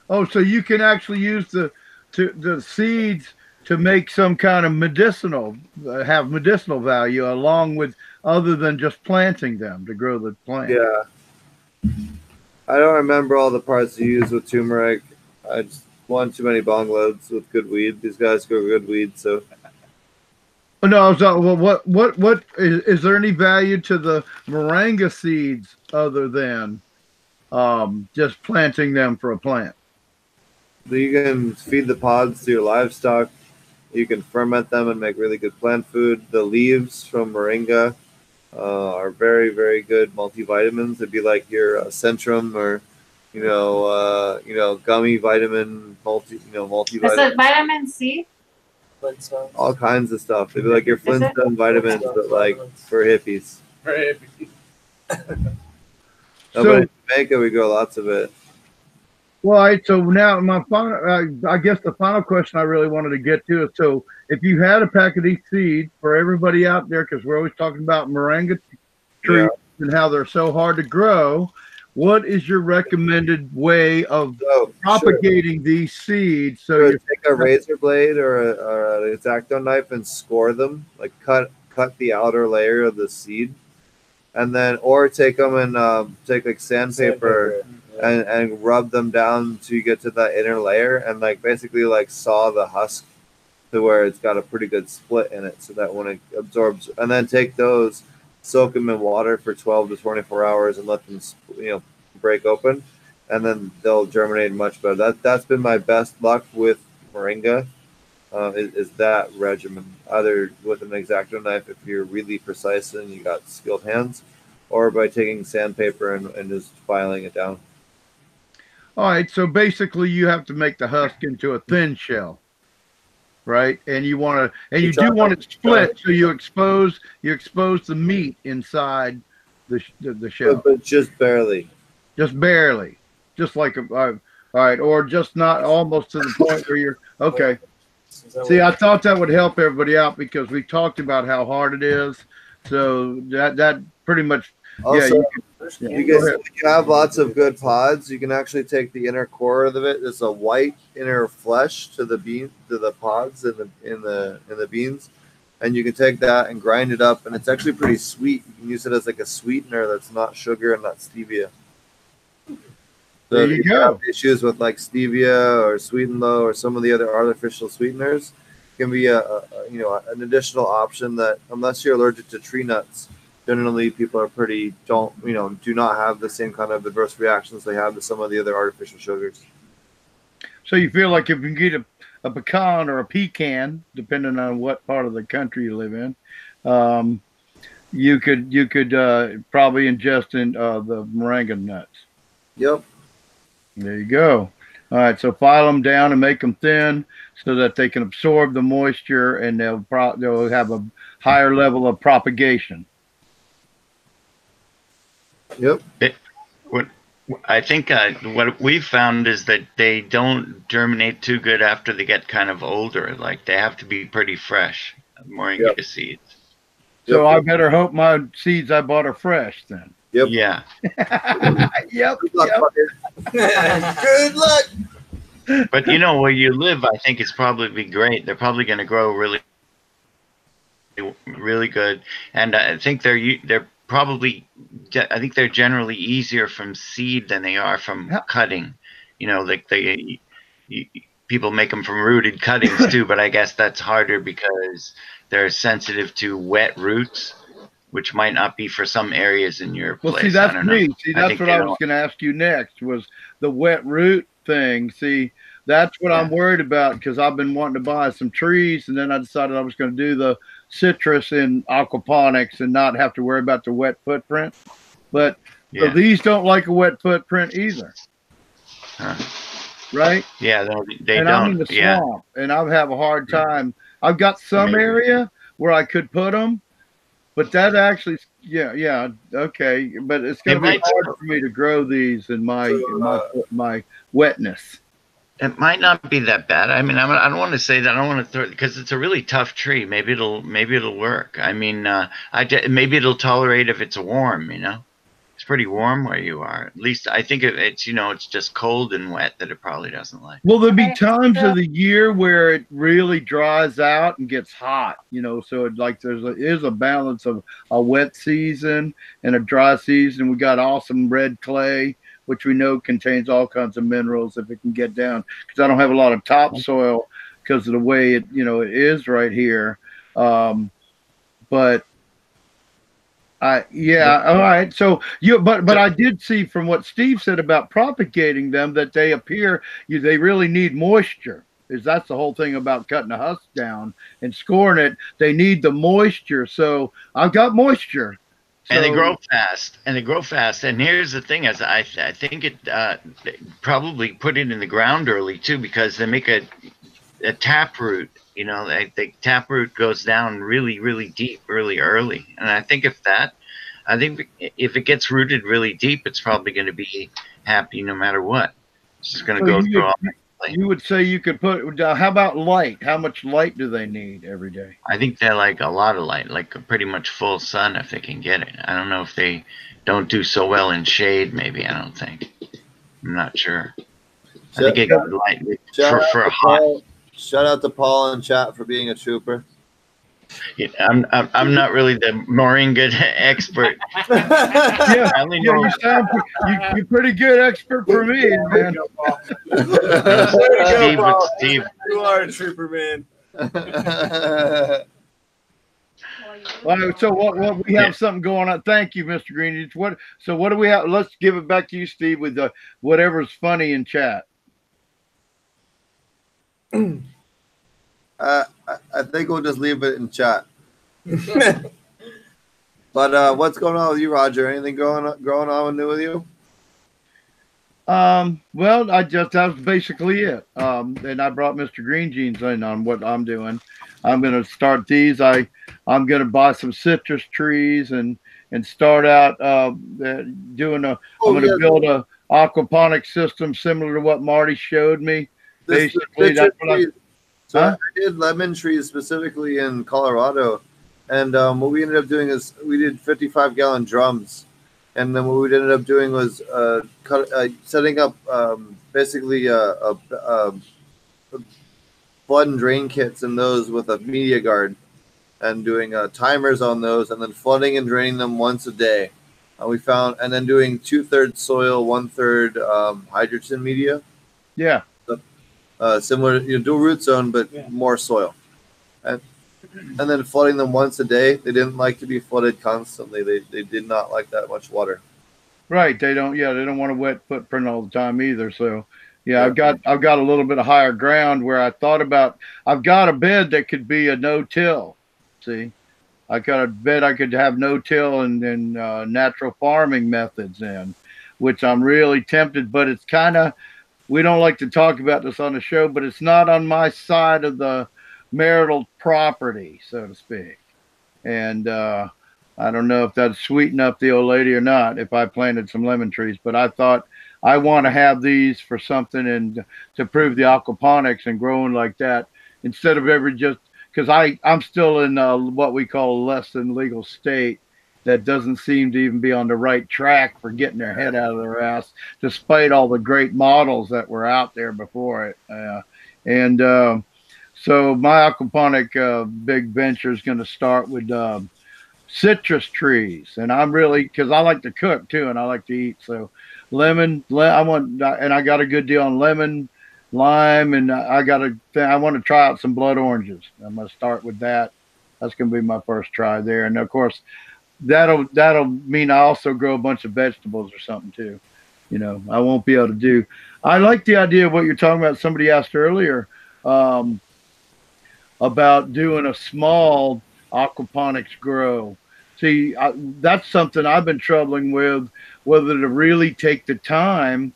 Oh, so you can actually use the to the seeds to make some kind of medicinal, uh, have medicinal value along with other than just planting them to grow the plant. Yeah. I don't remember all the parts you use with turmeric. I just want too many bong loads with good weed. These guys grow good weed, so Oh, no, I was, uh, well, what what what is, is there any value to the moringa seeds other than um, just planting them for a plant? you can feed the pods to your livestock. You can ferment them and make really good plant food. The leaves from moringa uh, are very, very good multivitamins. It'd be like your uh, Centrum or, you know, uh, you know, gummy vitamin multi, you know, multivitamin. Is it vitamin C? Flintstones. all kinds of stuff. It'd be like your it? Flintstone vitamins, but like for hippies. Right. No, So- but in Jamaica, we grow lots of it. Well, all right, so now my final, uh, I guess the final question I really wanted to get to is so if you had a pack of these seeds for everybody out there, because we're always talking about moringa trees and how they're so hard to grow, what is your recommended way of So, sure. propagating these seeds? So Sure, you take a razor blade or, a, or an exacto knife and score them, like cut cut the outer layer of the seed, and then or take them and um, take like sandpaper, and, and rub them down to get to that inner layer, and like basically like saw the husk to where it's got a pretty good split in it, so that when it absorbs, and then take those, soak them in water for twelve to twenty four hours, and let them you know break open, and then they'll germinate much better. That that's been my best luck with moringa. uh, is, is that regimen, either with an exacto knife if you're really precise and you got skilled hands, or by taking sandpaper and, and just filing it down. All right, so basically you have to make the husk into a thin shell, right? And you want to, and you do want it split, so you expose you expose the meat inside the the, the shell, But, just barely. just barely, just like a. Uh, all right, or just not almost to the point where you're okay. See, I thought that would help everybody out because we talked about how hard it is. So that that pretty much yeah. Also, You, you, can, go ahead. you have lots of good pods. You can actually take the inner core of it. There's a white inner flesh to the bean to the pods in the in the in the beans, and you can take that and grind it up, and it's actually pretty sweet. You can use it as like a sweetener that's not sugar and not stevia. So There if you have go. issues with like stevia or sweet and low or some of the other artificial sweeteners, can be a a, you know an additional option that unless you're allergic to tree nuts, generally people are pretty don't you know do not have the same kind of adverse reactions they have to some of the other artificial sugars. So you feel like if you can get a, a pecan or a pecan, depending on what part of the country you live in, um, you could you could uh, probably ingest in uh, the moringa nuts. Yep. There you go. All right, so file them down and make them thin so that they can absorb the moisture and they'll pro- they'll have a higher level of propagation. Yep. What I think uh, what we've found is that they don't germinate too good after they get kind of older. Like they have to be pretty fresh. Moringa seeds. So I better hope my seeds I bought are fresh then. Yep. Yeah. yep. Good luck. fucker. Good luck. But you know where you live, I think it's probably be great. They're probably going to grow really, really good, and I think they're they're probably I think they're generally easier from seed than they are from cutting. You know, like they you, people make them from rooted cuttings too, but I guess that's harder because they're sensitive to wet roots, which might not be for some areas in your Well, place. see, I that's don't know. me. See, that's think what I was going to ask you next was the wet root thing. See, that's what I'm worried about because I've been wanting to buy some trees, and then I decided I was going to do the citrus in aquaponics and not have to worry about the wet footprint. But Yeah. these don't like a wet footprint either, Huh. right? Yeah, no, they and don't. I'm in the yeah. swamp, and I have a hard time. I've got some Maybe. area where I could put them, but that actually, yeah, yeah, okay, but it's It to be hard for me to grow these in my in my my wetness. It might not be that bad. I mean, I'm, I don't want to say that. I don't want to throw because it's a really tough tree. Maybe it'll maybe it'll work. I mean, uh, I ju- maybe it'll tolerate if it's warm. You know, it's pretty warm where you are. At least I think it, it's you know it's just cold and wet that it probably doesn't like. Well, there'll be times of the year where it really dries out and gets hot, you know. So it like there's a, is a balance of a wet season and a dry season. We got awesome red clay, which we know contains all kinds of minerals if it can get down. Because I don't have a lot of topsoil because of the way it you know it is right here. Um, but I yeah, all right. So you but but I did see from what Steve said about propagating them that they appear you they really need moisture. Is that's the whole thing about cutting the husk down and scoring it. They need the moisture. So I've got moisture. And they grow fast and they grow fast. And here's the thing is i, I think it uh, probably put it in the ground early too because they make a, a tap root you know they, the tap root goes down really really deep really early. And i think if that i think if it gets rooted really deep it's probably going to be happy no matter what. It's just going to So go you, through all you would say you could put uh, how about light? How much light do they need every day? I think they like a lot of light, like pretty much full sun if they can get it. I don't know if they don't do so well in shade. Maybe I don't think. I'm not sure. I think it got light for, for a hot. Paul. Shout out to Paul and chat for being a trooper. Yeah, I'm, I'm I'm not really the moringa expert. yeah, I only yeah, know You sound, you, you're pretty good expert for me, man. Steve, but Steve. You are a trooper, man. All right, so what, what we have something going on. Thank you, Mr. Green. It's what so what do we have? Let's give it back to you, Steve, with the whatever's funny in chat. Uh, I, I think we'll just leave it in chat. But uh, what's going on with you, Roger? Anything going on, going on new with you? Um, well, I just that was basically it. Um, and I brought Mr. Green Jeans in on what I'm doing. I'm gonna start these. I I'm gonna buy some citrus trees and and start out uh, uh, doing a. Oh, am gonna yeah. build a aquaponic system similar to what Marty showed me. This- Basically, that's what I. So Huh? I did lemon trees specifically in Colorado, and um, what we ended up doing is we did 55 gallon drums, and then what we ended up doing was uh, cut, uh, setting up um, basically a, a, a, a flood and drain kits in those with a media guard, and doing uh, timers on those, and then flooding and draining them once a day. Uh, we found, and then doing two thirds soil, one third um, hydroton media Yeah. Uh, similar, you know, dual root zone, but Yeah. more soil. And and then flooding them once a day. They didn't like to be flooded constantly. They, they did not like that much water. Right. They don't. Yeah, they don't want a wet footprint all the time either. So, yeah, I've got I've got a little bit of higher ground where I thought about. I've got a bed that could be a no-till. See, I got a bed I could have no-till and and uh, natural farming methods in, which I'm really tempted. But it's kind of we don't like to talk about this on the show, but it's not on my side of the marital property, so to speak. And uh, I don't know if that'd sweeten up the old lady or not if I planted some lemon trees, but I thought I want to have these for something and to prove the aquaponics and growing like that instead of ever just because I I'm still in uh, what we call a less than legal state that doesn't seem to even be on the right track for getting their head out of their ass, despite all the great models that were out there before it. Uh, and um, so my aquaponic uh, big venture is going to start with um, citrus trees, and I'm really because I like to cook too, and I like to eat. So lemon, le- I want, and I got a good deal on lemon, lime, and I got a. I want to try out some blood oranges. I'm going to start with that. That's going to be my first try there, and of course, that'll that'll mean I also grow a bunch of vegetables or something too. You know, I won't be able to do. I like the idea of what you're talking about. Somebody asked earlier um, about doing a small aquaponics grow. See, I, that's something I've been troubling with, whether to really take the time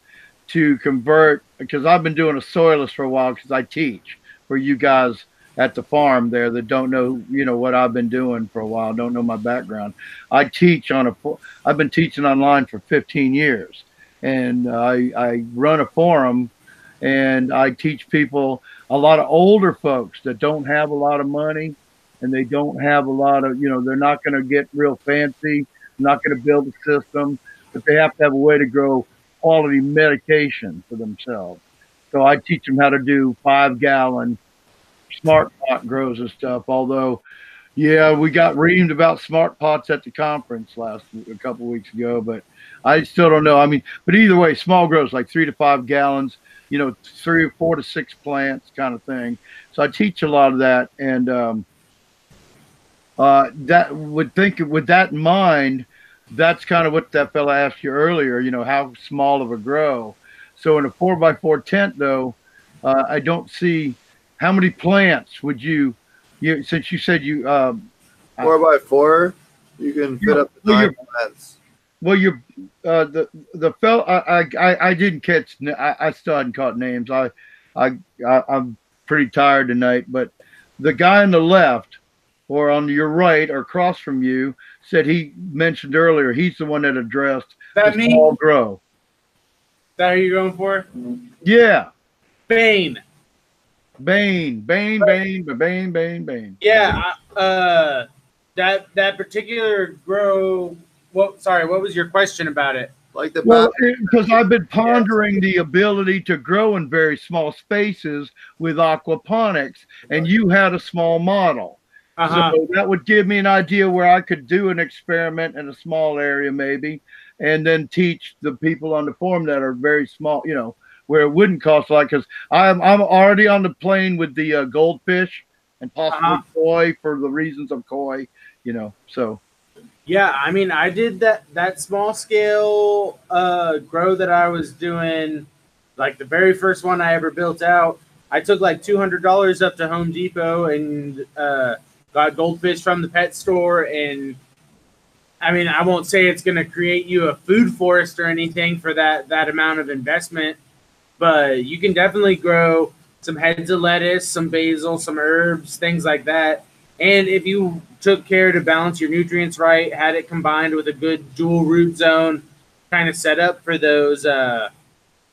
to convert, because I've been doing a soilless for a while because I teach for you guys at the farm there that don't know, you know, what I've been doing for a while, don't know my background. I teach on a, I've been teaching online for 15 years and I, I run a forum and I teach people, a lot of older folks that don't have a lot of money and they don't have a lot of, you know, they're not going to get real fancy, not going to build a system, but they have to have a way to grow quality medication for themselves. So I teach them how to do five gallon smart pot grows and stuff. Although, yeah, we got reamed about smart pots at the conference last a couple weeks ago, but I still don't know. I mean, but either way, small grows like three to five gallons, you know, three or four to six plants kind of thing. So I teach a lot of that, and um, uh, that would think with that in mind, that's kind of what that fella asked you earlier. You know, how small of a grow. So in a four by four tent, though, uh, I don't see how many plants would you. You since you said you. Um, Four by four, you can fit up to well, nine you're- plants. Well, you, uh, the the fell. I, I I I didn't catch. I, I still hadn't caught names. I, I I I'm pretty tired tonight. But the guy on the left, or on your right, or across from you, said he mentioned earlier. He's the one that addressed That the me? small grow. that who you going for? Yeah, Bane. Bane, Bane, Bane, Bane, Bane, Bane. Yeah. I- Uh, that that particular grow. What? Sorry. What was your question about it? Like the Well, because I've been pondering the ability to grow in very small spaces with aquaponics, and you had a small model. Uh huh. So that would give me an idea where I could do an experiment in a small area, maybe, and then teach the people on the forum that are very small, you know, where it wouldn't cost a lot. Because I'm I'm already on the plane with the uh, goldfish and possibly Uh-huh. koi for the reasons of koi, you know. So Yeah, I mean, I did that that small scale uh, grow that I was doing, like the very first one I ever built out. I took like two hundred dollars up to Home Depot and uh, got goldfish from the pet store. And I mean, I won't say it's going to create you a food forest or anything for that that amount of investment, but you can definitely grow some heads of lettuce, some basil, some herbs, things like that. And if you took care to balance your nutrients right, had it combined with a good dual root zone kind of setup for those uh,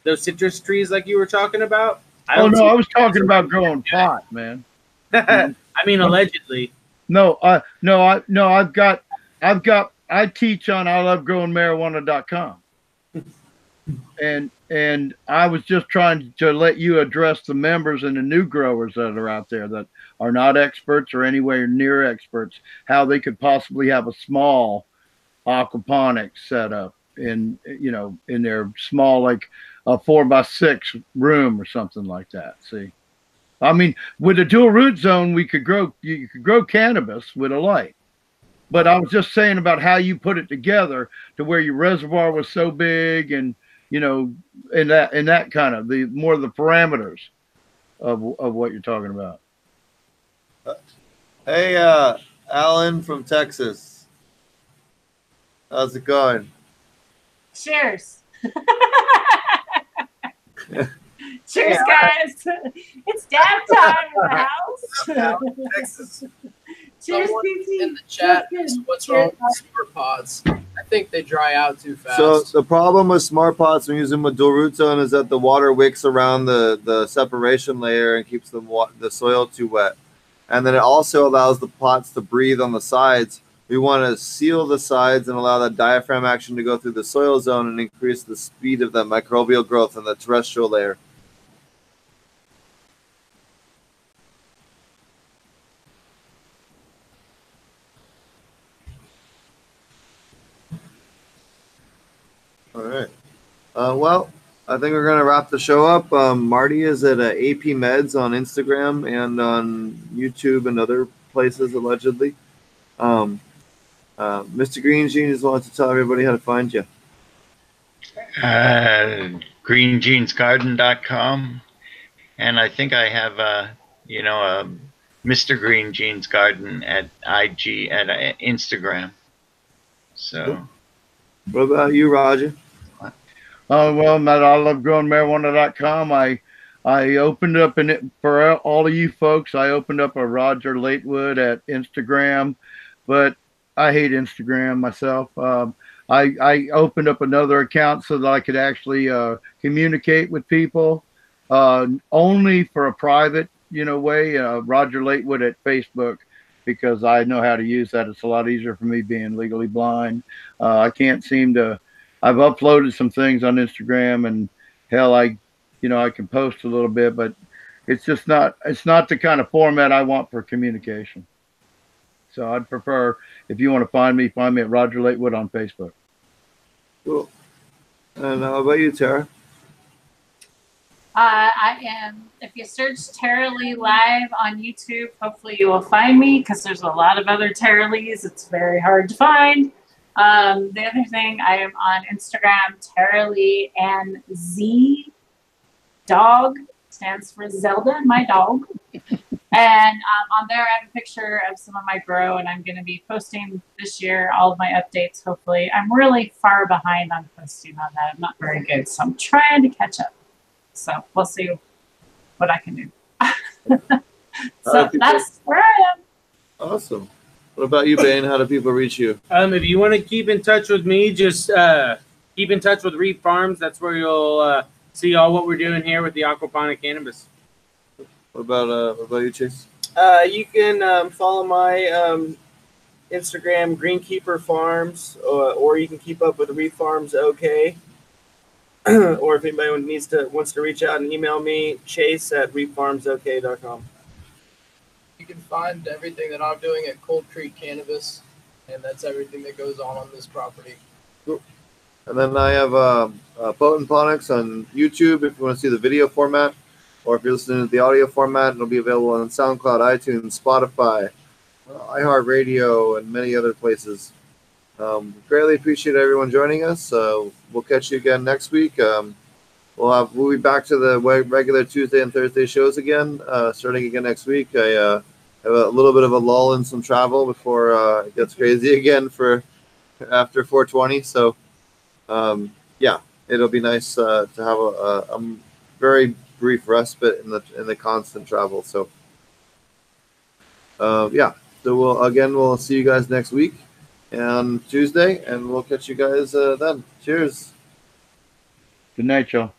those citrus trees like you were talking about. I Oh no, I was talking about growing pot, man. I mean, allegedly. No, I no, I no, I've got, I've got. I teach on I love growing marijuana.com. and and I was just trying to let you address the members and the new growers that are out there that are not experts or anywhere near experts, how they could possibly have a small aquaponics setup in you know in their small like a four by six room or something like that. See, I mean, with a dual root zone, we could grow you could grow cannabis with a light. But I was just saying about how you put it together to where your reservoir was so big and you know, and that and that kind of the more the parameters of of what you're talking about. Hey, uh, Alan from Texas. How's it going? Cheers. Cheers, guys. It's dab time in the house. Texas. Cheers, Someone PT. in the chat what's wrong with smart pots. I think they dry out too fast. So the problem with smart pots when using zone is that the water wicks around the, the separation layer and keeps the wa- the soil too wet, and then it also allows the pots to breathe on the sides. We want to seal the sides and allow that diaphragm action to go through the soil zone and increase the speed of that microbial growth in the terrestrial layer. Right. Uh, well, I think we're gonna wrap the show up. Um, Marty is at uh, AP Meds on Instagram and on YouTube and other places allegedly. Um, uh, Mr. Green Jeans wants to tell everybody how to find you. Uh, greenjeansgarden.com. And I think I have, uh, you know, a Mr. Green Jeans Garden at IG, at uh, Instagram. So, What about you, Roger? Oh well, I love growing marijuana.com. I I opened up it for all of you folks. I opened up a Roger Latewood at Instagram, but I hate Instagram myself. Um, I I opened up another account so that I could actually uh, communicate with people, uh, only for a private you know way. Uh, Roger Latewood at Facebook because I know how to use that. It's a lot easier for me being legally blind. Uh, I can't seem to. I've uploaded some things on Instagram and hell, I, you know, I can post a little bit, but it's just not, it's not the kind of format I want for communication. So I'd prefer, if you want to find me, find me at Roger Latewood on Facebook. Cool. And how about you, Tara? Uh, I am. If you search Tara Lee Live on YouTube, hopefully you will find me because there's a lot of other Tara Lees. It's very hard to find. Um, the other thing, I am on Instagram, Tara Lee and Z Dog stands for Zelda, my dog. and um, on there, I have a picture of some of my grow, and I'm going to be posting this year all of my updates. Hopefully, I'm really far behind on posting on that. I'm not very good, so I'm trying to catch up. So we'll see what I can do. so that's where I am. Awesome. What about you, Bane? How do people reach you? Um, if you want to keep in touch with me, just uh, keep in touch with Reef Farms. That's where you'll uh, see all what we're doing here with the aquaponic cannabis. What about uh, what about you, Chase? Uh, you can um, follow my um, Instagram, Greenkeeper Farms, uh, or you can keep up with Reef Farms OK. or if anybody needs to wants to reach out and email me, Chase at reeffarmsok.com. You can find everything that I'm doing at Cold Creek Cannabis, and that's everything that goes on on this property. And then I have uh, uh, Potent Ponics on YouTube if you want to see the video format, or if you're listening to the audio format, it'll be available on SoundCloud, iTunes, Spotify, uh, iHeartRadio, and many other places. Um, greatly appreciate everyone joining us. Uh, we'll catch you again next week. Um, we'll have we'll be back to the regular Tuesday and Thursday shows again, uh, starting again next week. I uh, have a little bit of a lull in some travel before uh, it gets crazy again for after 420. So, um, yeah, it'll be nice uh, to have a, a, a very brief respite in the in the constant travel. So, uh, yeah. So we'll again we'll see you guys next week and Tuesday, and we'll catch you guys uh, then. Cheers. Good night, y'all.